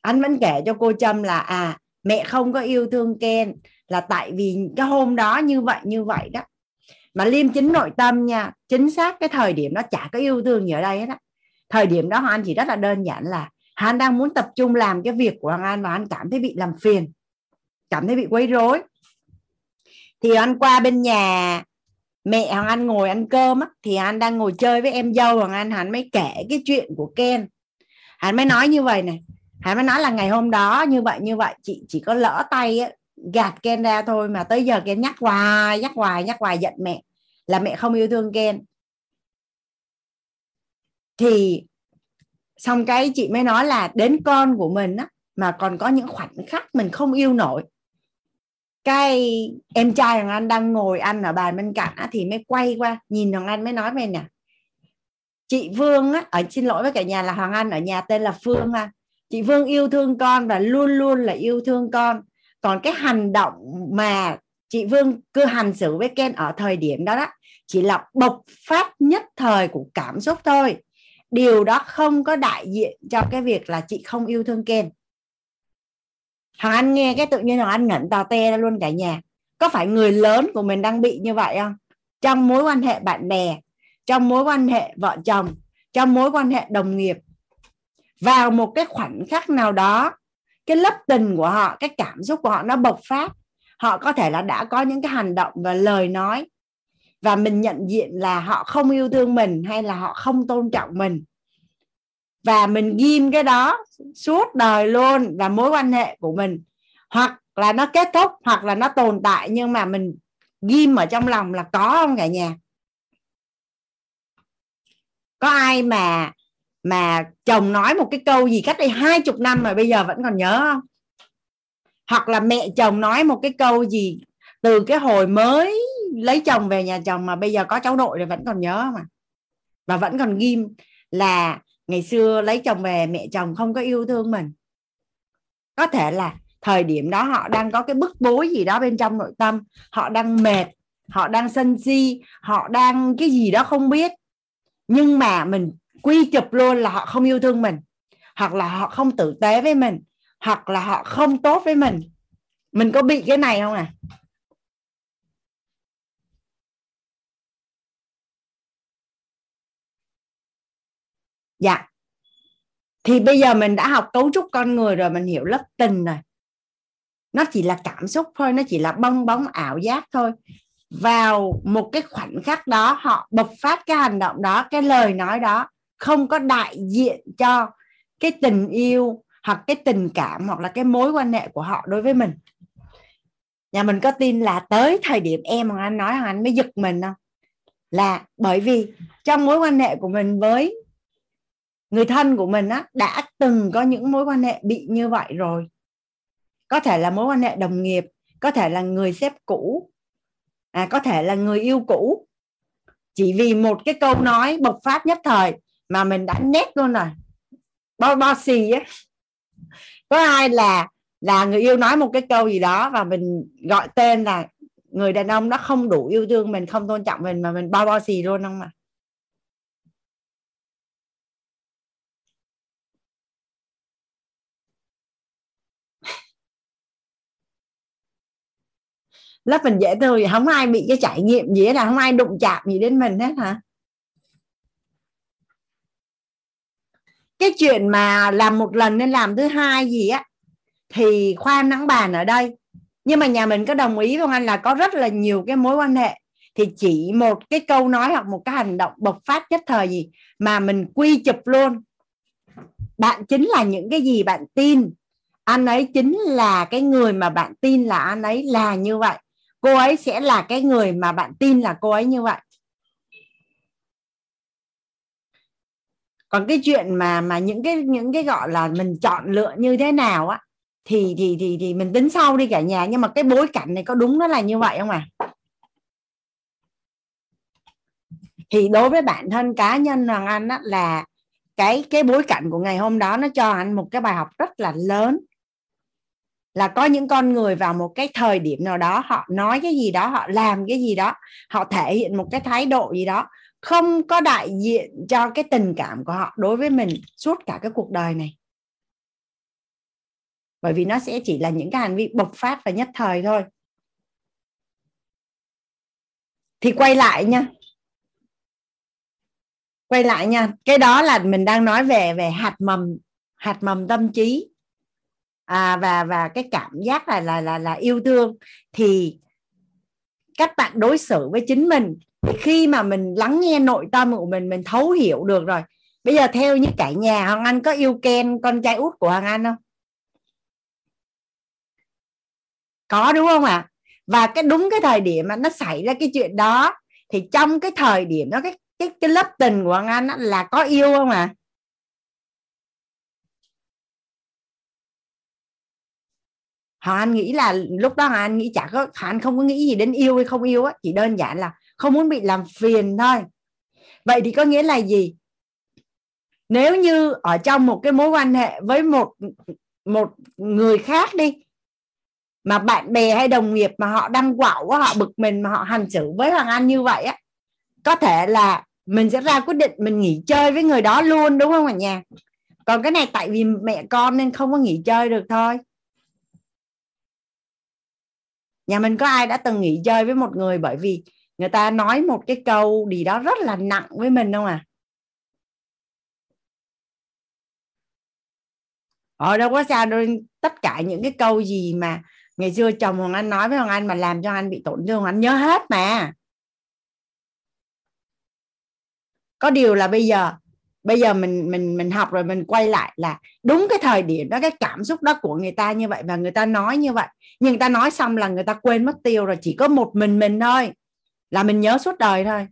anh vẫn kể cho cô Trâm là à mẹ không có yêu thương Ken là tại vì cái hôm đó như vậy như vậy đó. Mà liêm chính nội tâm nha chính xác cái thời điểm nó chả có yêu thương gì ở đây hết á. Thời điểm đó anh chỉ rất là đơn giản là hắn đang muốn tập trung làm cái việc của hoàng an và anh cảm thấy bị làm phiền cảm thấy bị quấy rối. Thì anh qua bên nhà mẹ hoàng anh ngồi ăn cơm á, thì anh đang ngồi chơi với em dâu hoàng anh hắn mới kể cái chuyện của ken. Hắn mới nói như vậy này hắn mới nói là ngày hôm đó như vậy như vậy chị chỉ có lỡ tay á, gạt ken ra thôi, mà tới giờ ken nhắc hoài nhắc hoài nhắc hoài, giận mẹ, là mẹ không yêu thương ken. Thì xong cái chị mới nói là đến con của mình á, mà còn có những khoảnh khắc mình không yêu nổi. Cái em trai thằng anh đang ngồi ăn ở bàn bên cạnh thì mới quay qua, nhìn thằng anh mới nói với nè. Chị Vương á, ở, xin lỗi với cả nhà là Hoàng Anh ở nhà tên là Phương ha. Chị Vương yêu thương con và luôn luôn là yêu thương con còn cái hành động mà chị Vương cứ hành xử với Ken ở thời điểm đó đó, chỉ là bộc phát nhất thời của cảm xúc thôi. Điều đó không có đại diện cho cái việc là chị không yêu thương Ken. Thằng anh nghe cái tự nhiên thằng anh ngẩn tò te ra luôn cả nhà. Có phải người lớn của mình đang bị như vậy không? Trong mối quan hệ bạn bè, trong mối quan hệ vợ chồng, trong mối quan hệ đồng nghiệp, vào một cái khoảnh khắc nào đó cái lớp tình của họ, cái cảm xúc của họ nó bộc phát. Họ có thể là đã có những cái hành động và lời nói và mình nhận diện là họ không yêu thương mình hay là họ không tôn trọng mình. Và mình ghim cái đó suốt đời luôn và mối quan hệ của mình. Hoặc là nó kết thúc, hoặc là nó tồn tại nhưng mà mình ghim ở trong lòng là có không cả nhà? Có ai mà mà chồng nói một cái câu gì cách đây hai chục năm mà bây giờ vẫn còn nhớ không? Hoặc là mẹ chồng nói một cái câu gì từ cái hồi mới lấy chồng về nhà chồng mà bây giờ có cháu nội rồi vẫn còn nhớ mà và vẫn còn ghim là ngày xưa lấy chồng về mẹ chồng không có yêu thương mình. Có thể là thời điểm đó họ đang có cái bức bối gì đó bên trong nội tâm, họ đang mệt, họ đang sân si, họ đang cái gì đó không biết. Nhưng mà mình quy chụp luôn là họ không yêu thương mình, hoặc là họ không tử tế với mình, hoặc là họ không tốt với mình. Mình có bị cái này không à dạ. Thì bây giờ mình đã học cấu trúc con người rồi, mình hiểu lớp tình rồi. Nó chỉ là cảm xúc thôi, nó chỉ là bong bóng ảo giác thôi. Vào một cái khoảnh khắc đó, họ bộc phát cái hành động đó, cái lời nói đó không có đại diện cho cái tình yêu hoặc cái tình cảm hoặc là cái mối quan hệ của họ đối với mình. Nhà mình có tin là tới thời điểm em hoàng anh nói hoàng anh mới giật mình không? Là bởi vì trong mối quan hệ của mình với người thân của mình á đã từng có những mối quan hệ bị như vậy rồi. Có thể là mối quan hệ đồng nghiệp có thể là người sếp cũ à, có thể là người yêu cũ. Chỉ vì một cái câu nói bộc phát nhất thời mà mình đã nét luôn rồi. Bo bo xì á. Có ai là là người yêu nói một cái câu gì đó và mình gọi tên là người đàn ông nó không đủ yêu thương mình, không tôn trọng mình mà mình bao bo xì luôn không mà lớp mình dễ thương không ai bị cái trải nghiệm gì hết là không ai đụng chạm gì đến mình hết hả? Cái chuyện mà làm một lần nên làm thứ hai gì á, thì khoa nắng bàn ở đây. Nhưng mà nhà mình có đồng ý không anh là có rất là nhiều cái mối quan hệ. Thì chỉ một cái câu nói hoặc một cái hành động bộc phát nhất thời gì mà mình quy chụp luôn. Bạn chính là những cái gì bạn tin? Anh ấy chính là cái người mà bạn tin là anh ấy là như vậy. Cô ấy sẽ là cái người mà bạn tin là cô ấy như vậy. Còn cái chuyện mà mà những cái những cái gọi là mình chọn lựa như thế nào á, thì thì thì thì mình tính sau đi cả nhà. Nhưng mà cái bối cảnh này có đúng nó là như vậy không à thì đối với bản thân cá nhân hoàng anh á là cái cái bối cảnh của ngày hôm đó nó cho anh một cái bài học rất là lớn. Là có những con người vào một cái thời điểm nào đó họ nói cái gì đó, họ làm cái gì đó, họ thể hiện một cái thái độ gì đó không có đại diện cho cái tình cảm của họ đối với mình suốt cả cái cuộc đời này. Bởi vì nó sẽ chỉ là những cái hành vi bộc phát và nhất thời thôi. Thì quay lại nha. Quay lại nha. Cái đó là mình đang nói về về hạt mầm hạt mầm tâm trí. À, và và cái cảm giác là là là là yêu thương. Thì các bạn đối xử với chính mình khi mà mình lắng nghe nội tâm của mình mình thấu hiểu được rồi, bây giờ theo như cả nhà hoàng anh có yêu ken, con trai út của hoàng anh không có, đúng không ạ à? và cái đúng cái thời điểm mà nó xảy ra cái chuyện đó, thì trong cái thời điểm đó, cái cái cái lớp tình của hoàng anh là có yêu không à hoàng anh nghĩ là lúc đó hoàng anh nghĩ chả có, hoàng anh không có nghĩ gì đến yêu hay không yêu á, chỉ đơn giản là không muốn bị làm phiền thôi. Vậy thì có nghĩa là gì? Nếu như ở trong một cái mối quan hệ với một một người khác đi, mà bạn bè hay đồng nghiệp mà họ đang quạo họ bực mình mà họ hành xử với hoàng anh như vậy á, có thể là mình sẽ ra quyết định mình nghỉ chơi với người đó luôn, đúng không cả nhà? Còn cái này tại vì mẹ con nên không có nghỉ chơi được thôi. Nhà mình có ai đã từng nghỉ chơi với một người bởi vì người ta nói một cái câu gì đó rất là nặng với mình không à? Ở đâu có sao đâu. Tất cả những cái câu gì mà ngày xưa chồng hoàng anh nói với hoàng anh mà làm cho anh bị tổn thương, hoàng anh nhớ hết mà. Có điều là bây giờ bây giờ mình mình mình học rồi, mình quay lại là đúng cái thời điểm đó, cái cảm xúc đó của người ta như vậy và người ta nói như vậy. Nhưng người ta nói xong là người ta quên mất tiêu rồi, chỉ có một mình mình thôi là mình nhớ suốt đời thôi.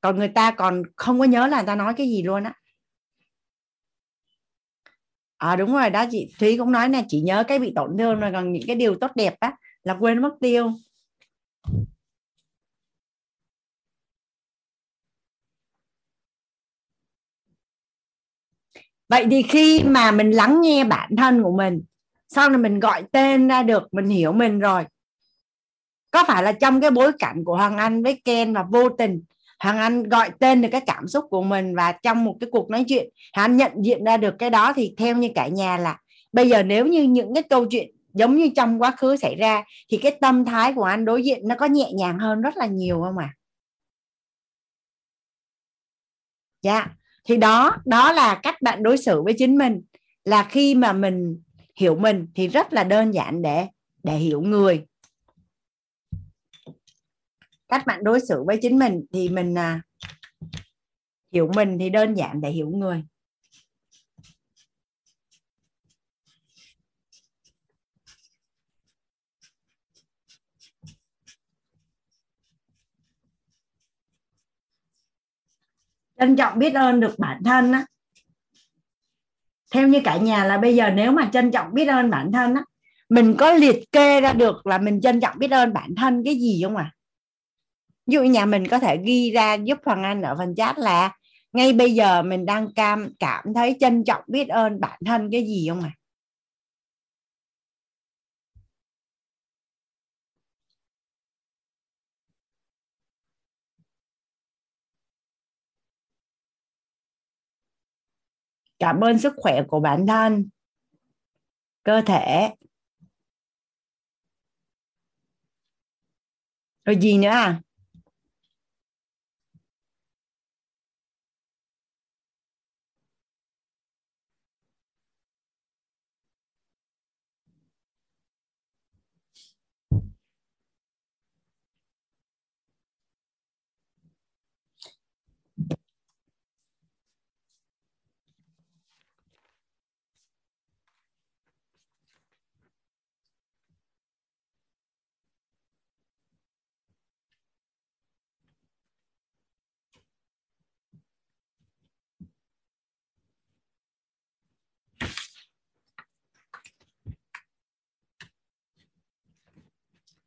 Còn người ta còn không có nhớ là người ta nói cái gì luôn á. À đúng rồi đó, chị thúy cũng nói nè, chỉ nhớ cái bị tổn thương rồi còn những cái điều tốt đẹp á, là quên mất tiêu. Vậy thì khi mà mình lắng nghe bản thân của mình, sau này mình gọi tên ra được, mình hiểu mình rồi có phải là trong cái bối cảnh của hoàng anh với ken và vô tình, hoàng anh gọi tên được cái cảm xúc của mình và trong một cái cuộc nói chuyện, hoàng anh nhận diện ra được cái đó thì theo như cả nhà là bây giờ nếu như những cái câu chuyện giống như trong quá khứ xảy ra thì cái tâm thái của anh đối diện nó có nhẹ nhàng hơn rất là nhiều không ạ à? dạ thì đó đó là cách bạn đối xử với chính mình là khi mà mình hiểu mình thì rất là đơn giản để để hiểu người cách bạn đối xử với chính mình thì mình à, hiểu mình thì đơn giản để hiểu người. Trân trọng biết ơn được bản thân á. Theo như cả nhà là bây giờ nếu mà trân trọng biết ơn bản thân á mình có liệt kê ra được là mình trân trọng biết ơn bản thân cái gì không à ví dụ nhà mình có thể ghi ra giúp hoàng anh ở phần chat là, ngay bây giờ mình đang cam cảm thấy trân trọng biết ơn bản thân cái gì không à cảm ơn sức khỏe của bản thân, cơ thể. Rồi gì nữa à?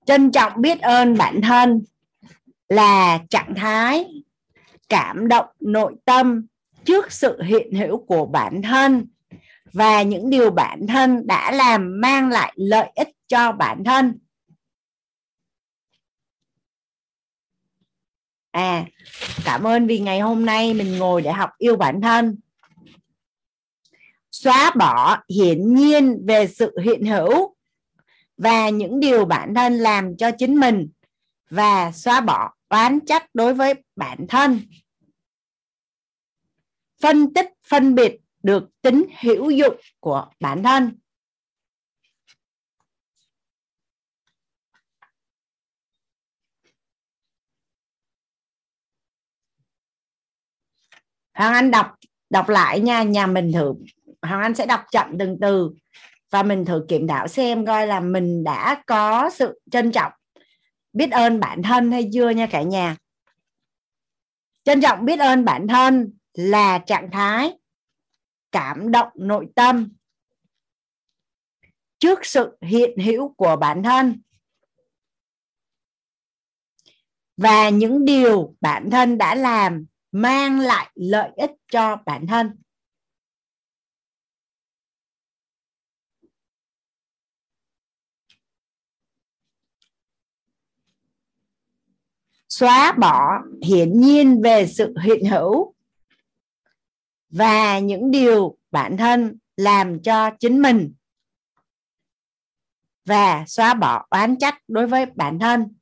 Trân trọng biết ơn bản thân là trạng thái, cảm động, nội tâm trước sự hiện hữu của bản thân và những điều bản thân đã làm mang lại lợi ích cho bản thân. À cảm ơn vì ngày hôm nay mình ngồi để học yêu bản thân. Xóa bỏ hiển nhiên về sự hiện hữu và những điều bản thân làm cho chính mình. Và xóa bỏ oán trách đối với bản thân. Phân tích, phân biệt được tính hữu dụng của bản thân. Hoàng Anh đọc đọc lại nha, nhà mình thử. Hoàng Anh sẽ đọc chậm từng từ và mình thử kiểm đạo xem coi là mình đã có sự trân trọng, biết ơn bản thân hay chưa nha cả nhà. Trân trọng, biết ơn bản thân là trạng thái cảm động nội tâm trước sự hiện hữu của bản thân. Và những điều bản thân đã làm mang lại lợi ích cho bản thân. Xóa bỏ hiển nhiên về sự hiện hữu và những điều bản thân làm cho chính mình và xóa bỏ oán trách đối với bản thân.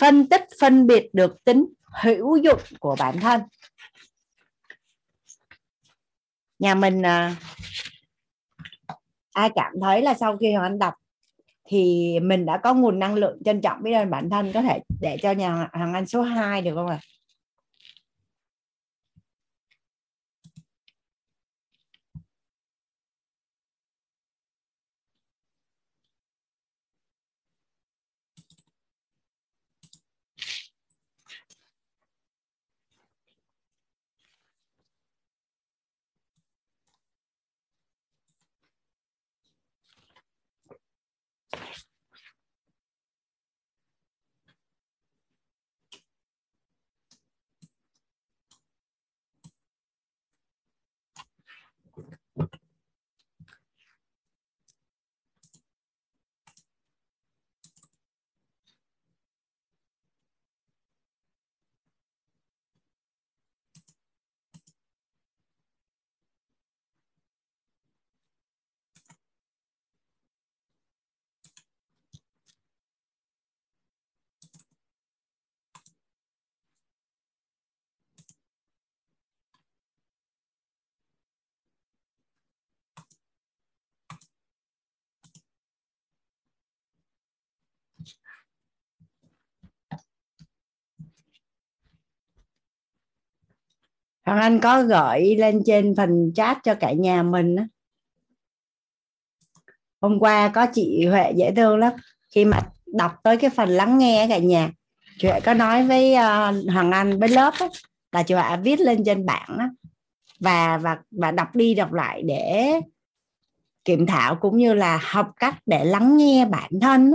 Phân tích phân biệt được tính hữu dụng của bản thân. Nhà mình à, ai cảm thấy là sau khi hoàng anh đọc thì mình đã có nguồn năng lượng trân trọng biết ơn bản thân, có thể để cho nhà hàng anh số 2 được không ạ à? Hoàng Anh có gửi lên trên phần chat cho cả nhà mình hôm qua có chị Huệ dễ thương lắm. Khi mà đọc tới cái phần lắng nghe cả nhà chị Huệ có nói với uh, Hoàng Anh với lớp ấy, là chị Huệ viết lên trên bảng đó, và và và đọc đi đọc lại để kiểm thảo cũng như là học cách để lắng nghe bản thân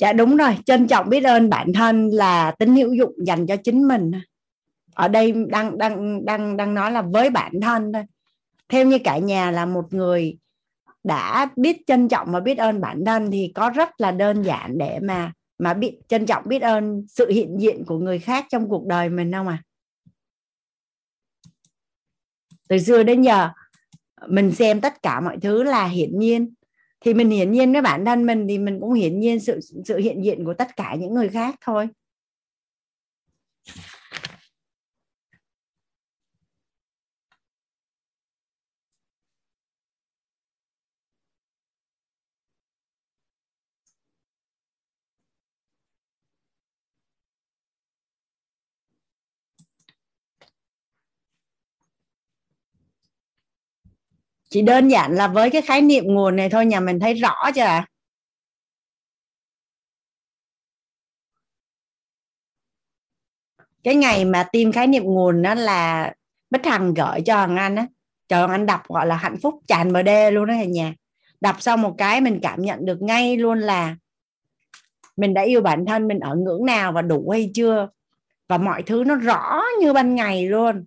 dạ đúng rồi. Trân trọng biết ơn bản thân là tính hữu dụng dành cho chính mình. Ở đây đang đang đang đang nói là với bản thân thôi. Theo như cả nhà là một người đã biết trân trọng và biết ơn bản thân thì có rất là đơn giản để mà mà biết, trân trọng biết ơn sự hiện diện của người khác trong cuộc đời mình không à từ xưa đến giờ, mình xem tất cả mọi thứ là hiển nhiên thì mình hiển nhiên với bản thân mình thì mình cũng hiển nhiên sự sự hiện diện của tất cả những người khác thôi. Chỉ đơn giản là với cái khái niệm nguồn này thôi, nhà mình thấy rõ chưa ạ? Cái ngày mà tìm khái niệm nguồn đó là Bích Hằng gửi cho hằng Anh á. Cho hằng Anh đọc gọi là hạnh phúc tràn bờ đê luôn đó cả nhà. Đọc xong một cái mình cảm nhận được ngay luôn là mình đã yêu bản thân mình ở ngưỡng nào và đủ hay chưa. Và mọi thứ nó rõ như ban ngày luôn.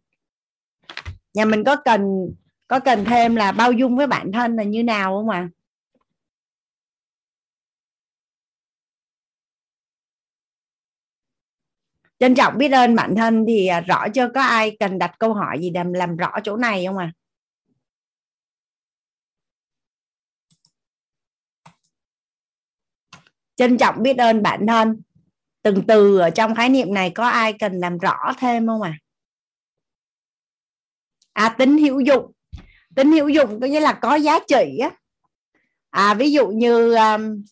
Nhà mình có cần có cần thêm là bao dung với bản thân là như nào không ạ à? trân trọng biết ơn bản thân thì à, rõ chưa có ai cần đặt câu hỏi gì để làm rõ chỗ này không ạ à? trân trọng biết ơn bản thân từng từ ở trong khái niệm này có ai cần làm rõ thêm không ạ à? à tính hữu dụng tính hữu dụng có nghĩa là có giá trị á. À ví dụ như um,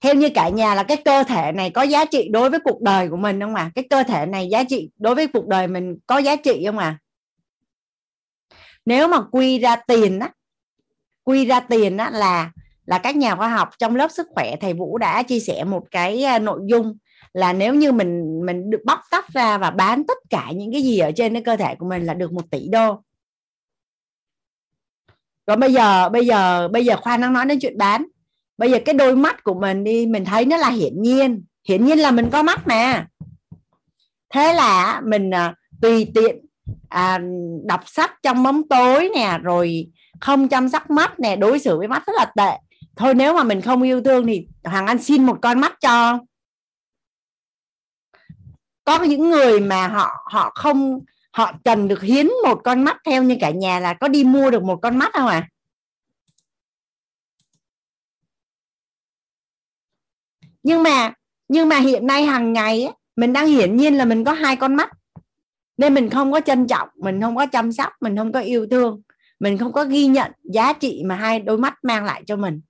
theo như cả nhà là cái cơ thể này có giá trị đối với cuộc đời của mình không à cái cơ thể này giá trị đối với cuộc đời mình có giá trị không à nếu mà quy ra tiền á quy ra tiền á là là các nhà khoa học trong lớp sức khỏe thầy Vũ đã chia sẻ một cái à, nội dung là nếu như mình mình được bóc tách ra và bán tất cả những cái gì ở trên cái cơ thể của mình là được một tỷ đô rồi bây giờ bây giờ bây giờ khoa đang nói đến chuyện bán. Bây giờ cái đôi mắt của mình đi mình thấy nó là hiển nhiên. Hiển nhiên là mình có mắt mà. Thế là mình à, tùy tiện à, đọc sách trong bóng tối nè rồi không chăm sóc mắt nè đối xử với mắt rất là tệ. Thôi nếu mà mình không yêu thương thì hoàng anh xin một con mắt cho. Có những người mà họ họ không họ cần được hiến một con mắt theo như cả nhà là có đi mua được một con mắt không à nhưng mà nhưng mà hiện nay hàng ngày ấy, mình đang hiển nhiên là mình có hai con mắt. Nên mình không có trân trọng mình không có chăm sóc mình không có yêu thương. Mình không có ghi nhận giá trị mà hai đôi mắt mang lại cho mình.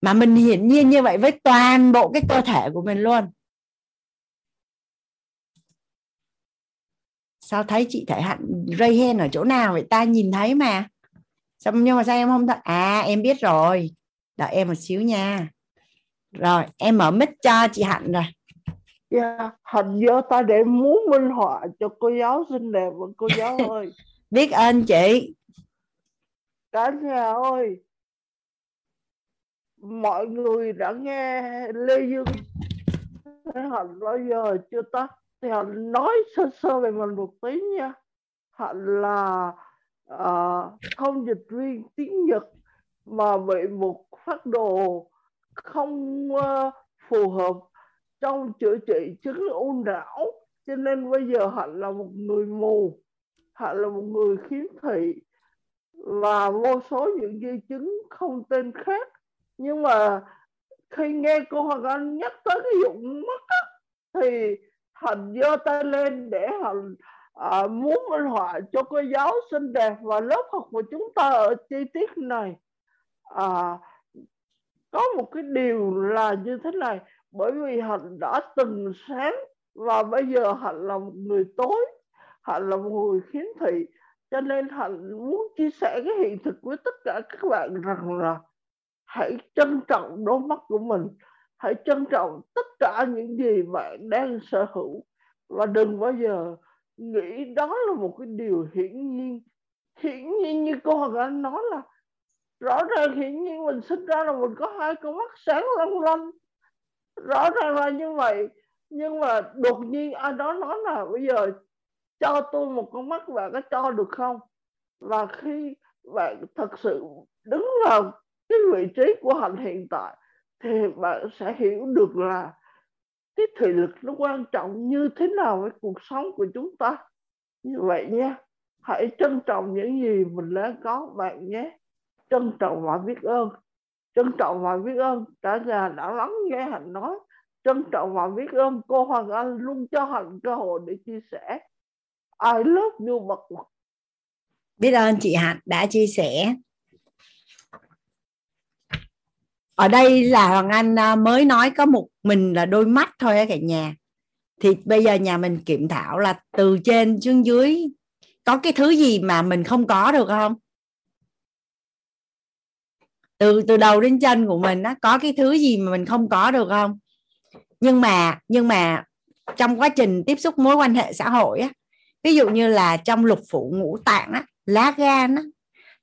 Mà mình hiển nhiên như vậy với toàn bộ cái cơ thể của mình luôn. Sao thấy chị thể hạnh ray hen ở chỗ nào vậy? Ta nhìn thấy mà. Sao nhưng mà sao em không thấy? À em biết rồi. Đợi em một xíu nha. Rồi em mở mic cho chị hạnh rồi. Yeah, dạ, hạnh giơ tay để muốn minh họa cho cô giáo xinh đẹp và cô giáo ơi. Biết ơn chị. Cả nhà ơi mọi người đã nghe lê dương hạnh bao giờ chưa ta thì họ nói sơ sơ về mình một tí nha. Họ là uh, không dịch viên tiếng nhật mà bị một phát đồ không uh, phù hợp trong chữa trị chứng u não. Cho nên bây giờ họ là một người mù họ là một người khiếm thị và vô số những di chứng không tên khác. Nhưng mà khi nghe cô Hoàng Anh nhắc tới cái dụng mắt á, thì thành giơ tay lên để Hạnh à, muốn minh họa cho cô giáo xinh đẹp và lớp học của chúng ta ở chi tiết này. À, có một cái điều là như thế này bởi vì Hạnh đã từng sáng và bây giờ Hạnh là một người tối Hạnh là một người khiếm thị cho nên Hạnh muốn chia sẻ cái hiện thực với tất cả các bạn rằng là hãy trân trọng đôi mắt của mình hãy trân trọng tất cả những gì bạn đang sở hữu. Và đừng bao giờ nghĩ đó là một cái điều hiển nhiên. Hiển nhiên như cô Hoàng Anh nói là rõ ràng hiển nhiên mình sinh ra là mình có hai con mắt sáng long lanh. Rõ ràng là như vậy. Nhưng mà đột nhiên ai đó nói là bây giờ cho tôi một con mắt bạn có cho được không? Và khi bạn thật sự đứng vào cái vị trí của hạnh hiện tại thì bạn sẽ hiểu được là cái thị lực nó quan trọng như thế nào với cuộc sống của chúng ta. Như vậy nhé, hãy trân trọng những gì mình đã có, bạn nhé. Trân trọng và biết ơn. Trân trọng và biết ơn. Cả nhà đã lắng nghe hạnh nói. Trân trọng và biết ơn. Cô Hoàng Anh luôn cho hạnh cơ hội để chia sẻ. I love you, bậc biết ơn chị Hạnh đã chia sẻ. Ở đây là hoàng anh à, mới nói có một mình là đôi mắt thôi cả nhà. Thì bây giờ nhà mình kiểm thảo là từ trên xuống dưới có cái thứ gì mà mình không có được không? Từ từ đầu đến chân của mình á, có cái thứ gì mà mình không có được không? Nhưng mà nhưng mà trong quá trình tiếp xúc mối quan hệ xã hội á, ví dụ như là trong lục phủ ngũ tạng á, lá gan á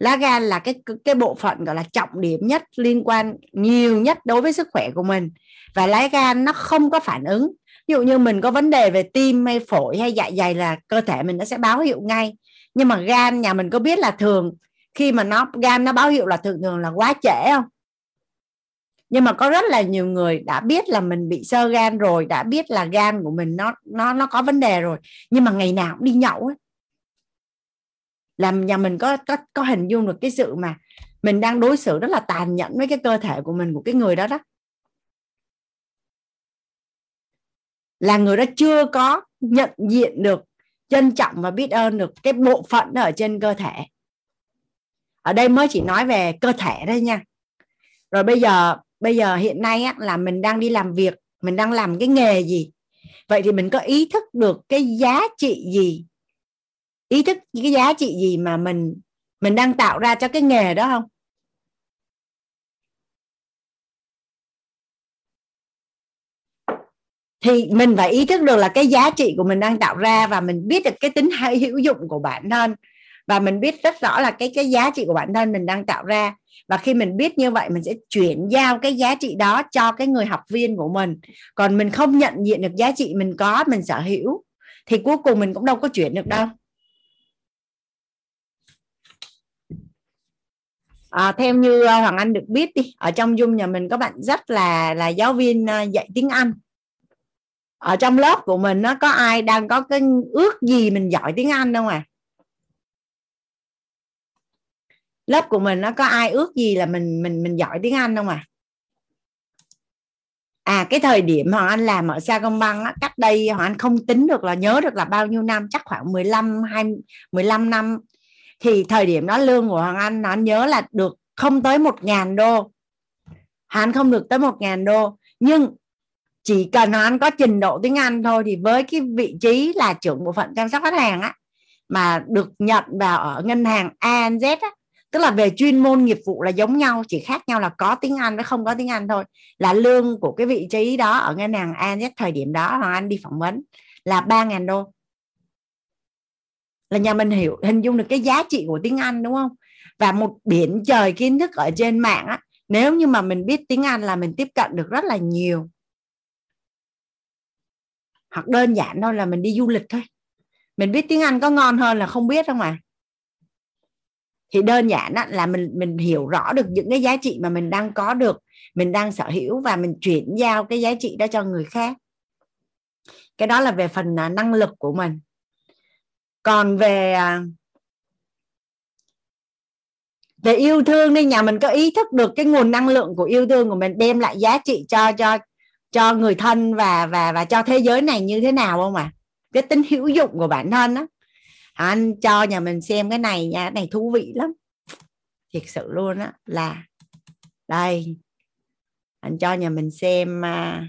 lá gan là cái cái bộ phận, gọi là, trọng điểm nhất, liên quan nhiều nhất đối với sức khỏe của mình. Và lá gan nó không có phản ứng. Ví dụ như mình có vấn đề về tim hay phổi hay dạ dày là cơ thể mình nó sẽ báo hiệu ngay. Nhưng mà gan, nhà mình có biết là thường, khi mà nó, gan nó báo hiệu là thường thường là quá trễ không? Nhưng mà có rất là nhiều người đã biết là mình bị sơ gan rồi, đã biết là gan của mình nó nó nó có vấn đề rồi. Nhưng mà ngày nào cũng đi nhậu ấy làm nhà mình có có có hình dung được cái sự mà mình đang đối xử rất là tàn nhẫn với cái cơ thể của mình của cái người đó đó. Là người đó chưa có nhận diện được trân trọng và biết ơn được cái bộ phận ở trên cơ thể. Ở đây mới chỉ nói về cơ thể đây nha. Rồi bây giờ bây giờ hiện nay á, là mình đang đi làm việc mình đang làm cái nghề gì? Vậy thì mình có ý thức được cái giá trị gì ý thức những cái giá trị gì mà mình mình đang tạo ra cho cái nghề đó không? Thì mình phải ý thức được là cái giá trị của mình đang tạo ra và mình biết được cái tính hay hữu dụng của bản thân. Và mình biết rất rõ là cái cái giá trị của bản thân mình đang tạo ra. Và khi mình biết như vậy, mình sẽ chuyển giao cái giá trị đó cho cái người học viên của mình. Còn mình không nhận diện được giá trị mình có, mình sở hữu, thì cuối cùng mình cũng đâu có chuyển được đâu. À, theo như ờ, hoàng anh được biết đi ở trong dung nhà mình có bạn rất là là giáo viên ờ, dạy tiếng anh. Ở trong lớp của mình nó có ai đang có cái ước gì mình giỏi tiếng anh đâu à? Lớp của mình nó có ai ước gì là mình mình mình giỏi tiếng anh không à? À cái thời điểm hoàng anh làm ở sa công băng á, cách đây hoàng anh không tính được là nhớ được là bao nhiêu năm chắc khoảng 15 20 15 năm thì thời điểm đó lương của hoàng anh anh nhớ là được không tới một ngàn đô. Hắn không được tới một ngàn đô. Nhưng chỉ cần hắn có trình độ tiếng Anh thôi thì với cái vị trí là trưởng bộ phận chăm sóc khách hàng á, mà được nhận vào ở ngân hàng ANZ á, tức là về chuyên môn nghiệp vụ là giống nhau, chỉ khác nhau là có tiếng Anh với không có tiếng Anh thôi, là lương của cái vị trí đó ở ngân hàng ANZ thời điểm đó Hoàng Anh đi phỏng vấn là 3.000 đô là nhà mình hiểu, hình dung được cái giá trị của tiếng Anh, đúng không? Và một biển trời kiến thức ở trên mạng á, nếu như mà mình biết tiếng Anh là mình tiếp cận được rất là nhiều. Hoặc đơn giản thôi là mình đi du lịch thôi. Mình biết tiếng Anh có ngon hơn là không biết không à thì đơn giản là mình mình hiểu rõ được những cái giá trị mà mình đang có được, mình đang sở hữu và mình chuyển giao cái giá trị đó cho người khác. Cái đó là về phần à, năng lực của mình còn về à, về yêu thương đi nhà mình có ý thức được cái nguồn năng lượng của yêu thương của mình đem lại giá trị cho cho cho người thân và và và cho thế giới này như thế nào không ạ? À? cái tính hữu dụng của bản thân đó anh cho nhà mình xem cái này nha cái này thú vị lắm. Thiệt sự luôn á là đây. Anh cho nhà mình xem uh,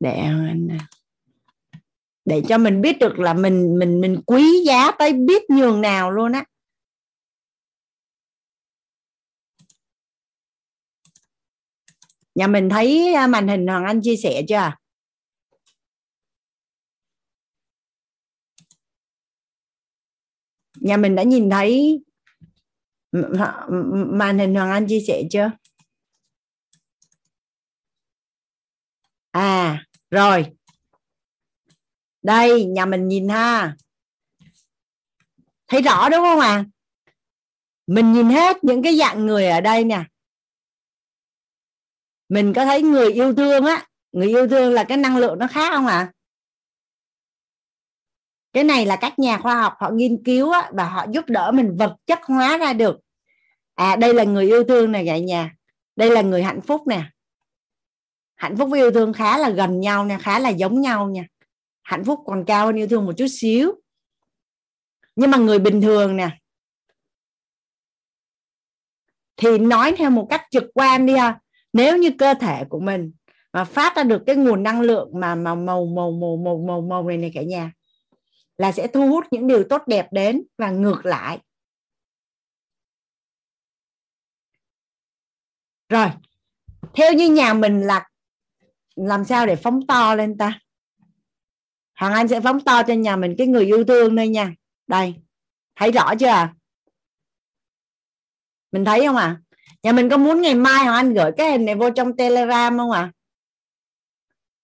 để anh để cho mình biết được là mình mình mình quý giá tới biết nhường nào luôn á. Nhà mình thấy à, màn hình hoàng anh chia sẻ chưa? Nhà mình đã nhìn thấy màn hình hoàng anh chia sẻ chưa? À rồi. Đây nhà mình nhìn ha. Thấy rõ đúng không ạ? À? mình nhìn hết những cái dạng người ở đây nè. Mình có thấy người yêu thương á người yêu thương là cái năng lượng nó khác không ạ? À? cái này là các nhà khoa học họ nghiên cứu á, và họ giúp đỡ mình vật chất hóa ra được. À đây là người yêu thương này cả nhà. Đây là người hạnh phúc nè hạnh phúc với yêu thương khá là gần nhau nha, khá là giống nhau nha. Hạnh phúc còn cao hơn yêu thương một chút xíu. Nhưng mà người bình thường nè, thì nói theo một cách trực quan đi ha. Nếu như cơ thể của mình mà phát ra được cái nguồn năng lượng mà mà màu màu màu màu màu màu này này cả nhà, là sẽ thu hút những điều tốt đẹp đến và ngược lại. Rồi, theo như nhà mình là làm sao để phóng to lên ta? Hoàng Anh sẽ phóng to cho nhà mình cái người yêu thương đây nha. Đây, thấy rõ chưa? Mình thấy không à nhà mình có muốn ngày mai Hoàng Anh gửi cái hình này vô trong telegram không à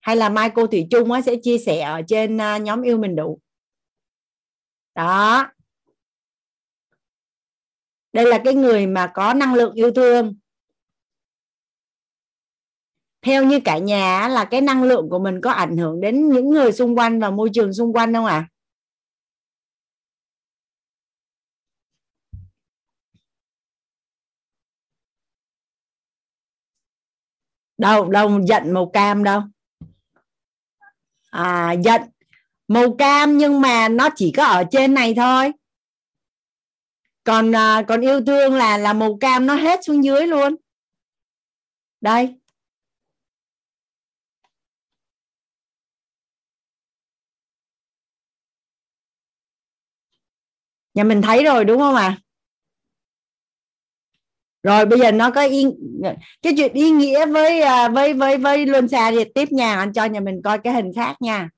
hay là mai cô Thủy Trung sẽ chia sẻ ở trên à, nhóm yêu mình đủ? Đó. Đây là cái người mà có năng lượng yêu thương theo như cả nhà là cái năng lượng của mình có ảnh hưởng đến những người xung quanh và môi trường xung quanh không ạ? À? đâu đâu giận màu cam đâu. À giận. Màu cam nhưng mà nó chỉ có ở trên này thôi. Còn à, còn yêu thương là là màu cam nó hết xuống dưới luôn. Đây. Nhà mình thấy rồi đúng không ạ? À? rồi bây giờ nó có ý cái chuyện ý nghĩa với à, với với với luân xa thì tiếp nha anh cho nhà mình coi cái hình khác nha.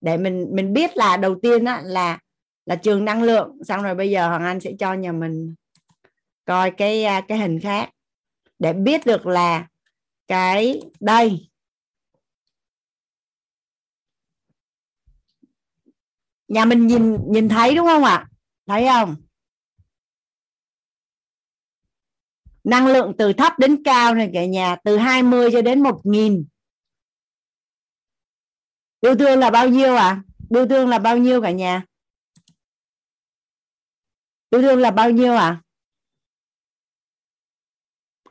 Để mình mình biết là đầu tiên á, là là trường năng lượng. Xong rồi bây giờ hoàng anh sẽ cho nhà mình coi cái à, cái hình khác. Để biết được là cái đây. Nhà mình nhìn nhìn thấy đúng không ạ? Thấy không? Năng lượng từ thấp đến cao này cả nhà, từ 20 cho đến 1000 yêu thương là bao nhiêu ạ? À? yêu thương là bao nhiêu cả nhà? Yêu thương là bao nhiêu ạ?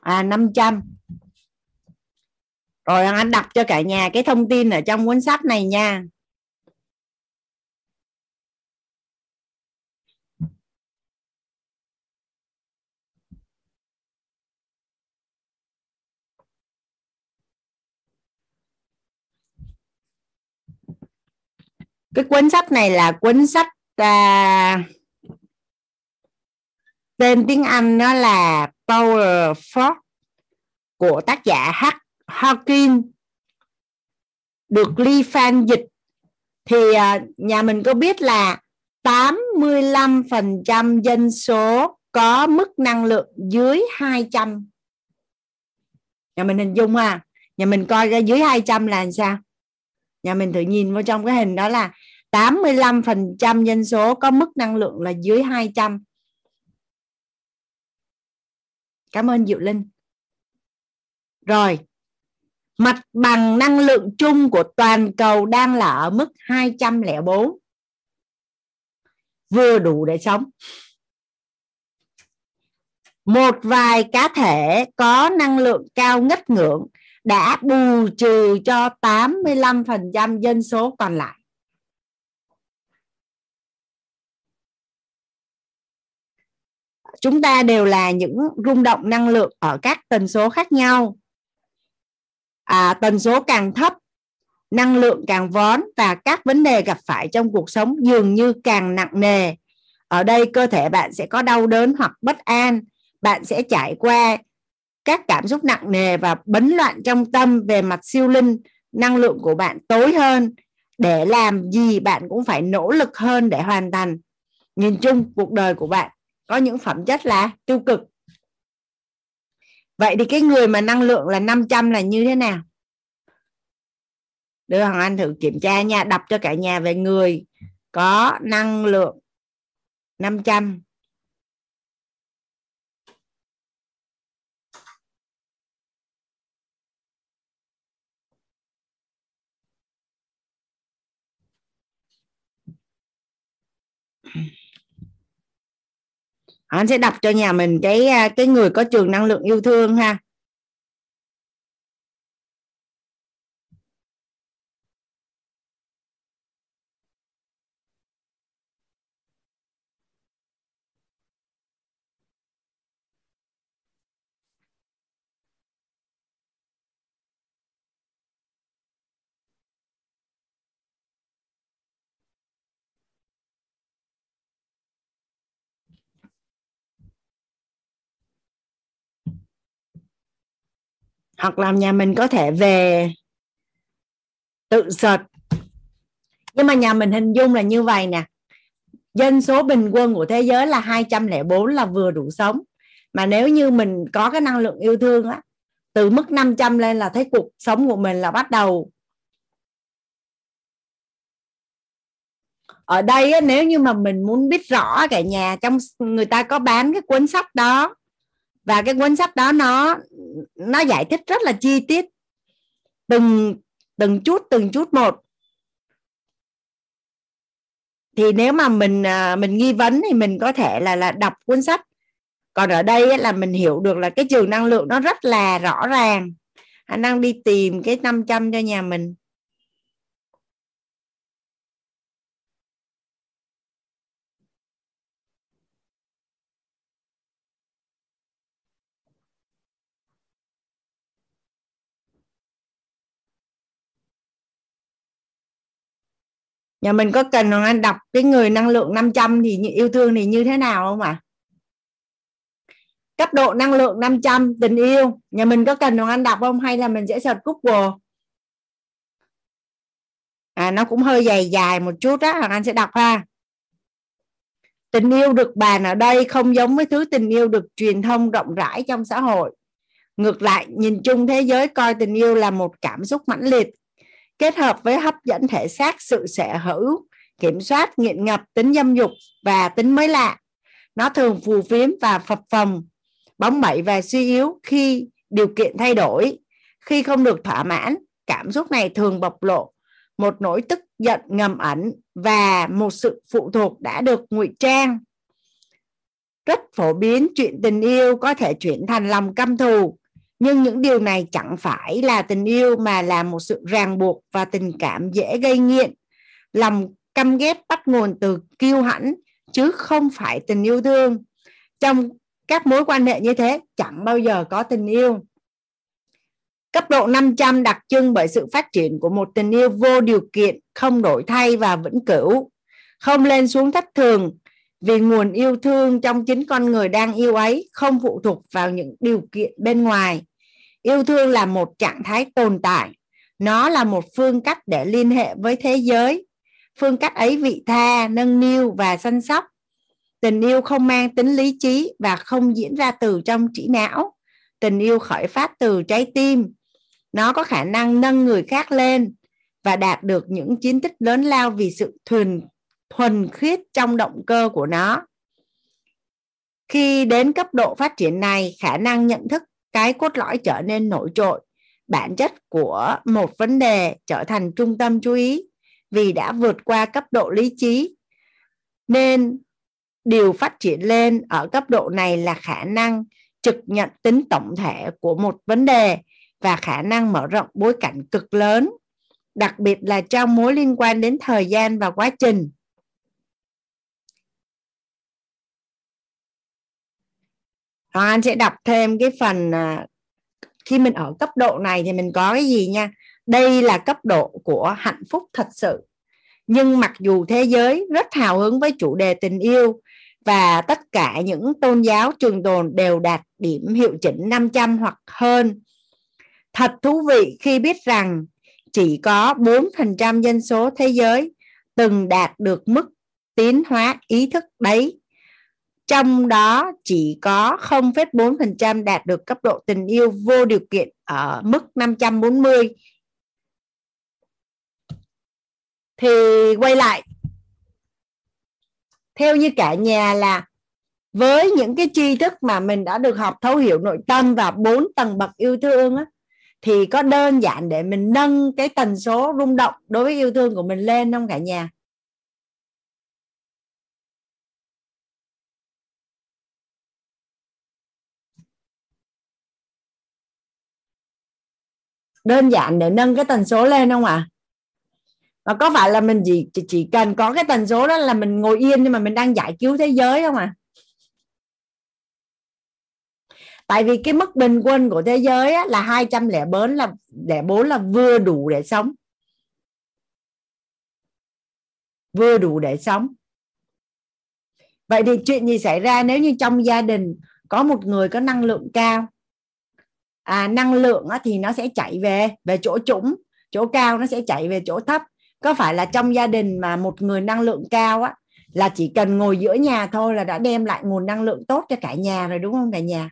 À? à 500 rồi anh đọc cho cả nhà cái thông tin ở trong cuốn sách này nha. Cái cuốn sách này là cuốn sách à, tên tiếng Anh nó là Power for của tác giả H. Hawking. Được Lee Fan dịch. Thì à, nhà mình có biết là 85% dân số có mức năng lượng dưới 200 nhà mình hình dung à nhà mình coi ra dưới 200 là sao? Nhà mình thử nhìn vào trong cái hình đó là 85% dân số có mức năng lượng là dưới 200 cảm ơn Diệu Linh. Rồi, mặt bằng năng lượng chung của toàn cầu đang là ở mức 204 vừa đủ để sống. Một vài cá thể có năng lượng cao ngất ngưỡng đã bù trừ cho 85% dân số còn lại. Chúng ta đều là những rung động năng lượng ở các tần số khác nhau. À, tần số càng thấp, năng lượng càng vón và các vấn đề gặp phải trong cuộc sống dường như càng nặng nề. Ở đây cơ thể bạn sẽ có đau đớn hoặc bất an, bạn sẽ trải qua các cảm xúc nặng nề và bấn loạn trong tâm về mặt siêu linh, năng lượng của bạn tối hơn. Để làm gì bạn cũng phải nỗ lực hơn để hoàn thành. Nhìn chung, cuộc đời của bạn có những phẩm chất là tiêu cực. Vậy thì cái người mà năng lượng là 500 là như thế nào? Đưa hoàng anh thử kiểm tra nha, đọc cho cả nhà về người có năng lượng 500 anh sẽ đọc cho nhà mình cái à, cái người có trường năng lượng yêu thương ha. Hoặc làm nhà mình có thể về tự search nhưng mà nhà mình hình dung là như vậy nè. Dân số bình quân của thế giới là 204 là vừa đủ sống. Mà nếu như mình có cái năng lượng yêu thương á từ mức 500 lên là thấy cuộc sống của mình là bắt đầu. Ở đây á, nếu như mà mình muốn biết rõ cả nhà trong người ta có bán cái cuốn sách đó và cái cuốn sách đó nó nó giải thích rất là chi tiết. Từng từng chút từng chút một. Thì nếu mà mình à, mình nghi vấn thì mình có thể là là đọc cuốn sách. Còn ở đây là mình hiểu được là cái trường năng lượng nó rất là rõ ràng. Anh đang đi tìm cái 500 cho nhà mình. Nhà mình có cần Anh? Đọc cái người năng lượng 500 thì yêu thương thì như thế nào không ạ? À? cấp độ năng lượng 500 tình yêu. Nhà mình có cần Hoàng Anh? Đọc không? Hay là mình sẽ search Google? À nó cũng hơi dài dài một chút á Hoàng Anh sẽ đọc ha. Tình yêu được bàn ở đây không giống với thứ tình yêu được truyền thông rộng rãi trong xã hội. Ngược lại, nhìn chung thế giới coi tình yêu là một cảm xúc mãnh liệt kết hợp với hấp dẫn thể xác, sự sở hữu, kiểm soát, nghiện ngập, tính dâm dục và tính mới lạ. Nó thường phù phiếm và phập phồng, bóng bẩy và suy yếu khi điều kiện thay đổi. Khi không được thỏa mãn, cảm xúc này thường bộc lộ. Một nỗi tức giận, ngầm ẩn và một sự phụ thuộc đã được ngụy trang. Rất phổ biến, chuyện tình yêu có thể chuyển thành lòng căm thù nhưng những điều này chẳng phải là tình yêu mà là một sự ràng buộc và tình cảm dễ gây nghiện. Lòng căm ghét bắt nguồn từ kiêu hãnh, chứ không phải tình yêu thương. Trong các mối quan hệ như thế, chẳng bao giờ có tình yêu. Cấp độ 500 đặc trưng bởi sự phát triển của một tình yêu vô điều kiện, không đổi thay và vĩnh cửu. Không lên xuống thất thường, vì nguồn yêu thương trong chính con người đang yêu ấy không phụ thuộc vào những điều kiện bên ngoài yêu thương là một trạng thái tồn tại. Nó là một phương cách để liên hệ với thế giới. Phương cách ấy vị tha, nâng niu và săn sóc. Tình yêu không mang tính lý trí và không diễn ra từ trong trí não. Tình yêu khởi phát từ trái tim. Nó có khả năng nâng người khác lên và đạt được những chiến tích lớn lao vì sự thuần thuần khiết trong động cơ của nó. Khi đến cấp độ phát triển này, khả năng nhận thức cái cốt lõi trở nên nổi trội. Bản chất của một vấn đề trở thành trung tâm chú ý vì đã vượt qua cấp độ lý trí. Nên điều phát triển lên ở cấp độ này là khả năng trực nhận tính tổng thể của một vấn đề và khả năng mở rộng bối cảnh cực lớn, đặc biệt là trong mối liên quan đến thời gian và quá trình. Hoàng Anh sẽ đọc thêm cái phần à, khi mình ở cấp độ này thì mình có cái gì nha đây là cấp độ của hạnh phúc thật sự nhưng mặc dù thế giới rất hào hứng với chủ đề tình yêu và tất cả những tôn giáo trường tồn đều đạt điểm hiệu chỉnh 500 hoặc hơn. Thật thú vị khi biết rằng chỉ có 4% dân số thế giới từng đạt được mức tiến hóa ý thức đấy. Trong đó chỉ có 0,4% đạt được cấp độ tình yêu vô điều kiện ở mức 540. Thì quay lại theo như cả nhà là với những cái tri thức mà mình đã được học thấu hiểu nội tâm và bốn tầng bậc yêu thương á, thì có đơn giản để mình nâng cái tần số rung động đối với yêu thương của mình lên không cả nhà đơn giản để nâng cái tần số lên không ạ? À? và có phải là mình chỉ chỉ cần có cái tần số đó là mình ngồi yên nhưng mà mình đang giải cứu thế giới không à tại vì cái mức bình quân của thế giới á, là 204 là để bốn là vừa đủ để sống. Vừa đủ để sống. Vậy thì chuyện gì xảy ra nếu như trong gia đình có một người có năng lượng cao? À, năng lượng á, thì nó sẽ chạy về về chỗ trũng chỗ cao nó sẽ chạy về chỗ thấp. Có phải là trong gia đình mà một người năng lượng cao á là chỉ cần ngồi giữa nhà thôi là đã đem lại nguồn năng lượng tốt cho cả nhà rồi đúng không cả nhà?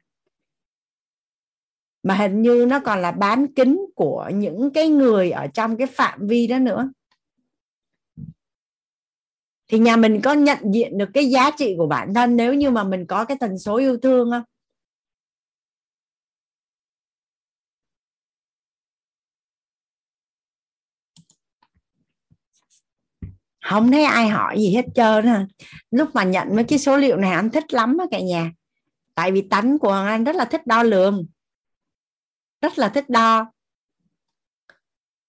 Mà hình như nó còn là bán kính của những cái người ở trong cái phạm vi đó nữa. Thì nhà mình có nhận diện được cái giá trị của bản thân nếu như mà mình có cái tần số yêu thương không? Không thấy ai hỏi gì hết trơn à. lúc mà nhận mấy cái số liệu này, anh thích lắm á cả nhà. Tại vì tánh của anh rất là thích đo lường. Rất là thích đo.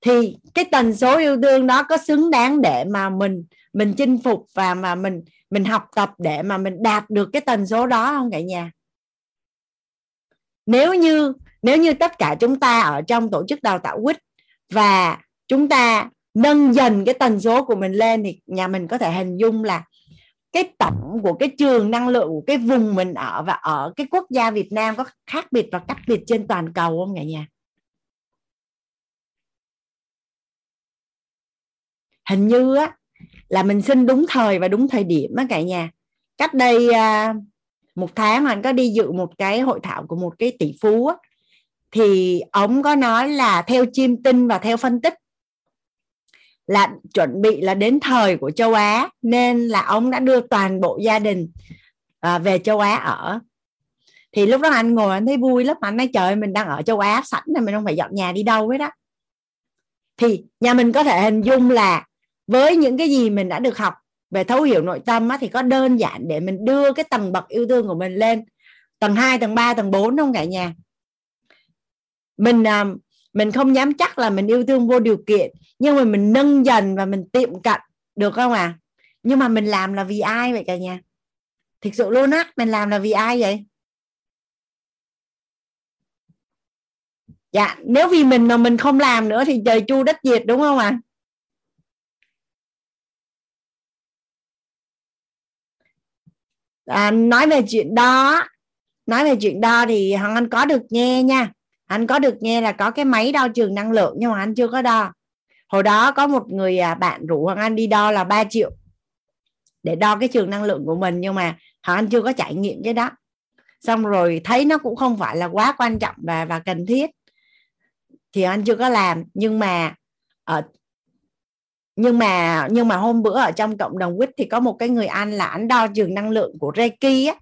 Thì cái tần số yêu thương đó có xứng đáng để mà mình mình chinh phục và mà mình mình học tập để mà mình đạt được cái tần số đó không cả nhà? Nếu như nếu như tất cả chúng ta ở trong tổ chức đào tạo quýt và chúng ta nâng dần cái tần số của mình lên thì nhà mình có thể hình dung là cái tổng của cái trường năng lượng của cái vùng mình ở và ở cái quốc gia Việt Nam có khác biệt và cách biệt trên toàn cầu không cả nhà? Hình như á là mình sinh đúng thời và đúng thời điểm á cả nhà. Cách đây à, một tháng anh có đi dự một cái hội thảo của một cái tỷ phú á, thì ông có nói là theo chiêm tinh và theo phân tích là chuẩn bị là đến thời của châu Á nên là ông đã đưa toàn bộ gia đình à, về châu Á ở. Thì lúc đó anh ngồi anh thấy vui lắm anh nói trời mình đang ở châu Á sẵn này mình không phải dọn nhà đi đâu hết đó thì nhà mình có thể hình dung là với những cái gì mình đã được học về thấu hiểu nội tâm á, thì có đơn giản để mình đưa cái tầng bậc yêu thương của mình lên. Tầng 2, tầng 3, tầng 4 không cả nhà. Mình à, mình không dám chắc là mình yêu thương vô điều kiện nhưng mà mình nâng dần và mình tiệm cận được không à nhưng mà mình làm là vì ai vậy cả nhà? Thực sự luôn á mình làm là vì ai vậy? Dạ nếu vì mình mà mình không làm nữa thì trời chu đất diệt đúng không ạ? À? à, nói về chuyện đó nói về chuyện đó thì hoàng anh có được nghe nha anh có được nghe là có cái máy đo trường năng lượng nhưng mà anh chưa có đo. Hồi đó có một người à, bạn rủ hoàng anh đi đo là 3 triệu để đo cái trường năng lượng của mình nhưng mà hoàng anh chưa có trải nghiệm cái đó. Xong rồi thấy nó cũng không phải là quá quan trọng và và cần thiết. Thì anh chưa có làm nhưng mà ở nhưng mà nhưng mà hôm bữa ở trong cộng đồng quýt thì có một cái người anh là anh đo trường năng lượng của Reiki á.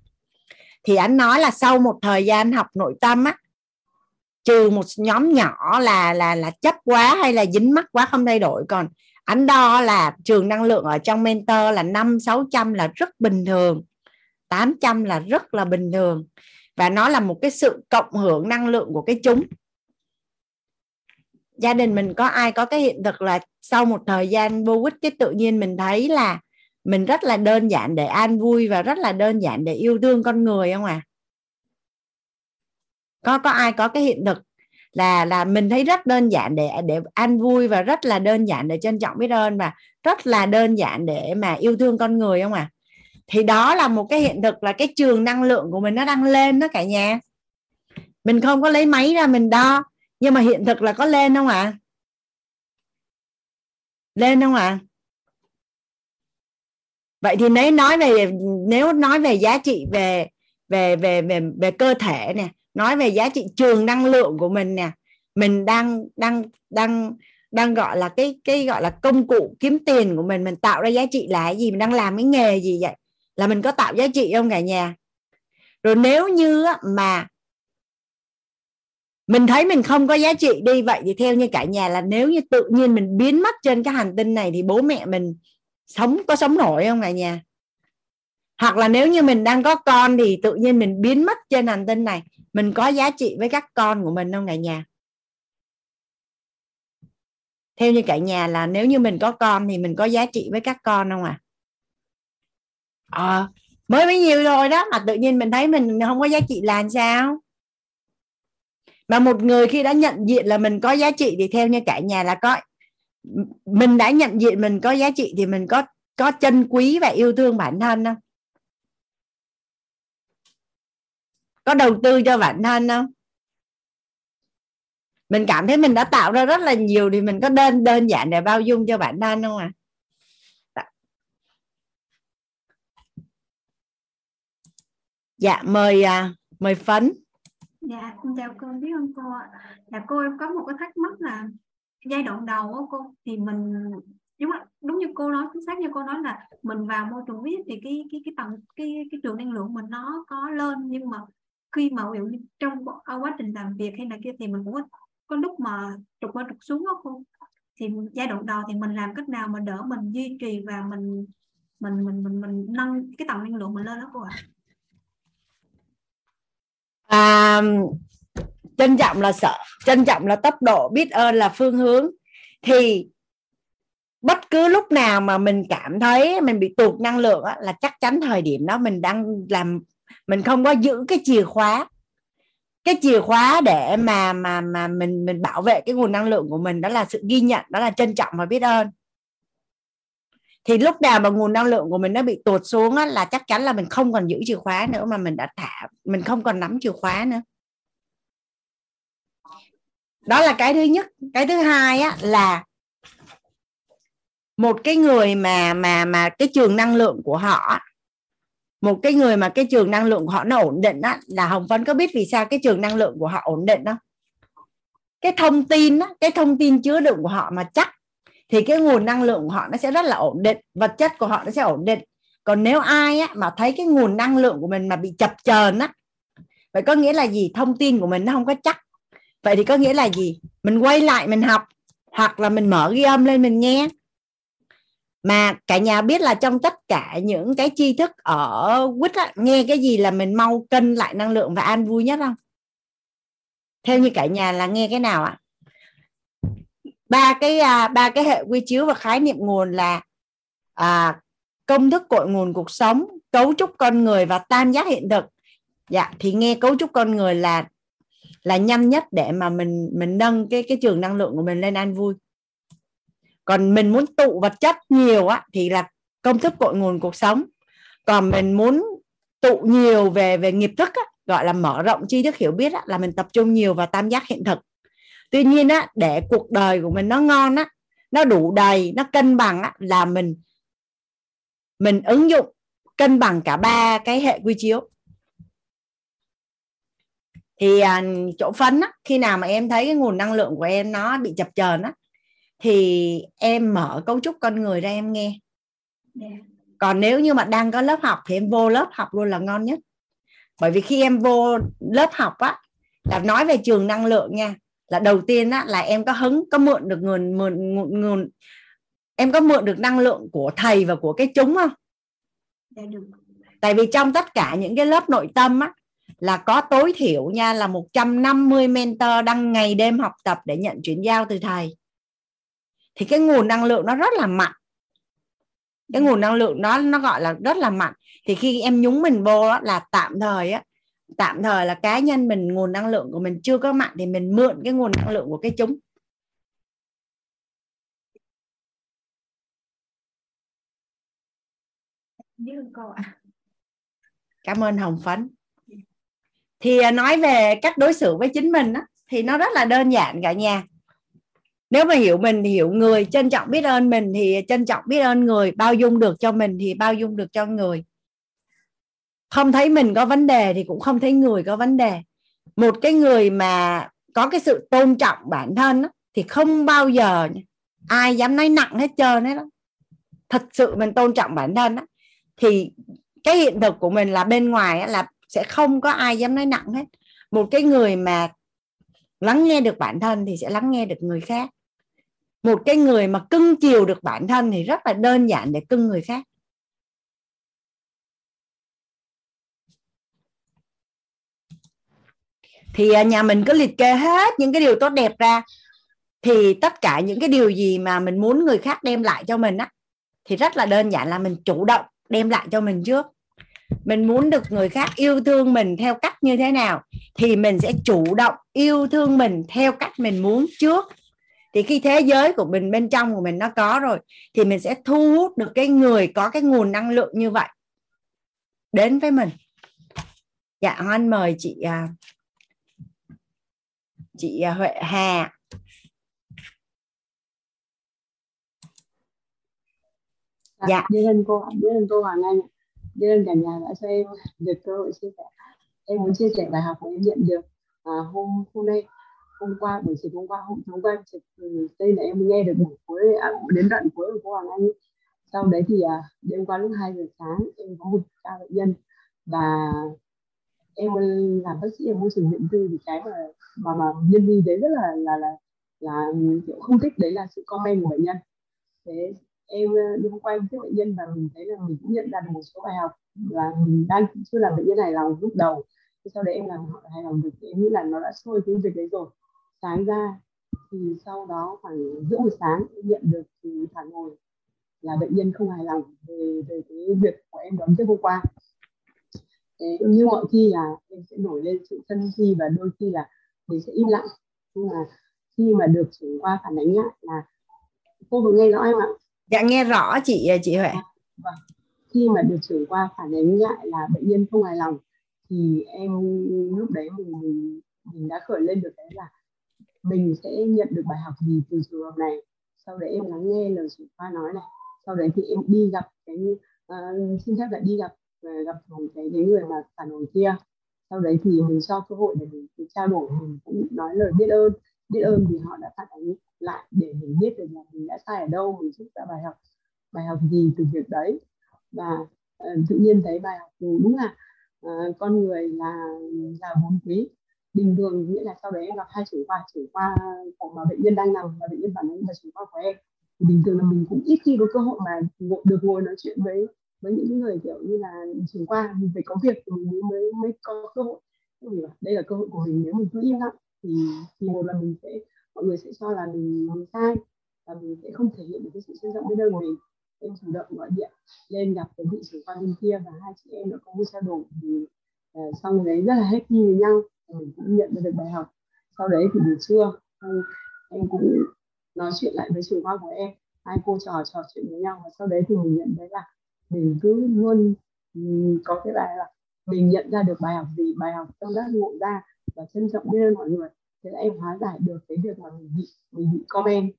Thì anh nói là sau một thời gian học nội tâm á trừ một nhóm nhỏ là là là chấp quá hay là dính mắc quá không thay đổi. Còn anh đo là trường năng lượng ở trong mentor là năm, sáu trăm là rất bình thường. 800 là rất là bình thường. Và nó là một cái sự cộng hưởng năng lượng của cái chúng. Gia đình mình có ai có cái hiện thực là sau một thời gian vô ích cái tự nhiên mình thấy là mình rất là đơn giản để an vui và rất là đơn giản để yêu thương con người không à có có ai có cái hiện thực là là mình thấy rất đơn giản để để an vui và rất là đơn giản để trân trọng biết ơn và rất là đơn giản để mà yêu thương con người không à thì đó là một cái hiện thực, là cái trường năng lượng của mình nó đang lên đó cả nhà mình không có lấy máy ra mình đo, nhưng mà hiện thực là có lên không ạ à? lên không ạ à? vậy thì nếu nói về, nếu nói về giá trị về về về về về cơ thể nè nói về giá trị trường năng lượng của mình nè. Mình đang đang đang đang gọi là cái cái gọi là công cụ kiếm tiền của mình. Mình tạo ra giá trị là cái gì? Mình đang làm cái nghề gì vậy? Là mình có tạo giá trị không cả nhà? Rồi nếu như mà mình thấy mình không có giá trị đi vậy thì theo như cả nhà là nếu như tự nhiên mình biến mất trên cái hành tinh này thì bố mẹ mình sống, có sống nổi không cả nhà? Hoặc là nếu như mình đang có con thì tự nhiên mình biến mất trên hành tinh này mình có giá trị với các con của mình không cả nhà? Theo như cả nhà là nếu như mình có con thì mình có giá trị với các con không à à, mới bấy nhiêu thôi đó mà tự nhiên mình thấy mình không có giá trị là sao? Mà một người khi đã nhận diện là mình có giá trị thì theo như cả nhà là có mình đã nhận diện mình có giá trị thì mình có có chân quý và yêu thương bản thân không? Có đầu tư cho bản thân không? Mình cảm thấy mình đã tạo ra rất là nhiều thì mình có đơn đơn giản để bao dung cho bản thân không à dạ mời à, mời phấn. Dạ chào cô, biết không cô ạ. Dạ cô em có một cái thắc mắc là giai đoạn đầu của cô, thì mình, đúng đúng như cô nói, chính xác như cô nói là mình vào môi trường viết thì cái cái cái tầng, cái cái trường năng lượng mình nó có lên, nhưng mà khi mà ví dụ như trong à, quá trình làm việc hay là kia thì mình cũng có, có lúc mà trục qua trục xuống đó cô thì giai đoạn đầu thì mình làm cách nào mà đỡ mình duy trì và mình mình mình mình mình nâng cái tầng năng lượng mình lên đó cô ạ à? trân trọng là sợ trân trọng là tốc độ biết ơn là phương hướng thì bất cứ lúc nào mà mình cảm thấy mình bị tụt năng lượng á, là chắc chắn thời điểm đó mình đang làm mình không có giữ cái chìa khóa. Cái chìa khóa để mà mà mà mình mình bảo vệ cái nguồn năng lượng của mình đó là sự ghi nhận đó là trân trọng và biết ơn. Thì lúc nào mà nguồn năng lượng của mình nó bị tụt xuống á, là chắc chắn là mình không còn giữ chìa khóa nữa mà mình đã thả mình không còn nắm chìa khóa nữa. Đó là cái thứ nhất. Cái thứ hai á là một cái người mà mà mà cái trường năng lượng của họ một cái người mà cái trường năng lượng của họ nó ổn định á là hồng phấn có biết vì sao cái trường năng lượng của họ ổn định không? Cái thông tin á, cái thông tin chứa đựng của họ mà chắc thì cái nguồn năng lượng của họ nó sẽ rất là ổn định vật chất của họ nó sẽ ổn định. Còn nếu ai á, mà thấy cái nguồn năng lượng của mình mà bị chập chờn á vậy có nghĩa là gì? Thông tin của mình nó không có chắc. Vậy thì có nghĩa là gì? Mình quay lại mình học hoặc là mình mở ghi âm lên mình nghe mà cả nhà biết là trong tất cả những cái tri thức ở quýt á, nghe cái gì là mình mau cân lại năng lượng và an vui nhất không? Theo như cả nhà là nghe cái nào ạ? Ba cái à, ba cái hệ quy chiếu và khái niệm nguồn là à, công thức cội nguồn cuộc sống cấu trúc con người và tam giác hiện thực. Dạ thì nghe cấu trúc con người là là nhanh nhất để mà mình mình nâng cái cái trường năng lượng của mình lên an vui còn mình muốn tụ vật chất nhiều á thì là công thức cội nguồn cuộc sống. Còn mình muốn tụ nhiều về về nghiệp thức á, gọi là mở rộng tri thức hiểu biết á, là mình tập trung nhiều vào tam giác hiện thực. Tuy nhiên á để cuộc đời của mình nó ngon á nó đủ đầy nó cân bằng á là mình mình ứng dụng cân bằng cả ba cái hệ quy chiếu. Thì à, chỗ phấn á, khi nào mà em thấy cái nguồn năng lượng của em nó bị chập chờn á thì em mở cấu trúc con người ra em nghe yeah. Dạ. còn nếu như mà đang có lớp học thì em vô lớp học luôn là ngon nhất bởi vì khi em vô lớp học á là nói về trường năng lượng nha là đầu tiên á là em có hứng có mượn được nguồn mượn nguồn, nguồn em có mượn được năng lượng của thầy và của cái chúng không yeah, dạ, được. tại vì trong tất cả những cái lớp nội tâm á là có tối thiểu nha là 150 mentor đang ngày đêm học tập để nhận chuyển giao từ thầy thì cái nguồn năng lượng nó rất là mạnh. Cái nguồn năng lượng đó nó gọi là rất là mạnh. Thì khi em nhúng mình vô đó, là tạm thời á tạm thời là cá nhân mình nguồn năng lượng của mình chưa có mạnh thì mình mượn cái nguồn năng lượng của cái chúng. Cảm ơn hồng phấn. Thì à, nói về cách đối xử với chính mình á, thì nó rất là đơn giản cả nhà nếu mà hiểu mình thì hiểu người trân trọng biết ơn mình thì trân trọng biết ơn người bao dung được cho mình thì bao dung được cho người. Không thấy mình có vấn đề thì cũng không thấy người có vấn đề. Một cái người mà có cái sự tôn trọng bản thân đó, thì không bao giờ ai dám nói nặng hết trơn hết đó thật sự mình tôn trọng bản thân đó, thì cái hiện thực của mình là bên ngoài là sẽ không có ai dám nói nặng hết. Một cái người mà lắng nghe được bản thân thì sẽ lắng nghe được người khác một cái người mà cưng chiều được bản thân thì rất là đơn giản để cưng người khác. Thì à, nhà mình cứ liệt kê hết những cái điều tốt đẹp ra. Thì tất cả những cái điều gì mà mình muốn người khác đem lại cho mình á, thì rất là đơn giản là mình chủ động đem lại cho mình trước. Mình muốn được người khác yêu thương mình theo cách như thế nào thì mình sẽ chủ động yêu thương mình theo cách mình muốn trước thì khi thế giới của mình bên trong của mình nó có rồi thì mình sẽ thu hút được cái người có cái nguồn năng lượng như vậy đến với mình. Dạ hoan mời chị à, chị à, Huệ Hà. Dạ, dạ. biết ơn cô biết ơn cô Hoàng Anh biết ơn cả nhà đã cho em được cơ hội chia sẻ. Em muốn chia sẻ bài học mà em nhận được à, hôm hôm nay hôm qua buổi chiều hôm qua hôm hôm qua ừ, trực đây là em nghe được buổi cuối à, đến đoạn cuối của cô Hoàng Anh. Sau đấy thì à, đêm qua lúc 2 giờ sáng em có một ca bệnh nhân và em làm bác sĩ ở môi trường viện tư thì cái mà mà mà nhân viên đấy rất là là là là ừ, kiểu không thích đấy là sự comment của bệnh nhân. Thế em ờ, đi hôm qua em tiếp bệnh nhân và mình thấy là mình cũng nhận ra được một số bài học và mình đang chưa làm bệnh nhân hài lòng lúc đầu. Sau đấy em làm họ hài lòng được em nghĩ là nó đã xôi cái việc đấy rồi sáng ra thì sau đó khoảng giữa buổi sáng nhận được thì phản hồi là bệnh nhân không hài lòng về về cái việc của em đón tiếp hôm qua. Thế, như mọi khi là em sẽ nổi lên sự sân si và đôi khi là mình sẽ im lặng. Nhưng mà khi mà được chuyển qua phản ánh lại là cô vừa nghe rõ em ạ? Dạ nghe rõ chị chị Huệ. Vâng. khi mà được chuyển qua phản ánh lại là bệnh nhân không hài lòng thì em lúc đấy mình mình mình đã khởi lên được cái là mình sẽ nhận được bài học gì từ trường hợp này? Sau đấy em lắng nghe lời chị khoa nói này. Sau đấy thì em đi gặp cái uh, xin phép lại đi gặp ờ, gặp một cái, cái người mà phản hồi kia. Sau đấy thì mình cho cơ hội để mình, mình trao đổi mình cũng nói lời biết ơn. Biết ơn vì họ đã phản ánh lại để mình biết được là mình đã sai ở đâu mình rút ra bài học bài học gì từ việc đấy. Và uh, tự nhiên thấy bài học đúng là uh, con người là là vốn quý bình thường nghĩa là sau đấy em gặp hai trưởng khoa trưởng khoa của mà bệnh nhân đang nằm và bệnh nhân phản ứng là trưởng khoa của em. Thì bình thường là mình cũng ít khi có cơ hội mà được ngồi nói chuyện với với những người kiểu như là trưởng khoa mình phải có việc thì mình mới mới có cơ hội. Đây là cơ hội của mình nếu mình cứ im lặng thì thì một là mình sẽ mọi người sẽ cho là mình, làm sai và mình sẽ không thể hiện được cái sự trân trọng bên ơn của mình. Em chủ động gọi điện lên gặp cái vị trưởng khoa bên kia và hai chị em đã có một trao đổi thì uh, xong đấy rất là happy với nhau mình cũng nhận được bài học. Sau đấy thì buổi trưa em, em cũng nói chuyện lại với trưởng khoa của em. Hai cô trò trò chuyện với nhau và sau đấy thì mình nhận thấy là mình cứ luôn có cái bài là mình nhận ra được bài học gì bài học trong giác ngộ ra và trân trọng biết ơn mọi người. Thế là em hóa giải được cái việc mà mình bị mình bị comment.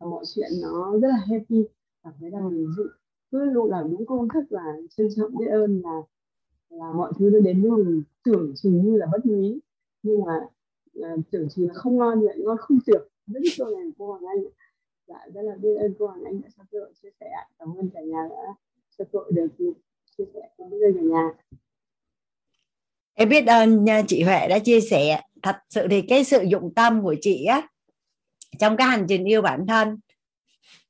Và mọi chuyện nó rất là happy. Cảm thấy là mình dự cứ luôn làm đúng công thức là trân trọng biết ơn là là mọi thứ nó đến với mình. Tưởng chừng như là bất lý nhưng mà uh, tưởng chừng là không ngon vậy ngon không tưởng. Rất chỗ này cô Hoàng Anh dạ rất là biết ơn cô Hoàng Anh đã cho tôi chia sẻ cảm ơn cả nhà đã cho tôi được chia sẻ cùng với cả nhà. Em biết ơn chị Huệ đã chia sẻ. Thật sự thì cái sự dụng tâm của chị á trong cái hành trình yêu bản thân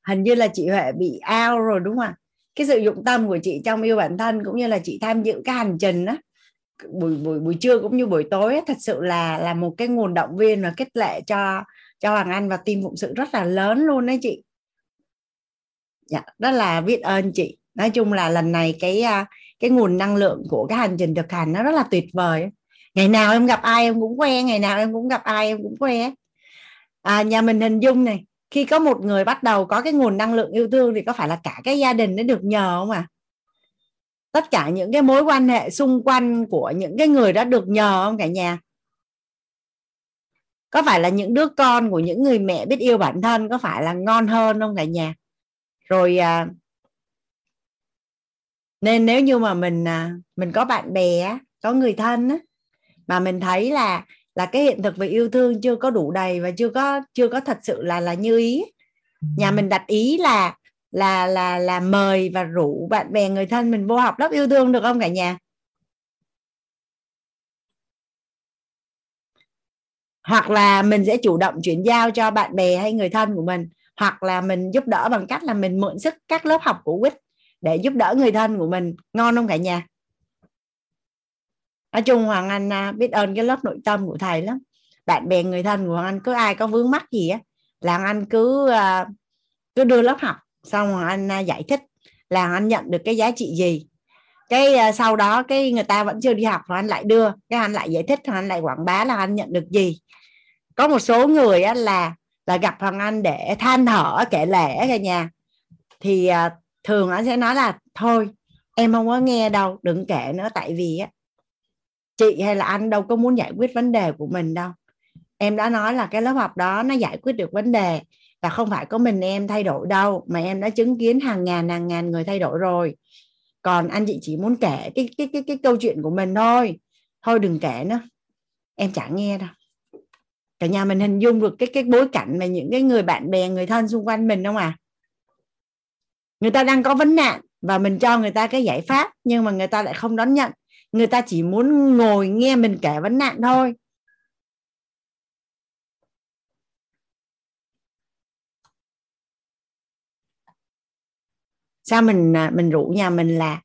hình như là chị Huệ bị ao rồi đúng không ạ? Cái sự dụng tâm của chị trong yêu bản thân cũng như là chị tham dự cái hành trình á buổi buổi buổi trưa cũng như buổi tối thật sự là là một cái nguồn động viên và kết lệ cho cho Hoàng Anh và team phụng sự rất là lớn luôn đấy chị. Dạ, đó là biết ơn chị. Nói chung là lần này cái à, cái nguồn năng lượng của cái hành trình thực hành nó rất là tuyệt vời ngày nào em gặp ai em cũng que ngày nào em cũng gặp ai em cũng que à, nhà mình hình dung này khi có một người bắt đầu có cái nguồn năng lượng yêu thương thì có phải là cả cái gia đình nó được nhờ không à tất cả những cái mối quan hệ xung quanh của những cái người đó được nhờ không cả nhà? Có phải là những đứa con của những người mẹ biết yêu bản thân có phải là ngon hơn không cả nhà? Rồi à, nên nếu như mà mình à, mình có bạn bè có người thân á, mà mình thấy là là cái hiện thực về yêu thương chưa có đủ đầy và chưa có chưa có thật sự là là như ý nhà mình đặt ý là là là là mời và rủ bạn bè, người thân mình vô học lớp yêu thương được không cả nhà? Hoặc là mình sẽ chủ động chuyển giao cho bạn bè hay người thân của mình. Hoặc là mình giúp đỡ bằng cách là mình mượn sức các lớp học của quýt để giúp đỡ người thân của mình. Ngon không cả nhà? Nói chung hoàng anh à, biết ơn cái lớp nội tâm của thầy lắm. Bạn bè, người thân của hoàng anh, cứ ai có vướng mắc gì á, là hoàng anh cứ à, cứ đưa lớp học xong rồi anh à, giải thích là anh nhận được cái giá trị gì. Cái à, sau đó cái người ta vẫn chưa đi học rồi anh lại đưa. Cái anh lại giải thích rồi anh lại quảng bá là anh nhận được gì. Có một số người á, là là gặp hoàng anh để than thở kể lể cả nhà. Thì à, thường anh sẽ nói là thôi em không có nghe đâu đừng kể nữa tại vì á chị hay là anh đâu có muốn giải quyết vấn đề của mình đâu. Em đã nói là cái lớp học đó nó giải quyết được vấn đề và không phải có mình em thay đổi đâu, mà em đã chứng kiến hàng ngàn hàng ngàn người thay đổi rồi. Còn anh chị chỉ muốn kể cái cái cái cái câu chuyện của mình thôi. Thôi đừng kể nữa. Em chẳng nghe đâu. Cả nhà mình hình dung được cái cái bối cảnh mà những cái người bạn bè, người thân xung quanh mình không à? Người ta đang có vấn nạn và mình cho người ta cái giải pháp, nhưng mà người ta lại không đón nhận. Người ta chỉ muốn ngồi nghe mình kể vấn nạn thôi. Sao mình à, mình rủ nhà mình là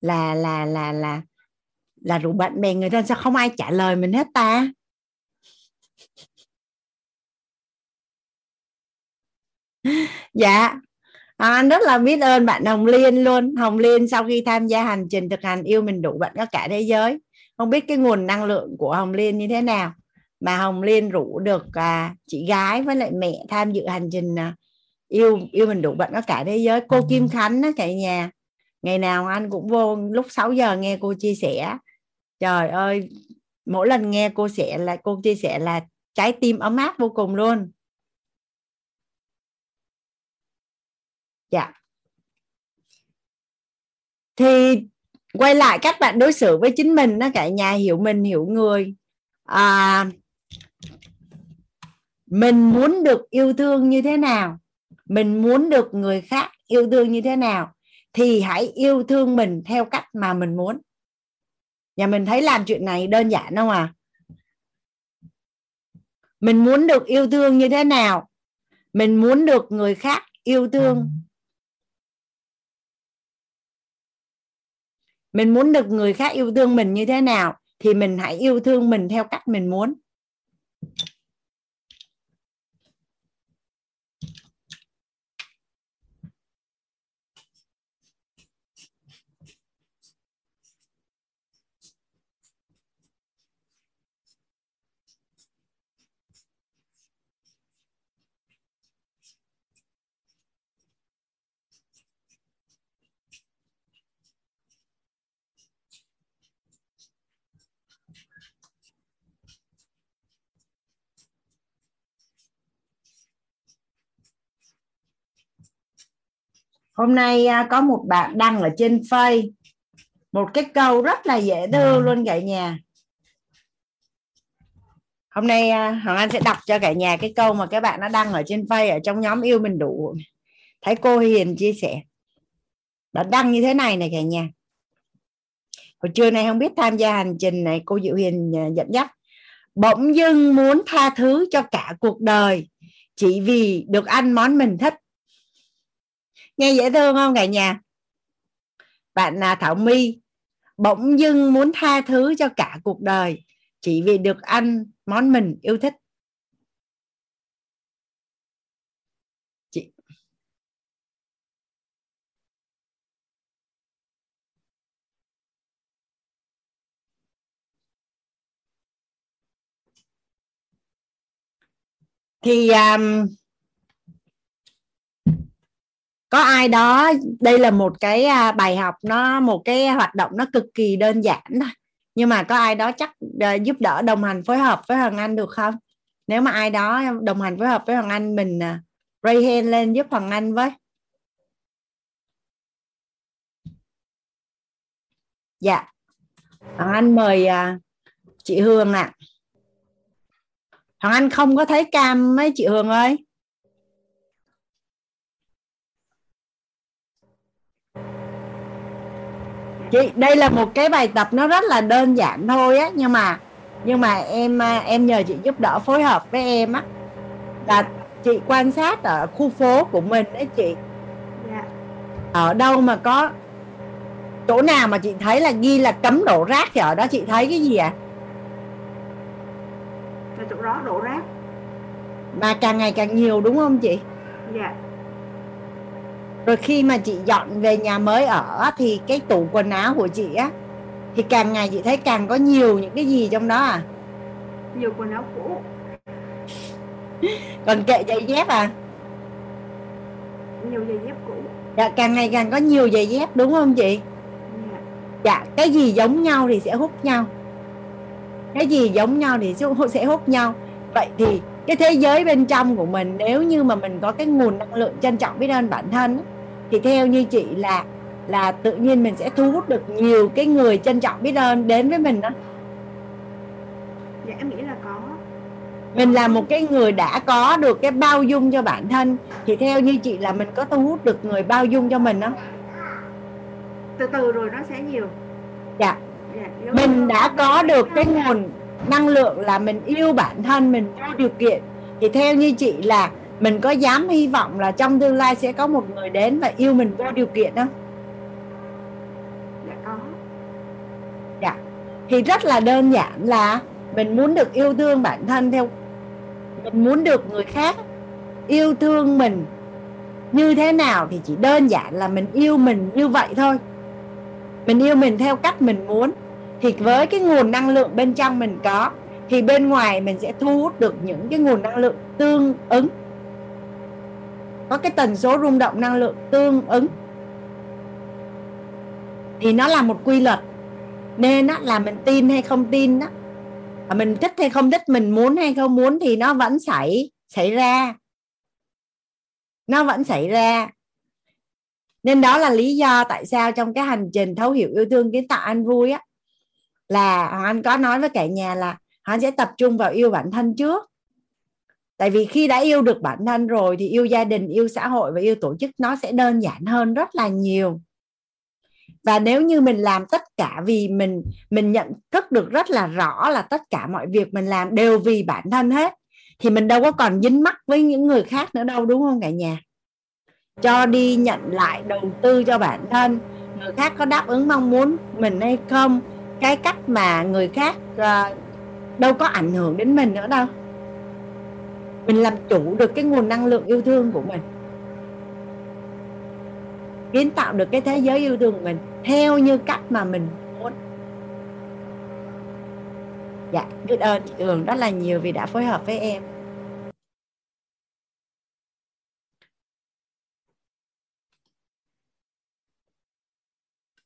là là là là là rủ bạn bè người ta sao không ai trả lời mình hết ta? Dạ. À, anh rất là biết ơn bạn Hồng Liên luôn. Hồng Liên sau khi tham gia hành trình thực hành yêu mình đủ bạn có cả thế giới. Không biết cái nguồn năng lượng của Hồng Liên như thế nào mà Hồng Liên rủ được à, chị gái với lại mẹ tham dự hành trình à, yêu yêu mình đủ bạn có cả thế giới. Cô Kim Khánh đó cả nhà. Ngày nào anh cũng vô lúc 6 giờ nghe cô chia sẻ. Trời ơi mỗi lần nghe cô sẽ là cô chia sẻ là trái tim ấm áp vô cùng luôn. Dạ. Thì quay lại các bạn đối xử với chính mình đó cả nhà hiểu mình hiểu người. À, mình muốn được yêu thương như thế nào mình muốn được người khác yêu thương như thế nào thì hãy yêu thương mình theo cách mà mình muốn. Nhà mình thấy làm chuyện này đơn giản không à? Mình muốn được yêu thương như thế nào? Mình muốn được người khác yêu thương. Mình muốn được người khác yêu thương mình như thế nào thì mình hãy yêu thương mình theo cách mình muốn. Hôm nay à, có một bạn đăng ở trên face. Một cái câu rất là dễ thương ừ. luôn cả nhà. Hôm nay à, hoàng anh sẽ đọc cho cả nhà cái câu mà các bạn đã đăng ở trên face ở trong nhóm yêu mình đủ. Thấy cô hiền chia sẻ. Bạn đăng như thế này này cả nhà. Hồi trưa nay không biết tham gia hành trình này cô diệu hiền à, dẫn dắt. Bỗng dưng muốn tha thứ cho cả cuộc đời chỉ vì được ăn món mình thích nghe dễ thương không cả nhà? Bạn là thảo my bỗng dưng muốn tha thứ cho cả cuộc đời chỉ vì được ăn món mình yêu thích. Chị. Thì um, có ai đó, đây là một cái à, bài học, nó một cái hoạt động nó cực kỳ đơn giản thôi. Nhưng mà có ai đó chắc à, giúp đỡ đồng hành phối hợp với Hoàng Anh được không? Nếu mà ai đó đồng hành phối hợp với Hoàng Anh, mình à, ray hand lên giúp Hoàng Anh với. Dạ. Hoàng Anh mời chị Hương ạ. À. Hoàng Anh không có thấy cam mấy chị Hương ơi. Chị đây là một cái bài tập nó rất là đơn giản thôi á nhưng mà nhưng mà em à, em nhờ chị giúp đỡ phối hợp với em á. Là chị quan sát ở khu phố của mình đấy chị. Dạ. ở đâu mà có chỗ nào mà chị thấy là ghi là cấm đổ rác thì ở đó chị thấy cái gì à cái chỗ đó đổ rác. Mà càng ngày càng nhiều đúng không chị? Dạ rồi khi mà chị dọn về nhà mới ở thì cái tủ quần áo của chị á thì càng ngày chị thấy càng có nhiều những cái gì trong đó à? Nhiều quần áo cũ. Còn kệ giày dép à? Nhiều giày dép cũ. Dạ càng ngày càng có nhiều giày dép đúng không chị? Dạ, dạ cái gì giống nhau thì sẽ hút nhau. Cái gì giống nhau thì sẽ hút nhau. Vậy thì cái thế giới bên trong của mình nếu như mà mình có cái nguồn năng lượng trân trọng biết ơn bản thân thì theo như chị là là tự nhiên mình sẽ thu hút được nhiều cái người trân trọng biết ơn đến với mình đó. Dạ em nghĩ là có. Mình là một cái người đã có được cái bao dung cho bản thân thì theo như chị là mình có thu hút được người bao dung cho mình không? Từ từ rồi nó sẽ nhiều. Dạ, dạ mình đã có được cái nguồn năng lượng là mình yêu bản thân mình vô điều kiện. Thì theo như chị là mình có dám hy vọng là trong tương lai sẽ có một người đến và yêu mình vô điều kiện không? Dạ có. Dạ. Thì rất là đơn giản là mình muốn được yêu thương bản thân theo mình muốn được người khác yêu thương mình như thế nào thì chỉ đơn giản là mình yêu mình như vậy thôi. Mình yêu mình theo cách mình muốn. Thì với cái nguồn năng lượng bên trong mình có thì bên ngoài mình sẽ thu hút được những cái nguồn năng lượng tương ứng có cái tần số rung động năng lượng tương ứng. Thì nó là một quy luật. Nên á, là mình tin hay không tin đó à, mình thích hay không thích mình muốn hay không muốn thì nó vẫn xảy xảy ra. Nó vẫn xảy ra. Nên đó là lý do tại sao trong cái hành trình thấu hiểu yêu thương kiến tạo anh vui á là hoàng anh có nói với cả nhà là họ anh sẽ tập trung vào yêu bản thân trước tại vì khi đã yêu được bản thân rồi thì yêu gia đình yêu xã hội và yêu tổ chức nó sẽ đơn giản hơn rất là nhiều. Và nếu như mình làm tất cả vì mình mình nhận thức được rất là rõ là tất cả mọi việc mình làm đều vì bản thân hết thì mình đâu có còn dính mắc với những người khác nữa đâu đúng không cả nhà? Cho đi nhận lại đầu tư cho bản thân người khác có đáp ứng mong muốn mình hay không cái cách mà người khác uh, đâu có ảnh hưởng đến mình nữa đâu mình làm chủ được cái nguồn năng lượng yêu thương của mình. Kiến tạo được cái thế giới yêu thương của mình theo như cách mà mình muốn. Dạ biết ơn chị Hường rất là nhiều vì đã phối hợp với em.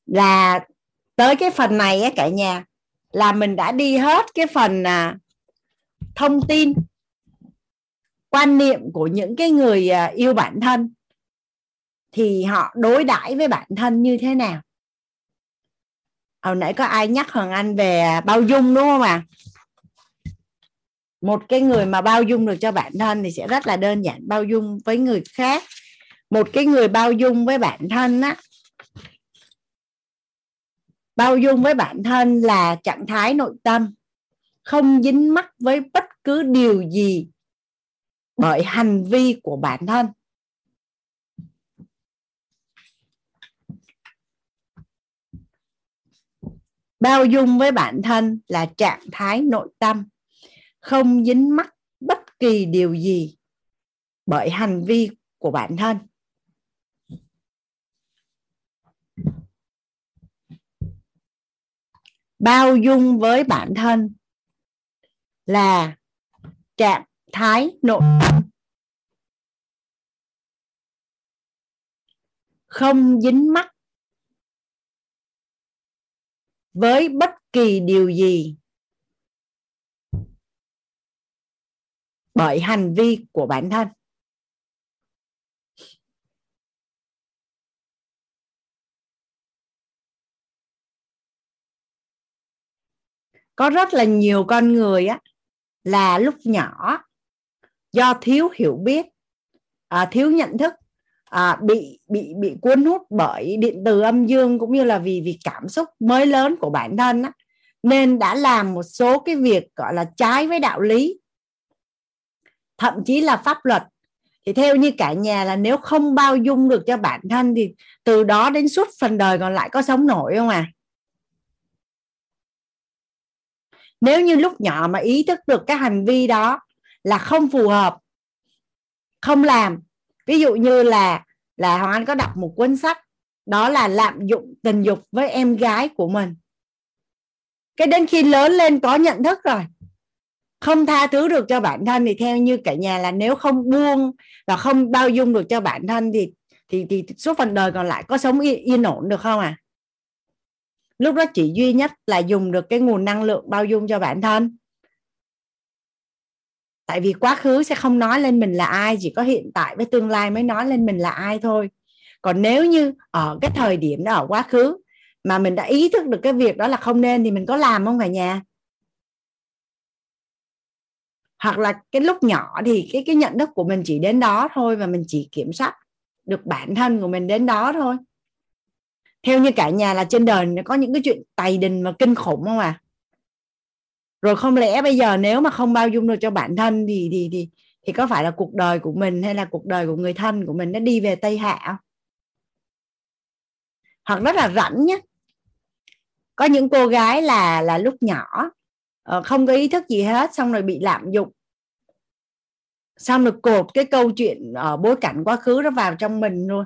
Là tới cái phần này á cả nhà là mình đã đi hết cái phần à, thông tin quan niệm của những cái người à, yêu bản thân thì họ đối đãi với bản thân như thế nào hồi nãy có ai nhắc hoàng anh về à, bao dung đúng không ạ à? một cái người mà bao dung được cho bản thân thì sẽ rất là đơn giản, bao dung với người khác một cái người bao dung với bản thân á, bao dung với bản thân là trạng thái nội tâm, không dính mắc với bất cứ điều gì bởi hành vi của bản thân. Bao dung với bản thân là trạng thái nội tâm, không dính mắc bất kỳ điều gì bởi hành vi của bản thân. Bao dung với bản thân là trạng thái, nội. Tâm không dính mắc với bất kỳ điều gì. Bởi hành vi của bản thân. Có rất là nhiều con người á, là lúc nhỏ do thiếu hiểu biết à, thiếu nhận thức à, bị bị bị cuốn hút bởi điện từ âm dương cũng như là vì vì cảm xúc mới lớn của bản thân á, nên đã làm một số cái việc gọi là trái với đạo lý thậm chí là pháp luật. Thì theo như cả nhà là nếu không bao dung được cho bản thân thì từ đó đến suốt phần đời còn lại có sống nổi không à? Nếu như lúc nhỏ mà ý thức được cái hành vi đó là không phù hợp không làm. Ví dụ như là là hoàng anh có đọc một cuốn sách đó là lạm dụng tình dục với em gái của mình. Cái đến khi lớn lên có nhận thức rồi không tha thứ được cho bản thân thì theo như cả nhà là nếu không buông và không bao dung được cho bản thân thì thì thì suốt phần đời còn lại có sống yên, yên ổn được không à lúc đó chỉ duy nhất là dùng được cái nguồn năng lượng bao dung cho bản thân tại vì quá khứ sẽ không nói lên mình là ai, chỉ có hiện tại với tương lai mới nói lên mình là ai thôi. Còn nếu như ở cái thời điểm đó, ở quá khứ, mà mình đã ý thức được cái việc đó là không nên thì mình có làm không cả nhà? Hoặc là cái lúc nhỏ thì cái cái nhận thức của mình chỉ đến đó thôi và mình chỉ kiểm soát được bản thân của mình đến đó thôi. Theo như cả nhà là trên đời nó có những cái chuyện tày đình mà kinh khủng không à rồi không lẽ bây giờ nếu mà không bao dung được cho bản thân thì thì thì thì có phải là cuộc đời của mình hay là cuộc đời của người thân của mình nó đi về tây hạ không? hoặc rất là rảnh nhé có những cô gái là là lúc nhỏ ờ, không có ý thức gì hết, xong rồi bị lạm dụng. Xong rồi cột cái câu chuyện ở bối cảnh quá khứ nó vào trong mình luôn.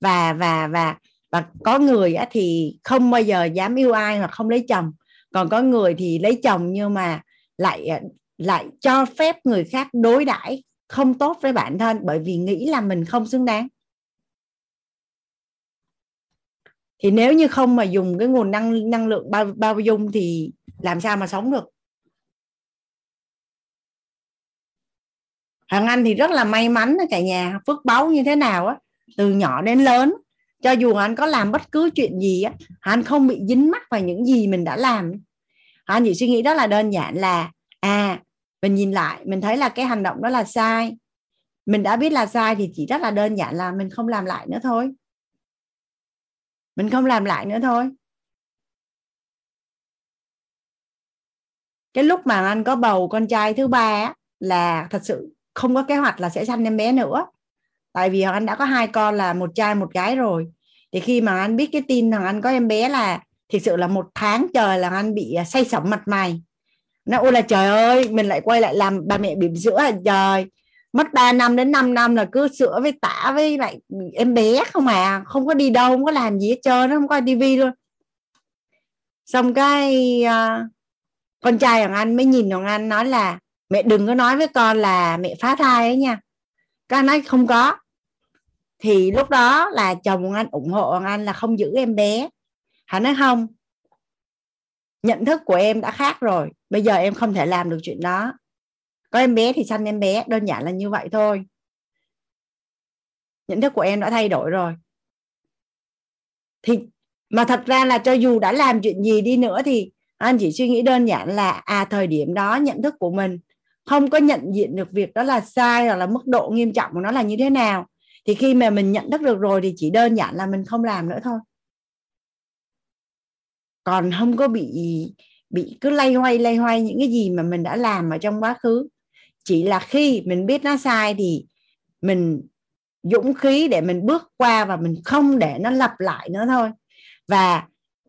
Và và và và có người thì không bao giờ dám yêu ai hoặc không lấy chồng còn có người thì lấy chồng nhưng mà lại ờ, lại cho phép người khác đối đãi không tốt với bản thân bởi vì nghĩ là mình không xứng đáng. Thì nếu như không mà dùng cái nguồn năng năng lượng bao bao dung thì làm sao mà sống được? Hoàng Anh thì rất là may mắn cả nhà, phước báu như thế nào á, từ nhỏ đến lớn cho dù anh có làm bất cứ chuyện gì á anh không bị dính mắc vào những gì mình đã làm. Anh chỉ suy nghĩ đó là đơn giản là à mình nhìn lại mình thấy là cái hành động đó là sai. Mình đã biết là sai thì chỉ rất là đơn giản là mình không làm lại nữa thôi. Mình không làm lại nữa thôi. Cái lúc mà anh có bầu con trai thứ ba á, là thật sự không có kế hoạch là sẽ sanh em bé nữa tại vì anh đã có hai con là một trai một gái rồi. Thì khi mà anh biết cái tin rằng anh có em bé là thực sự là một tháng trời là anh bị à, say sẩm mặt mày. Nó ôi là trời ơi mình lại quay lại làm bà mẹ bỉm sữa à trời. Mất 3 năm đến 5 năm là cứ sữa với tả với lại em bé không à không có đi đâu không có làm gì hết trơn nó không có tivi luôn. Xong cái uh, con trai hoàng anh mới nhìn hoàng anh nói là mẹ đừng có nói với con là mẹ phá thai ấy nha. Con anh nói không có thì lúc đó là chồng anh ủng hộ anh là không giữ em bé. Hắn nói, không, nhận thức của em đã khác rồi, bây giờ em không thể làm được chuyện đó. Có em bé thì sanh em bé, đơn giản là như vậy thôi. Nhận thức của em đã thay đổi rồi. Thì, mà thật ra là cho dù đã làm chuyện gì đi nữa thì anh chỉ suy nghĩ đơn giản là à thời điểm đó nhận thức của mình không có nhận diện được việc đó là sai hoặc là mức độ nghiêm trọng của nó là như thế nào thì khi mà mình nhận thức được rồi thì chỉ đơn giản là mình không làm nữa thôi. Còn không có bị bị cứ lay hoay lay hoay những cái gì mà mình đã làm ở trong quá khứ. Chỉ là khi mình biết nó sai thì mình dũng khí để mình bước qua và mình không để nó lặp lại nữa thôi. Và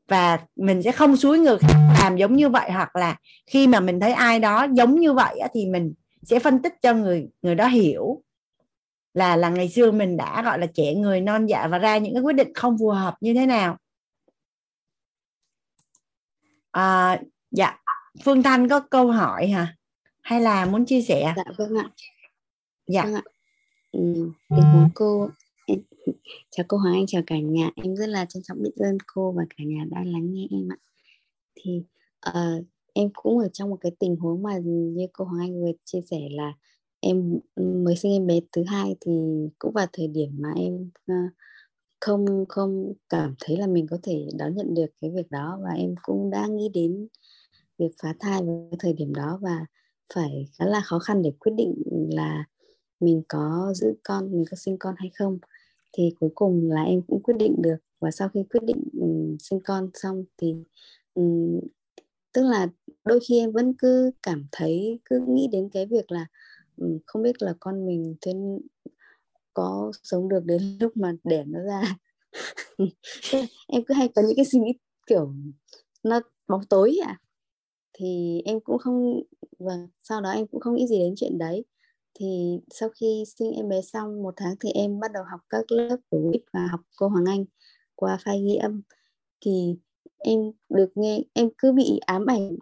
và mình sẽ không suối ngược làm giống như vậy hoặc là khi mà mình thấy ai đó giống như vậy thì mình sẽ phân tích cho người người đó hiểu là là ngày xưa mình đã gọi là trẻ người non dạ và ra những cái quyết định không phù hợp như thế nào. À, dạ. Phương thanh có câu hỏi hả? Hay là muốn chia sẻ? Dạ vâng ạ. Dạ. Vâng ạ. Ừ, tình huống cô em, chào cô Hoàng Anh chào cả nhà. Em rất là trân trọng biết ơn cô và cả nhà đã lắng nghe em ạ. Thì uh, em cũng ở trong một cái tình huống mà như cô Hoàng Anh vừa chia sẻ là em mới sinh em bé thứ hai thì cũng vào thời điểm mà em ờ, không không cảm thấy là mình có thể đón nhận được cái việc đó và em cũng đã nghĩ đến việc phá thai vào thời điểm đó và phải khá là khó khăn để quyết định là mình có giữ con mình có sinh con hay không. Thì cuối cùng là em cũng quyết định được và sau khi quyết định um, sinh con xong thì um, tức là đôi khi em vẫn cứ cảm thấy cứ nghĩ đến cái việc là Ừ, không biết là con mình thế có sống được đến lúc mà đẻ nó ra. Em cứ hay có những cái suy nghĩ kiểu nó bóng tối à. Thì em cũng không và sau đó em cũng không nghĩ gì đến chuyện đấy. Thì sau khi sinh em bé xong một tháng thì em bắt đầu học các lớp của WIT và học cô Hoàng Anh qua file ghi âm. Thì em được nghe em cứ bị ám ảnh.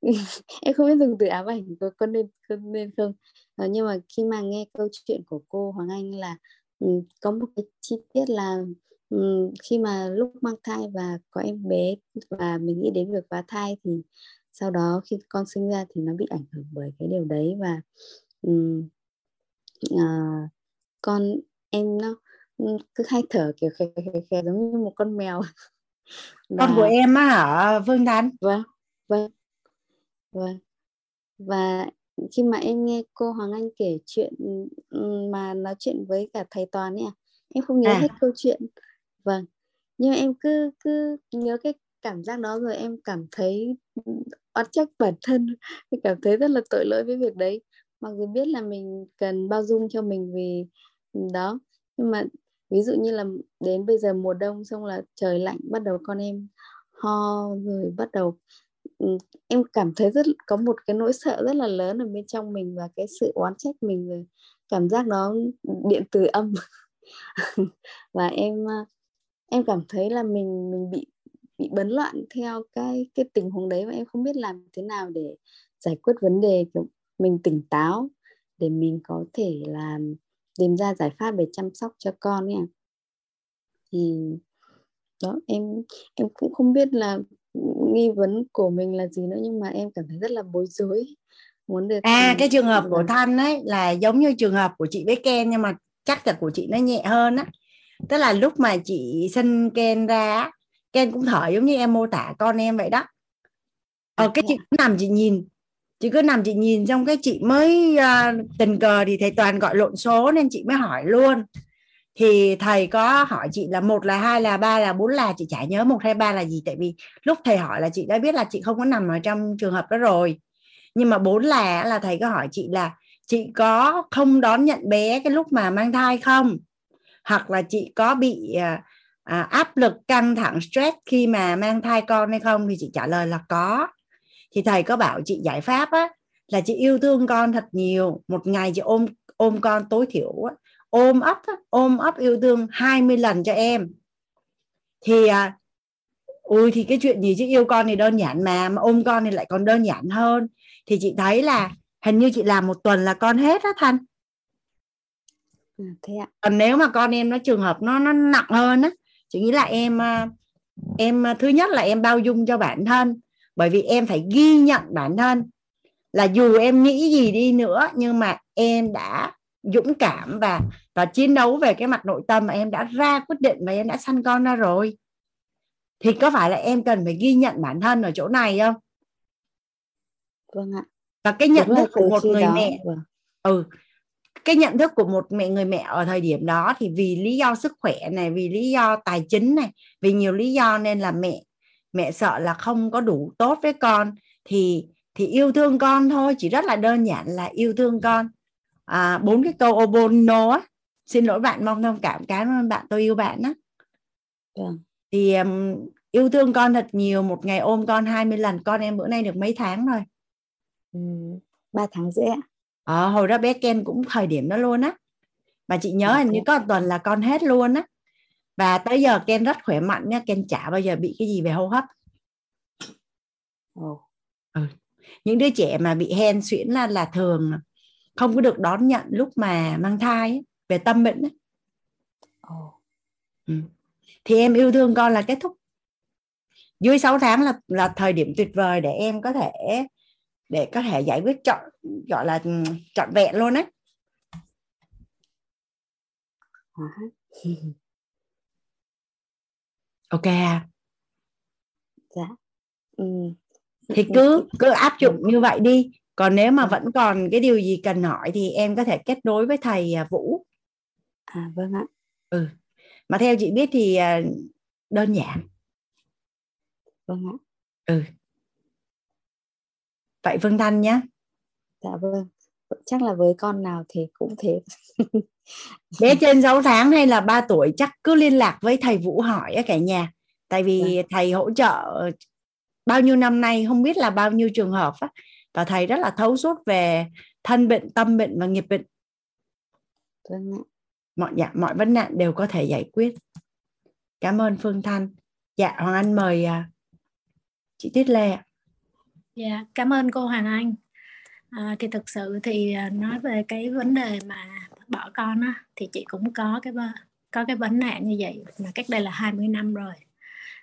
Em không biết dùng từ ám ảnh có, có nên có nên không nhưng mà khi mà nghe câu chuyện của cô Hoàng Anh là um, có một cái chi tiết là um, khi mà lúc mang thai và có em bé và mình nghĩ đến việc phá thai thì sau đó khi con sinh ra thì nó bị ảnh hưởng bởi cái điều đấy và um, uh, con em nó cứ hay thở kiểu khè khè khè giống như một con mèo. Và... con của em á hả Phương Thanh vâng vâng vâng. Và khi mà em nghe cô Hoàng Anh kể chuyện mà nói chuyện với cả thầy Toàn ấy à, em không nhớ à. hết câu chuyện. Vâng nhưng em cứ cứ nhớ cái cảm giác đó rồi em cảm thấy oán trách bản thân. Em cảm thấy rất là tội lỗi với việc đấy. Mặc dù biết là mình cần bao dung cho mình vì đó nhưng mà ví dụ như là đến bây giờ mùa đông xong là trời lạnh bắt đầu con em ho rồi bắt đầu em cảm thấy rất, có một cái nỗi sợ rất là lớn ở bên trong mình và cái sự oán trách mình rồi cảm giác nó điện từ âm. Và em em cảm thấy là mình mình bị bị bấn loạn theo cái cái tình huống đấy và em không biết làm thế nào để giải quyết vấn đề, kiểu, mình tỉnh táo để mình có thể là tìm ra giải pháp để chăm sóc cho con ấy thì, đó, em em cũng không biết là nghi vấn của mình là gì nữa nhưng mà em cảm thấy rất là bối rối. Muốn được à cái trường hợp của thanh ấy là giống như trường hợp của chị với ken nhưng mà chắc là của chị nó nhẹ hơn á. Tức là lúc mà chị sinh ken ra ken cũng thở giống như em mô tả con em vậy đó. Ờ cái chị cứ nằm chị nhìn. Chị cứ nằm chị nhìn trong cái chị mới uh, tình cờ thì thầy toàn gọi lộn số nên chị mới hỏi luôn thì thầy có hỏi chị là một là hai là ba là bốn là chị chả nhớ một hay ba là gì tại vì lúc thầy hỏi là chị đã biết là chị không có nằm ở trong trường hợp đó rồi. Nhưng mà bốn là là thầy có hỏi chị là chị có không đón nhận bé cái lúc mà mang thai không? Hoặc là chị có bị à, à, áp lực căng thẳng stress khi mà mang thai con hay không? Thì chị trả lời là có. Thì thầy có bảo chị giải pháp á là chị yêu thương con thật nhiều. Một ngày chị ôm ôm con tối thiểu á, ôm ấp ôm ấp yêu thương 20 lần cho em. Thì à, ui thì cái chuyện gì chứ? Yêu con thì đơn giản mà mà ôm con thì lại còn đơn giản hơn. Thì chị thấy là hình như chị làm một tuần là con hết á thanh. À, thế ạ. còn nếu mà con em nó trường hợp nó nó nặng hơn á chị nghĩ là em à, em à, thứ nhất là em bao dung cho bản thân. Bởi vì em phải ghi nhận bản thân. Là dù em nghĩ gì đi nữa nhưng mà em đã dũng cảm và và chiến đấu về cái mặt nội tâm mà em đã ra quyết định và em đã sanh con ra rồi thì có phải là em cần phải ghi nhận bản thân ở chỗ này không vâng ạ và cái nhận thức của một người đó. mẹ vâng. ừ cái nhận thức của một mẹ người mẹ ở thời điểm đó thì vì lý do sức khỏe này vì lý do tài chính này vì nhiều lý do nên là mẹ mẹ sợ là không có đủ tốt với con thì thì yêu thương con thôi chỉ rất là đơn giản là yêu thương con à, bốn cái câu obono á xin lỗi bạn mong thông cảm cảm ơn bạn tôi yêu bạn á. Vâng. thì um, yêu thương con thật nhiều một ngày ôm con 20 lần con em bữa nay được mấy tháng rồi? Ừ, 3 tháng rưỡi ạ. Ờ, hồi đó bé Ken cũng thời điểm đó luôn á. Mà chị nhớ hình như có một tuần là con hết luôn á. Và tới giờ Ken rất khỏe mạnh nhá Ken chả bao giờ bị cái gì về hô hấp. Oh. ừ. những đứa trẻ mà bị hen suyễn là là thường không có được đón nhận lúc mà mang thai ấy, về tâm bệnh ấy. Oh. Ừ. thì em yêu thương con là kết thúc dưới 6 tháng là là thời điểm tuyệt vời để em có thể để có thể giải quyết chọn gọi là trọn vẹn luôn á ok dạ ừ. thì cứ cứ áp dụng như vậy đi còn nếu mà vẫn còn cái điều gì cần hỏi thì em có thể kết nối với thầy à, Vũ. À vâng ạ. Ừ. Mà theo chị biết thì à, đơn giản. Vâng ạ. Ừ. Vậy Vân Thanh nhé dạ vâng. Chắc là với con nào thì cũng thế. Bé trên 6 tháng hay là 3 tuổi chắc cứ liên lạc với thầy Vũ hỏi á cả nhà. Tại vì dạ. thầy hỗ trợ bao nhiêu năm nay không biết là bao nhiêu trường hợp á và thầy rất là thấu suốt về thân bệnh tâm bệnh và nghiệp bệnh. Vâng mọi dạ, mọi vấn nạn đều có thể giải quyết. Cảm ơn Phương Thanh. Dạ Hoàng Anh mời uh, chị Tiết Lê Dạ, cảm ơn cô Hoàng Anh. À, thì thực sự thì à, nói về cái vấn đề mà bỏ con á, thì chị cũng có cái có cái vấn nạn như vậy mà cách đây là 20 năm rồi.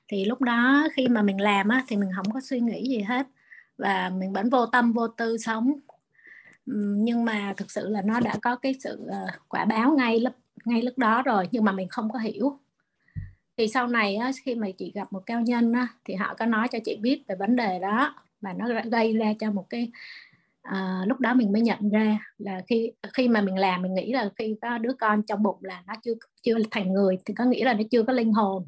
Thì lúc đó khi mà mình làm á, thì mình không có suy nghĩ gì hết và mình vẫn vô tâm vô tư sống. Nhưng mà thực sự là nó đã có cái sự ờ, quả báo ngay lúc ngay lúc đó rồi nhưng mà mình không có hiểu. Thì sau này á, khi mà chị gặp một cao nhân á, thì họ có nói cho chị biết về vấn đề đó và nó gây ra cho một cái à, lúc đó mình mới nhận ra là khi khi mà mình làm mình nghĩ là khi có đứa con trong bụng là nó chưa chưa thành người thì có nghĩa là nó chưa có linh hồn.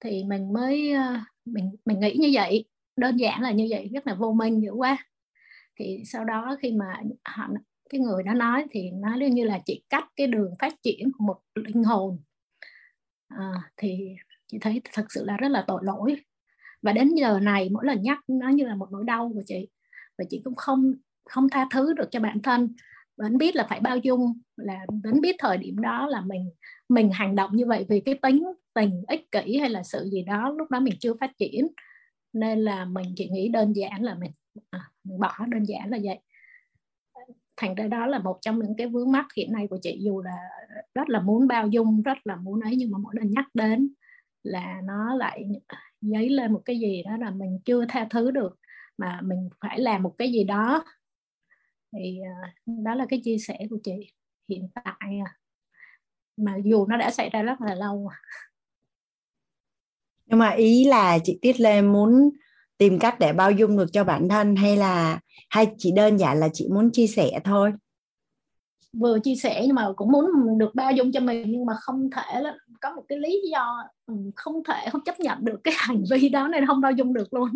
Thì mình mới ờ, mình mình nghĩ như vậy đơn giản là như vậy rất là vô minh dữ quá. Thì sau đó khi mà họ cái người đó nói thì nó như là chỉ cắt cái đường phát triển của một linh hồn. À, thì chị thấy thật sự là rất là tội lỗi. Và đến giờ này mỗi lần nhắc nó như là một nỗi đau của chị. Và chị cũng không không tha thứ được cho bản thân. Vẫn biết là phải bao dung là vẫn biết thời điểm đó là mình mình hành động như vậy vì cái tính tình ích kỷ hay là sự gì đó lúc đó mình chưa phát triển nên là mình chỉ nghĩ đơn giản là mình, à, mình bỏ đơn giản là vậy. Thành ra đó là một trong những cái vướng mắt hiện nay của chị dù là rất là muốn bao dung rất là muốn ấy nhưng mà mỗi lần nhắc đến là nó lại dấy lên một cái gì đó là mình chưa tha thứ được mà mình phải làm một cái gì đó. Thì à, đó là cái chia sẻ của chị hiện tại à. mà dù nó đã xảy ra rất là lâu à nhưng mà ý là chị Tiết Lê muốn tìm cách để bao dung được cho bản thân hay là hay chỉ đơn giản là chị muốn chia sẻ thôi? Vừa chia sẻ nhưng mà cũng muốn được bao dung cho mình nhưng mà không thể là có một cái lý do ừ, không thể không chấp nhận được cái hành vi đó nên không bao dung được luôn.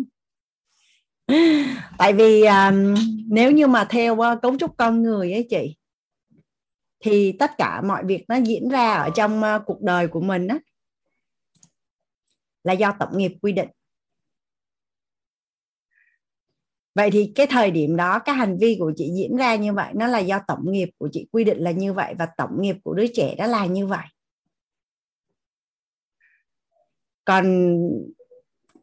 Tại vì um, nếu như mà theo uh, cấu trúc con người ấy chị thì tất cả mọi việc nó diễn ra ở trong uh, cuộc đời của mình á là do tổng nghiệp quy định. Vậy thì cái thời điểm đó, cái hành vi của chị diễn ra như vậy, nó là do tổng nghiệp của chị quy định là như vậy và tổng nghiệp của đứa trẻ đó là như vậy. Còn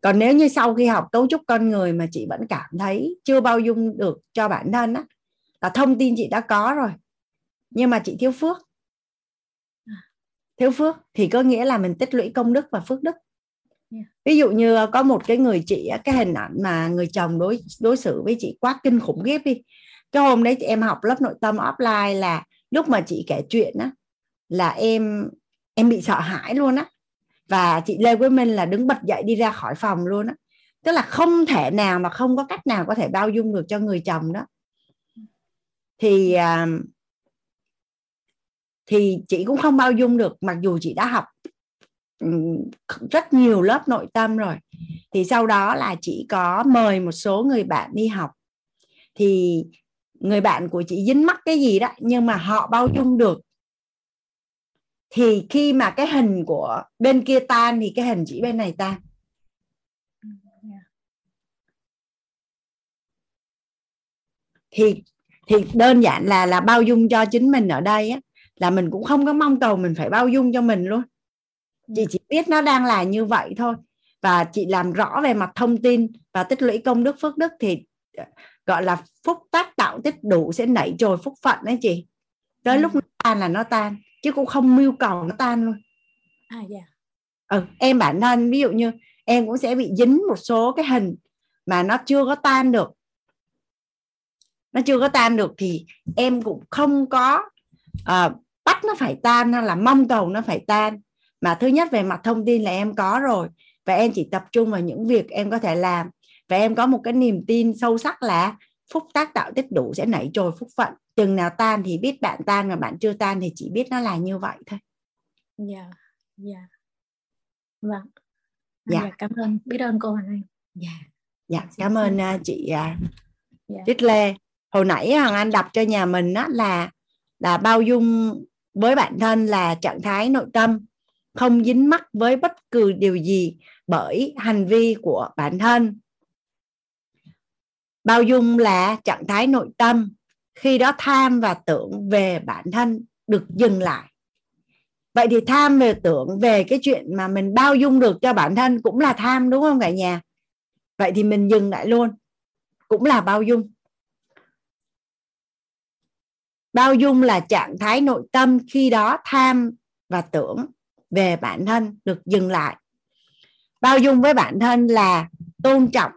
còn nếu như sau khi học cấu trúc con người mà chị vẫn cảm thấy chưa bao dung được cho bản thân á, là thông tin chị đã có rồi, nhưng mà chị thiếu phước. Thiếu phước thì có nghĩa là mình tích lũy công đức và phước đức ví dụ như ờ, có một cái người chị cái hình ảnh mà người chồng đối đối xử với chị quá kinh khủng ghép đi. Cái hôm đấy em học lớp nội tâm offline là lúc mà chị kể chuyện á, là em em bị sợ hãi luôn á. Và chị Lê với Minh là đứng bật dậy đi ra khỏi phòng luôn á. Tức là không thể nào mà không có cách nào có thể bao dung được cho người chồng đó. Thì ờ, thì chị cũng không bao dung được, mặc dù chị đã học Ừ, rất nhiều lớp nội tâm rồi. Thì sau đó là chị có mời một số người bạn đi học. Thì người bạn của chị dính mắc cái gì đó, nhưng mà họ bao dung được. Thì khi mà cái hình của bên kia tan thì cái hình chỉ bên này tan. Thì thì đơn giản là là bao dung cho chính mình ở đây á, là mình cũng không có mong cầu mình phải bao dung cho mình luôn chị chỉ biết nó đang là như vậy thôi. Và chị làm rõ về mặt thông tin và tích lũy công đức phước đức thì ờ, gọi là phúc tác tạo tích đủ sẽ nảy trồi phúc phận đấy chị. Tới ừ. lúc nó tan là nó tan chứ cũng không mưu cầu nó tan luôn. À dạ. Yeah. ừ, em bản thân ví dụ như em cũng sẽ bị dính một số cái hình mà nó chưa có tan được. Nó chưa có tan được thì em cũng không có uh, bắt nó phải tan hay là mong cầu nó phải tan mà thứ nhất về mặt thông tin là em có rồi và em chỉ tập trung vào những việc em có thể làm. Và em có một cái niềm tin sâu sắc là phúc tác tạo tích đủ sẽ nảy trồi phúc phận. Chừng nào tan thì biết bạn tan và bạn chưa tan thì chỉ biết nó là như vậy thôi. Dạ yeah, dạ. Yeah. vâng dạ. yeah. cảm ơn. Biết ơn cô Hoàng Anh. Dạ. Dạ cảm ơn uh, chị uh, yeah. Trích Lê. Hồi nãy Hoàng Anh đọc cho nhà mình đó là là bao dung với bản thân là trạng thái nội tâm không dính mắc với bất cứ điều gì bởi hành vi của bản thân. Bao dung là trạng thái nội tâm, khi đó tham và tưởng về bản thân được dừng lại. Vậy thì tham về tưởng về cái chuyện mà mình bao dung được cho bản thân cũng là tham, đúng không cả nhà? Vậy thì mình dừng lại luôn, cũng là bao dung. Bao dung là trạng thái nội tâm, khi đó tham và tưởng về bản thân được dừng lại. Bao dung với bản thân là tôn trọng,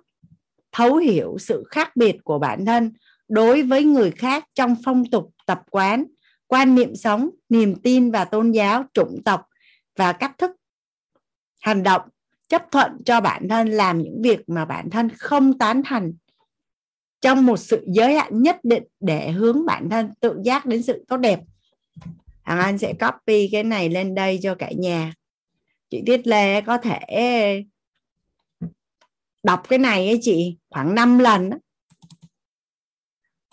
thấu hiểu sự khác biệt của bản thân đối với người khác trong phong tục, tập quán, quan niệm sống, niềm tin và tôn giáo, chủng tộc và cách thức hành động, chấp thuận cho bản thân làm những việc mà bản thân không tán thành trong một sự giới hạn nhất định để hướng bản thân tự giác đến sự tốt đẹp. Hằng Anh sẽ copy cái này lên đây cho cả nhà. Chị Tiết Lê có thể đọc cái này ấy chị, khoảng 5 lần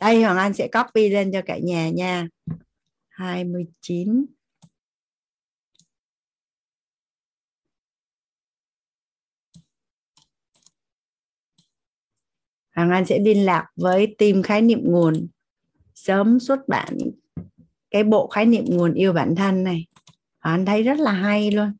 đây, Hoàng Anh sẽ copy lên cho cả nhà nha. 29 Hoàng Anh sẽ liên lạc với team khái niệm nguồn. Sớm xuất bản cái bộ khái niệm nguồn yêu bản thân này. Anh thấy rất là hay luôn.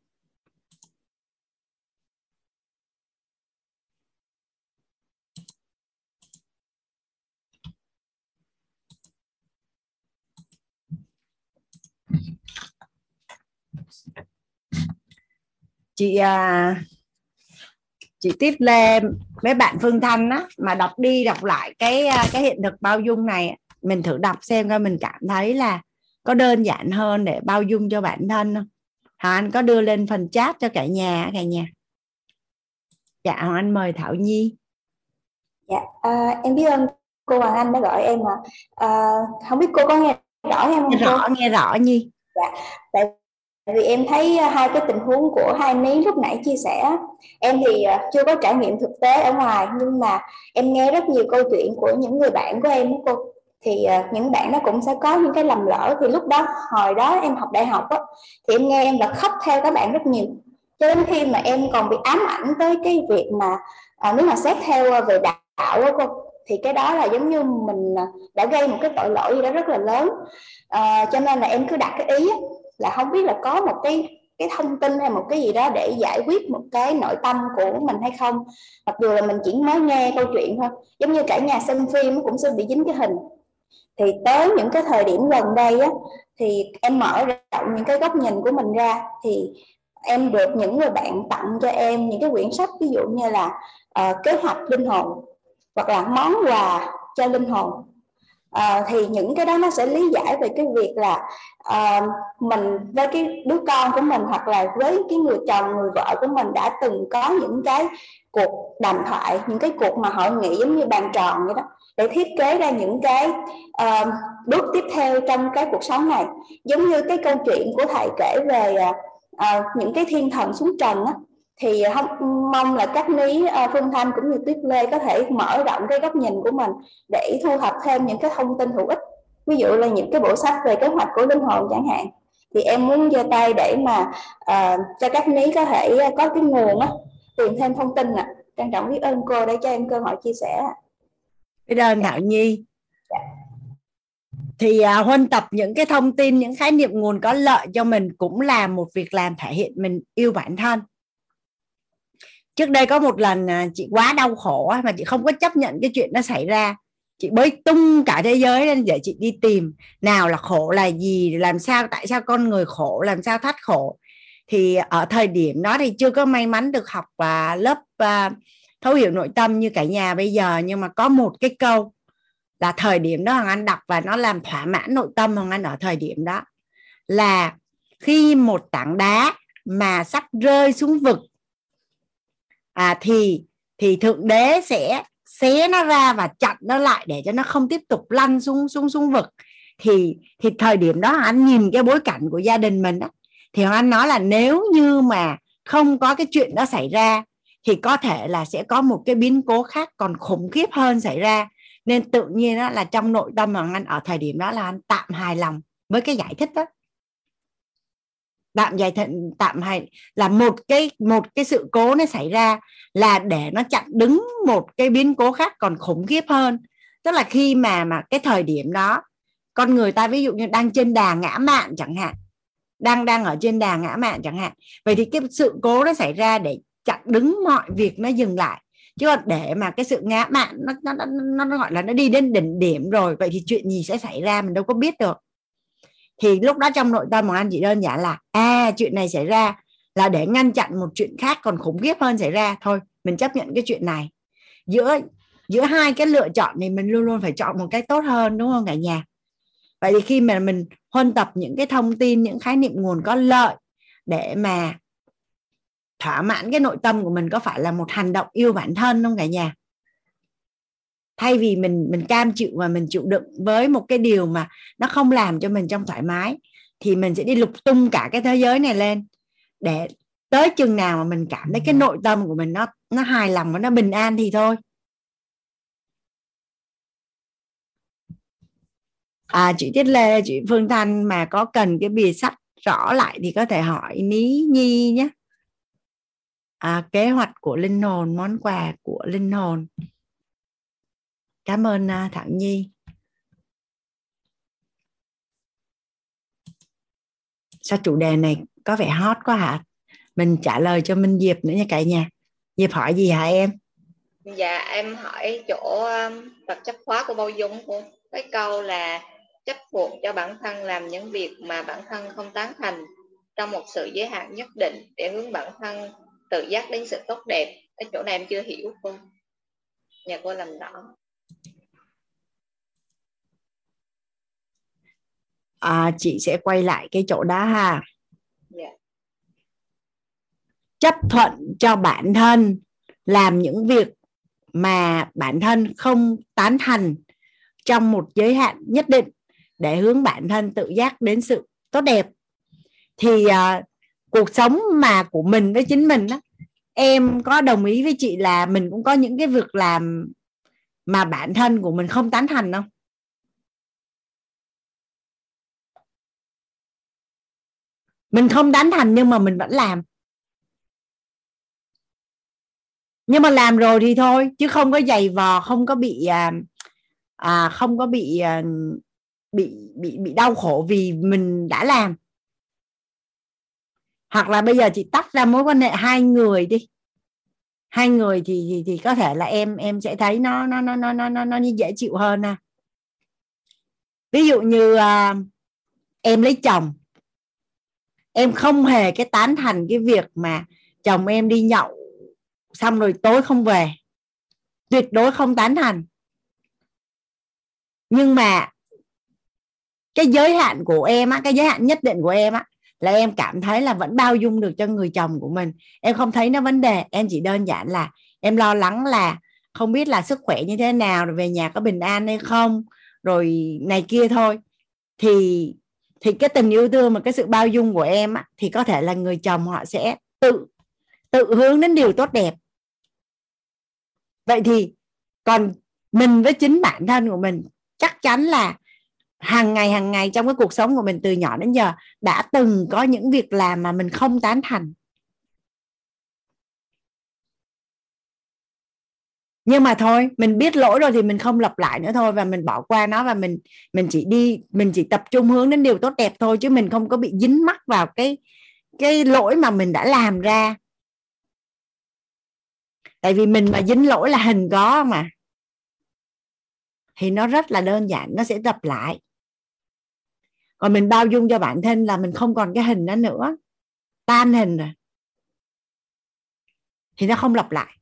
Chị à, chị tiếp lên mấy bạn phương thanh á mà đọc đi đọc lại cái à, cái hiện thực bao dung này mình thử đọc xem coi mình cảm thấy là có đơn giản hơn để bao dung cho bản thân không? Hoàng Anh có đưa lên phần chat cho cả nhà cả nhà. Dạ Hoàng Anh mời Thảo Nhi. Dạ à, em biết ơn cô Hoàng Anh đã gọi em mà. À, không biết cô có nghe rõ em không? Nghe rõ nghe rõ Nhi. Dạ tại vì em thấy hai cái tình huống của hai ní lúc nãy chia sẻ. Em thì à, chưa có trải nghiệm thực tế ở ngoài nhưng mà em nghe rất nhiều câu chuyện của những người bạn của em cô thì ờ, những bạn nó cũng sẽ có những cái lầm lỡ. Thì lúc đó hồi đó em học đại học á, thì em nghe em là khóc theo các bạn rất nhiều. Cho đến khi mà em còn bị ám ảnh tới cái việc mà à, nếu mà xét theo ờ, về đạo đó cô thì cái đó là giống như mình đã gây một cái tội lỗi gì đó rất là lớn. À, cho nên là em cứ đặt cái ý là không biết là có một cái cái thông tin hay một cái gì đó để giải quyết một cái nội tâm của mình hay không. Mặc dù là mình chỉ mới nghe câu chuyện thôi. Giống như cả nhà xem phim cũng sẽ bị dính cái hình thì tới những cái thời điểm gần đây á thì em mở rộng những cái góc nhìn của mình ra thì em được những người bạn tặng cho em những cái quyển sách ví dụ như là uh, kế hoạch linh hồn hoặc là món quà cho linh hồn. Uh, thì những cái đó nó sẽ lý giải về cái việc là uh, mình với cái đứa con của mình hoặc là với cái người chồng người vợ của mình đã từng có những cái cuộc đàm thoại những cái cuộc mà hội nghị giống như bàn tròn vậy đó để thiết kế ra những cái uh, bước tiếp theo trong cái cuộc sống này. Giống như cái câu chuyện của thầy kể về uh, những cái thiên thần xuống trần á thì không mong là các ní uh, phương thanh cũng như tuyết lê có thể mở rộng cái góc nhìn của mình để thu thập thêm những cái thông tin hữu ích. Ví dụ là những cái bộ sách về kế hoạch của linh hồn chẳng hạn. Thì em muốn giơ tay để mà uh, cho các ní có thể có cái nguồn á tìm thêm thông tin ạ. À. trân trọng biết ơn cô để cho em cơ hội chia sẻ biết ơn thảo nhi. Dạ. thì à, huân tập những cái thông tin những khái niệm nguồn có lợi cho mình cũng là một việc làm thể hiện mình yêu bản thân. Trước đây có một lần à, chị quá đau khổ mà chị không có chấp nhận cái chuyện nó xảy ra. Chị bới tung cả thế giới lên để chị đi tìm nào là khổ là gì làm sao tại sao con người khổ làm sao thoát khổ thì ở thời điểm đó thì chưa có may mắn được học và lớp à, thấu hiểu nội tâm như cả nhà bây giờ. Nhưng mà có một cái câu là thời điểm đó hoàng anh đọc và nó làm thỏa mãn nội tâm hoàng anh ở thời điểm đó là khi một tảng đá mà sắp rơi xuống vực à, thì thì thượng đế sẽ xé nó ra và chặn nó lại để cho nó không tiếp tục lăn xuống xuống xuống vực. Thì thì thời điểm đó anh nhìn cái bối cảnh của gia đình mình đó thì anh nói là nếu như mà không có cái chuyện đó xảy ra, thì có thể là sẽ có một cái biến cố khác còn khủng khiếp hơn xảy ra. Nên tự nhiên đó là trong nội tâm mà anh ở thời điểm đó là anh tạm hài lòng với cái giải thích đó. Tạm giải thận tạm hay là một cái một cái sự cố nó xảy ra là để nó chặn đứng một cái biến cố khác còn khủng khiếp hơn. Tức là khi mà mà cái thời điểm đó, con người ta ví dụ như đang trên đà ngã mạn chẳng hạn đang đang ở trên đà ngã mạn chẳng hạn. Vậy thì cái sự cố nó xảy ra để chặn đứng mọi việc nó dừng lại. Chứ còn để mà cái sự ngã mạn nó nó, nó nó gọi là nó đi đến đỉnh điểm rồi vậy thì chuyện gì sẽ xảy ra mình đâu có biết được. Thì lúc đó trong nội tâm của anh chỉ đơn giản là à chuyện này xảy ra là để ngăn chặn một chuyện khác còn khủng khiếp hơn xảy ra. Thôi mình chấp nhận cái chuyện này. Giữa giữa hai cái lựa chọn thì mình luôn luôn phải chọn một cái tốt hơn đúng không cả nhà? Vậy thì khi mà mình huân tập những cái thông tin những khái niệm nguồn có lợi để mà thỏa mãn cái nội tâm của mình có phải là một hành động yêu bản thân không cả nhà? Thay vì mình mình cam chịu và mình chịu đựng với một cái điều mà nó không làm cho mình trong thoải mái thì mình sẽ đi lục tung cả cái thế giới này lên để tới chừng nào mà mình cảm thấy cái nội tâm của mình nó nó hài lòng và nó bình an thì thôi à chị Tiết Lê chị Phương Thanh mà có cần cái bìa sách rõ lại thì có thể hỏi Ní Nhi nhé. À, kế hoạch của linh hồn món quà của linh hồn. Cảm ơn à, uh, thẳng Nhi. Sao chủ đề này có vẻ hot quá hả? Mình trả lời cho Minh Diệp nữa nha cả nhà. Diệp hỏi gì hả em? Dạ em hỏi chỗ um, vật chất khóa của bao dung của cái câu là chấp buộc cho bản thân làm những việc mà bản thân không tán thành. Trong một sự giới hạn nhất định để hướng bản thân tự giác đến sự tốt đẹp. Cái chỗ này em chưa hiểu cô. Nhờ cô làm rõ. À, chị sẽ quay lại cái chỗ đó ha. Yeah. Dạ. chấp thuận cho bản thân làm những việc mà bản thân không tán thành trong một giới hạn nhất định để hướng bản thân tự giác đến sự tốt đẹp. Thì uh, cuộc sống mà của mình với chính mình đó em có đồng ý với chị là mình cũng có những cái việc làm mà bản thân của mình không tán thành không? Mình không tán thành nhưng mà mình vẫn làm. Nhưng mà làm rồi thì thôi chứ không có giày vò không có bị à, à không có bị à, bị bị bị đau khổ vì mình đã làm. Hoặc là bây giờ chị tách ra mối quan hệ hai người đi. Hai người thì thì, thì có thể là em em sẽ thấy nó nó nó nó nó nó, nó như dễ chịu hơn à ví dụ như à, em lấy chồng. Em không hề cái tán thành cái việc mà chồng em đi nhậu xong rồi tối không về. Tuyệt đối không tán thành. Nhưng mà cái giới hạn của em á cái giới hạn nhất định của em á là em cảm thấy là vẫn bao dung được cho người chồng của mình. Em không thấy nó vấn đề em chỉ đơn giản là em lo lắng là không biết là sức khỏe như thế nào rồi về nhà có bình an hay không rồi này kia thôi. Thì thì cái tình yêu thương và cái sự bao dung của em á, thì có thể là người chồng họ sẽ tự tự hướng đến điều tốt đẹp. Vậy thì còn mình với chính bản thân của mình chắc chắn là hàng ngày hàng ngày trong cái cuộc sống của mình từ nhỏ đến giờ đã từng có những việc làm mà mình không tán thành. Nhưng mà thôi, mình biết lỗi rồi thì mình không lặp lại nữa thôi và mình bỏ qua nó và mình mình chỉ đi, mình chỉ tập trung hướng đến điều tốt đẹp thôi chứ mình không có bị dính mắc vào cái cái lỗi mà mình đã làm ra. Tại vì mình mà dính lỗi là hình có mà. Thì nó rất là đơn giản, nó sẽ lặp lại còn mình bao dung cho bản thân là mình không còn cái hình đó nữa. Tan hình rồi. Thì nó không lặp lại.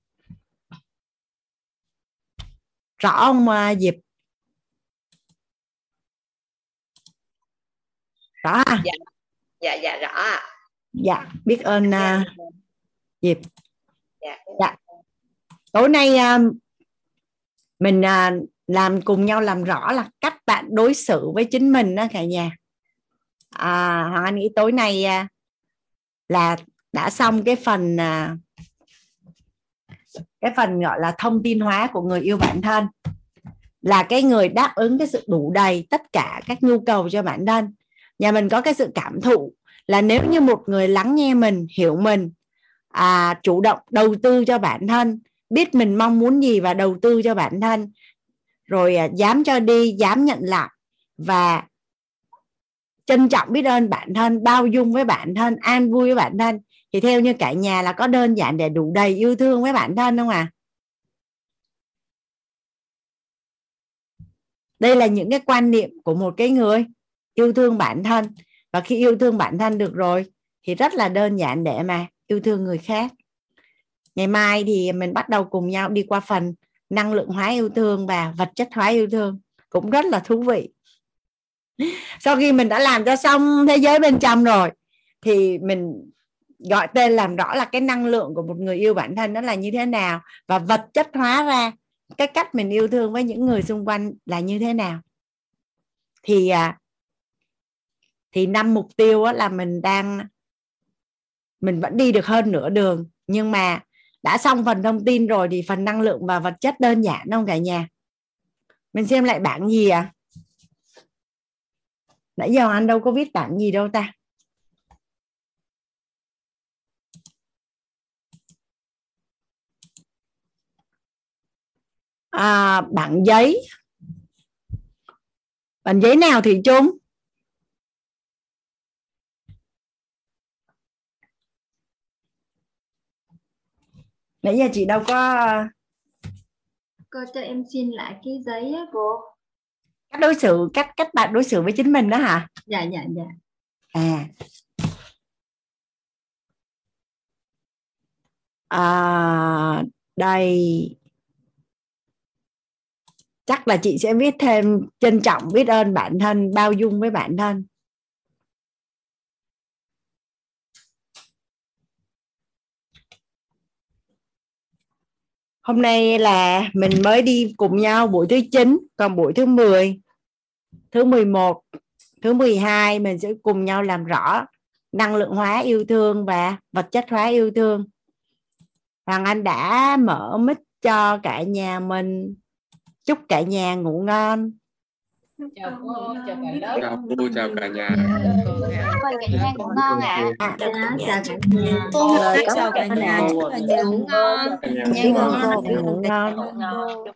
Rõ không uh, Diệp? Rõ à? dạ. Dạ dạ rõ ạ. Dạ biết ơn uh, Diệp. Dạ. dạ. Tối nay uh, mình uh, làm cùng nhau làm rõ là cách bạn đối xử với chính mình đó cả nhà à, hoàng anh nghĩ tối nay à, là đã xong cái phần à, cái phần gọi là thông tin hóa của người yêu bản thân. Là cái người đáp ứng cái sự đủ đầy tất cả các nhu cầu cho bản thân. Nhà mình có cái sự cảm thụ là nếu như một người lắng nghe mình hiểu mình à, chủ động đầu tư cho bản thân biết mình mong muốn gì và đầu tư cho bản thân rồi à, dám cho đi dám nhận lại và trân trọng biết ơn bản thân, bao dung với bản thân, an vui với bản thân. Thì theo như cả nhà là có đơn giản để đủ đầy yêu thương với bản thân không à đây là những cái quan niệm của một cái người yêu thương bản thân. Và khi yêu thương bản thân được rồi, thì rất là đơn giản để mà yêu thương người khác. Ngày mai thì mình bắt đầu cùng nhau đi qua phần năng lượng hóa yêu thương và vật chất hóa yêu thương. Cũng rất là thú vị sau khi mình đã làm cho xong thế giới bên trong rồi, thì mình gọi tên làm rõ là cái năng lượng của một người yêu bản thân nó là như thế nào và vật chất hóa ra cái cách mình yêu thương với những người xung quanh là như thế nào. Thì à, thì năm mục tiêu là mình đang, mình vẫn đi được hơn nửa đường, nhưng mà đã xong phần thông tin rồi thì phần năng lượng và vật chất đơn giản không cả nhà? Mình xem lại bảng gì à nãy giờ anh đâu có viết bảng gì đâu ta. À, bảng giấy. Bảng giấy nào thì chung? Nãy giờ chị đâu có cô cho em xin lại cái giấy á cô cách đối xử cách cách bạn đối xử với chính mình đó hả? Dạ dạ dạ. À. À đây. Chắc là chị sẽ viết thêm trân trọng biết ơn bản thân bao dung với bản thân hôm nay là mình mới đi cùng nhau buổi thứ 9 còn buổi thứ 10 thứ 11 thứ 12 mình sẽ cùng nhau làm rõ năng lượng hóa yêu thương và vật chất hóa yêu thương. Hoàng Anh đã mở mic cho cả nhà mình. Chúc cả nhà ngủ ngon chào cô chào cả lớp. Chào cô chào cả nhà. Mời cả nhà. Ngủ ngon ạ à. chào cả nhà. Chào cả nhà. Cả nhà ngủ ngon ngủ ngon ngủ ngon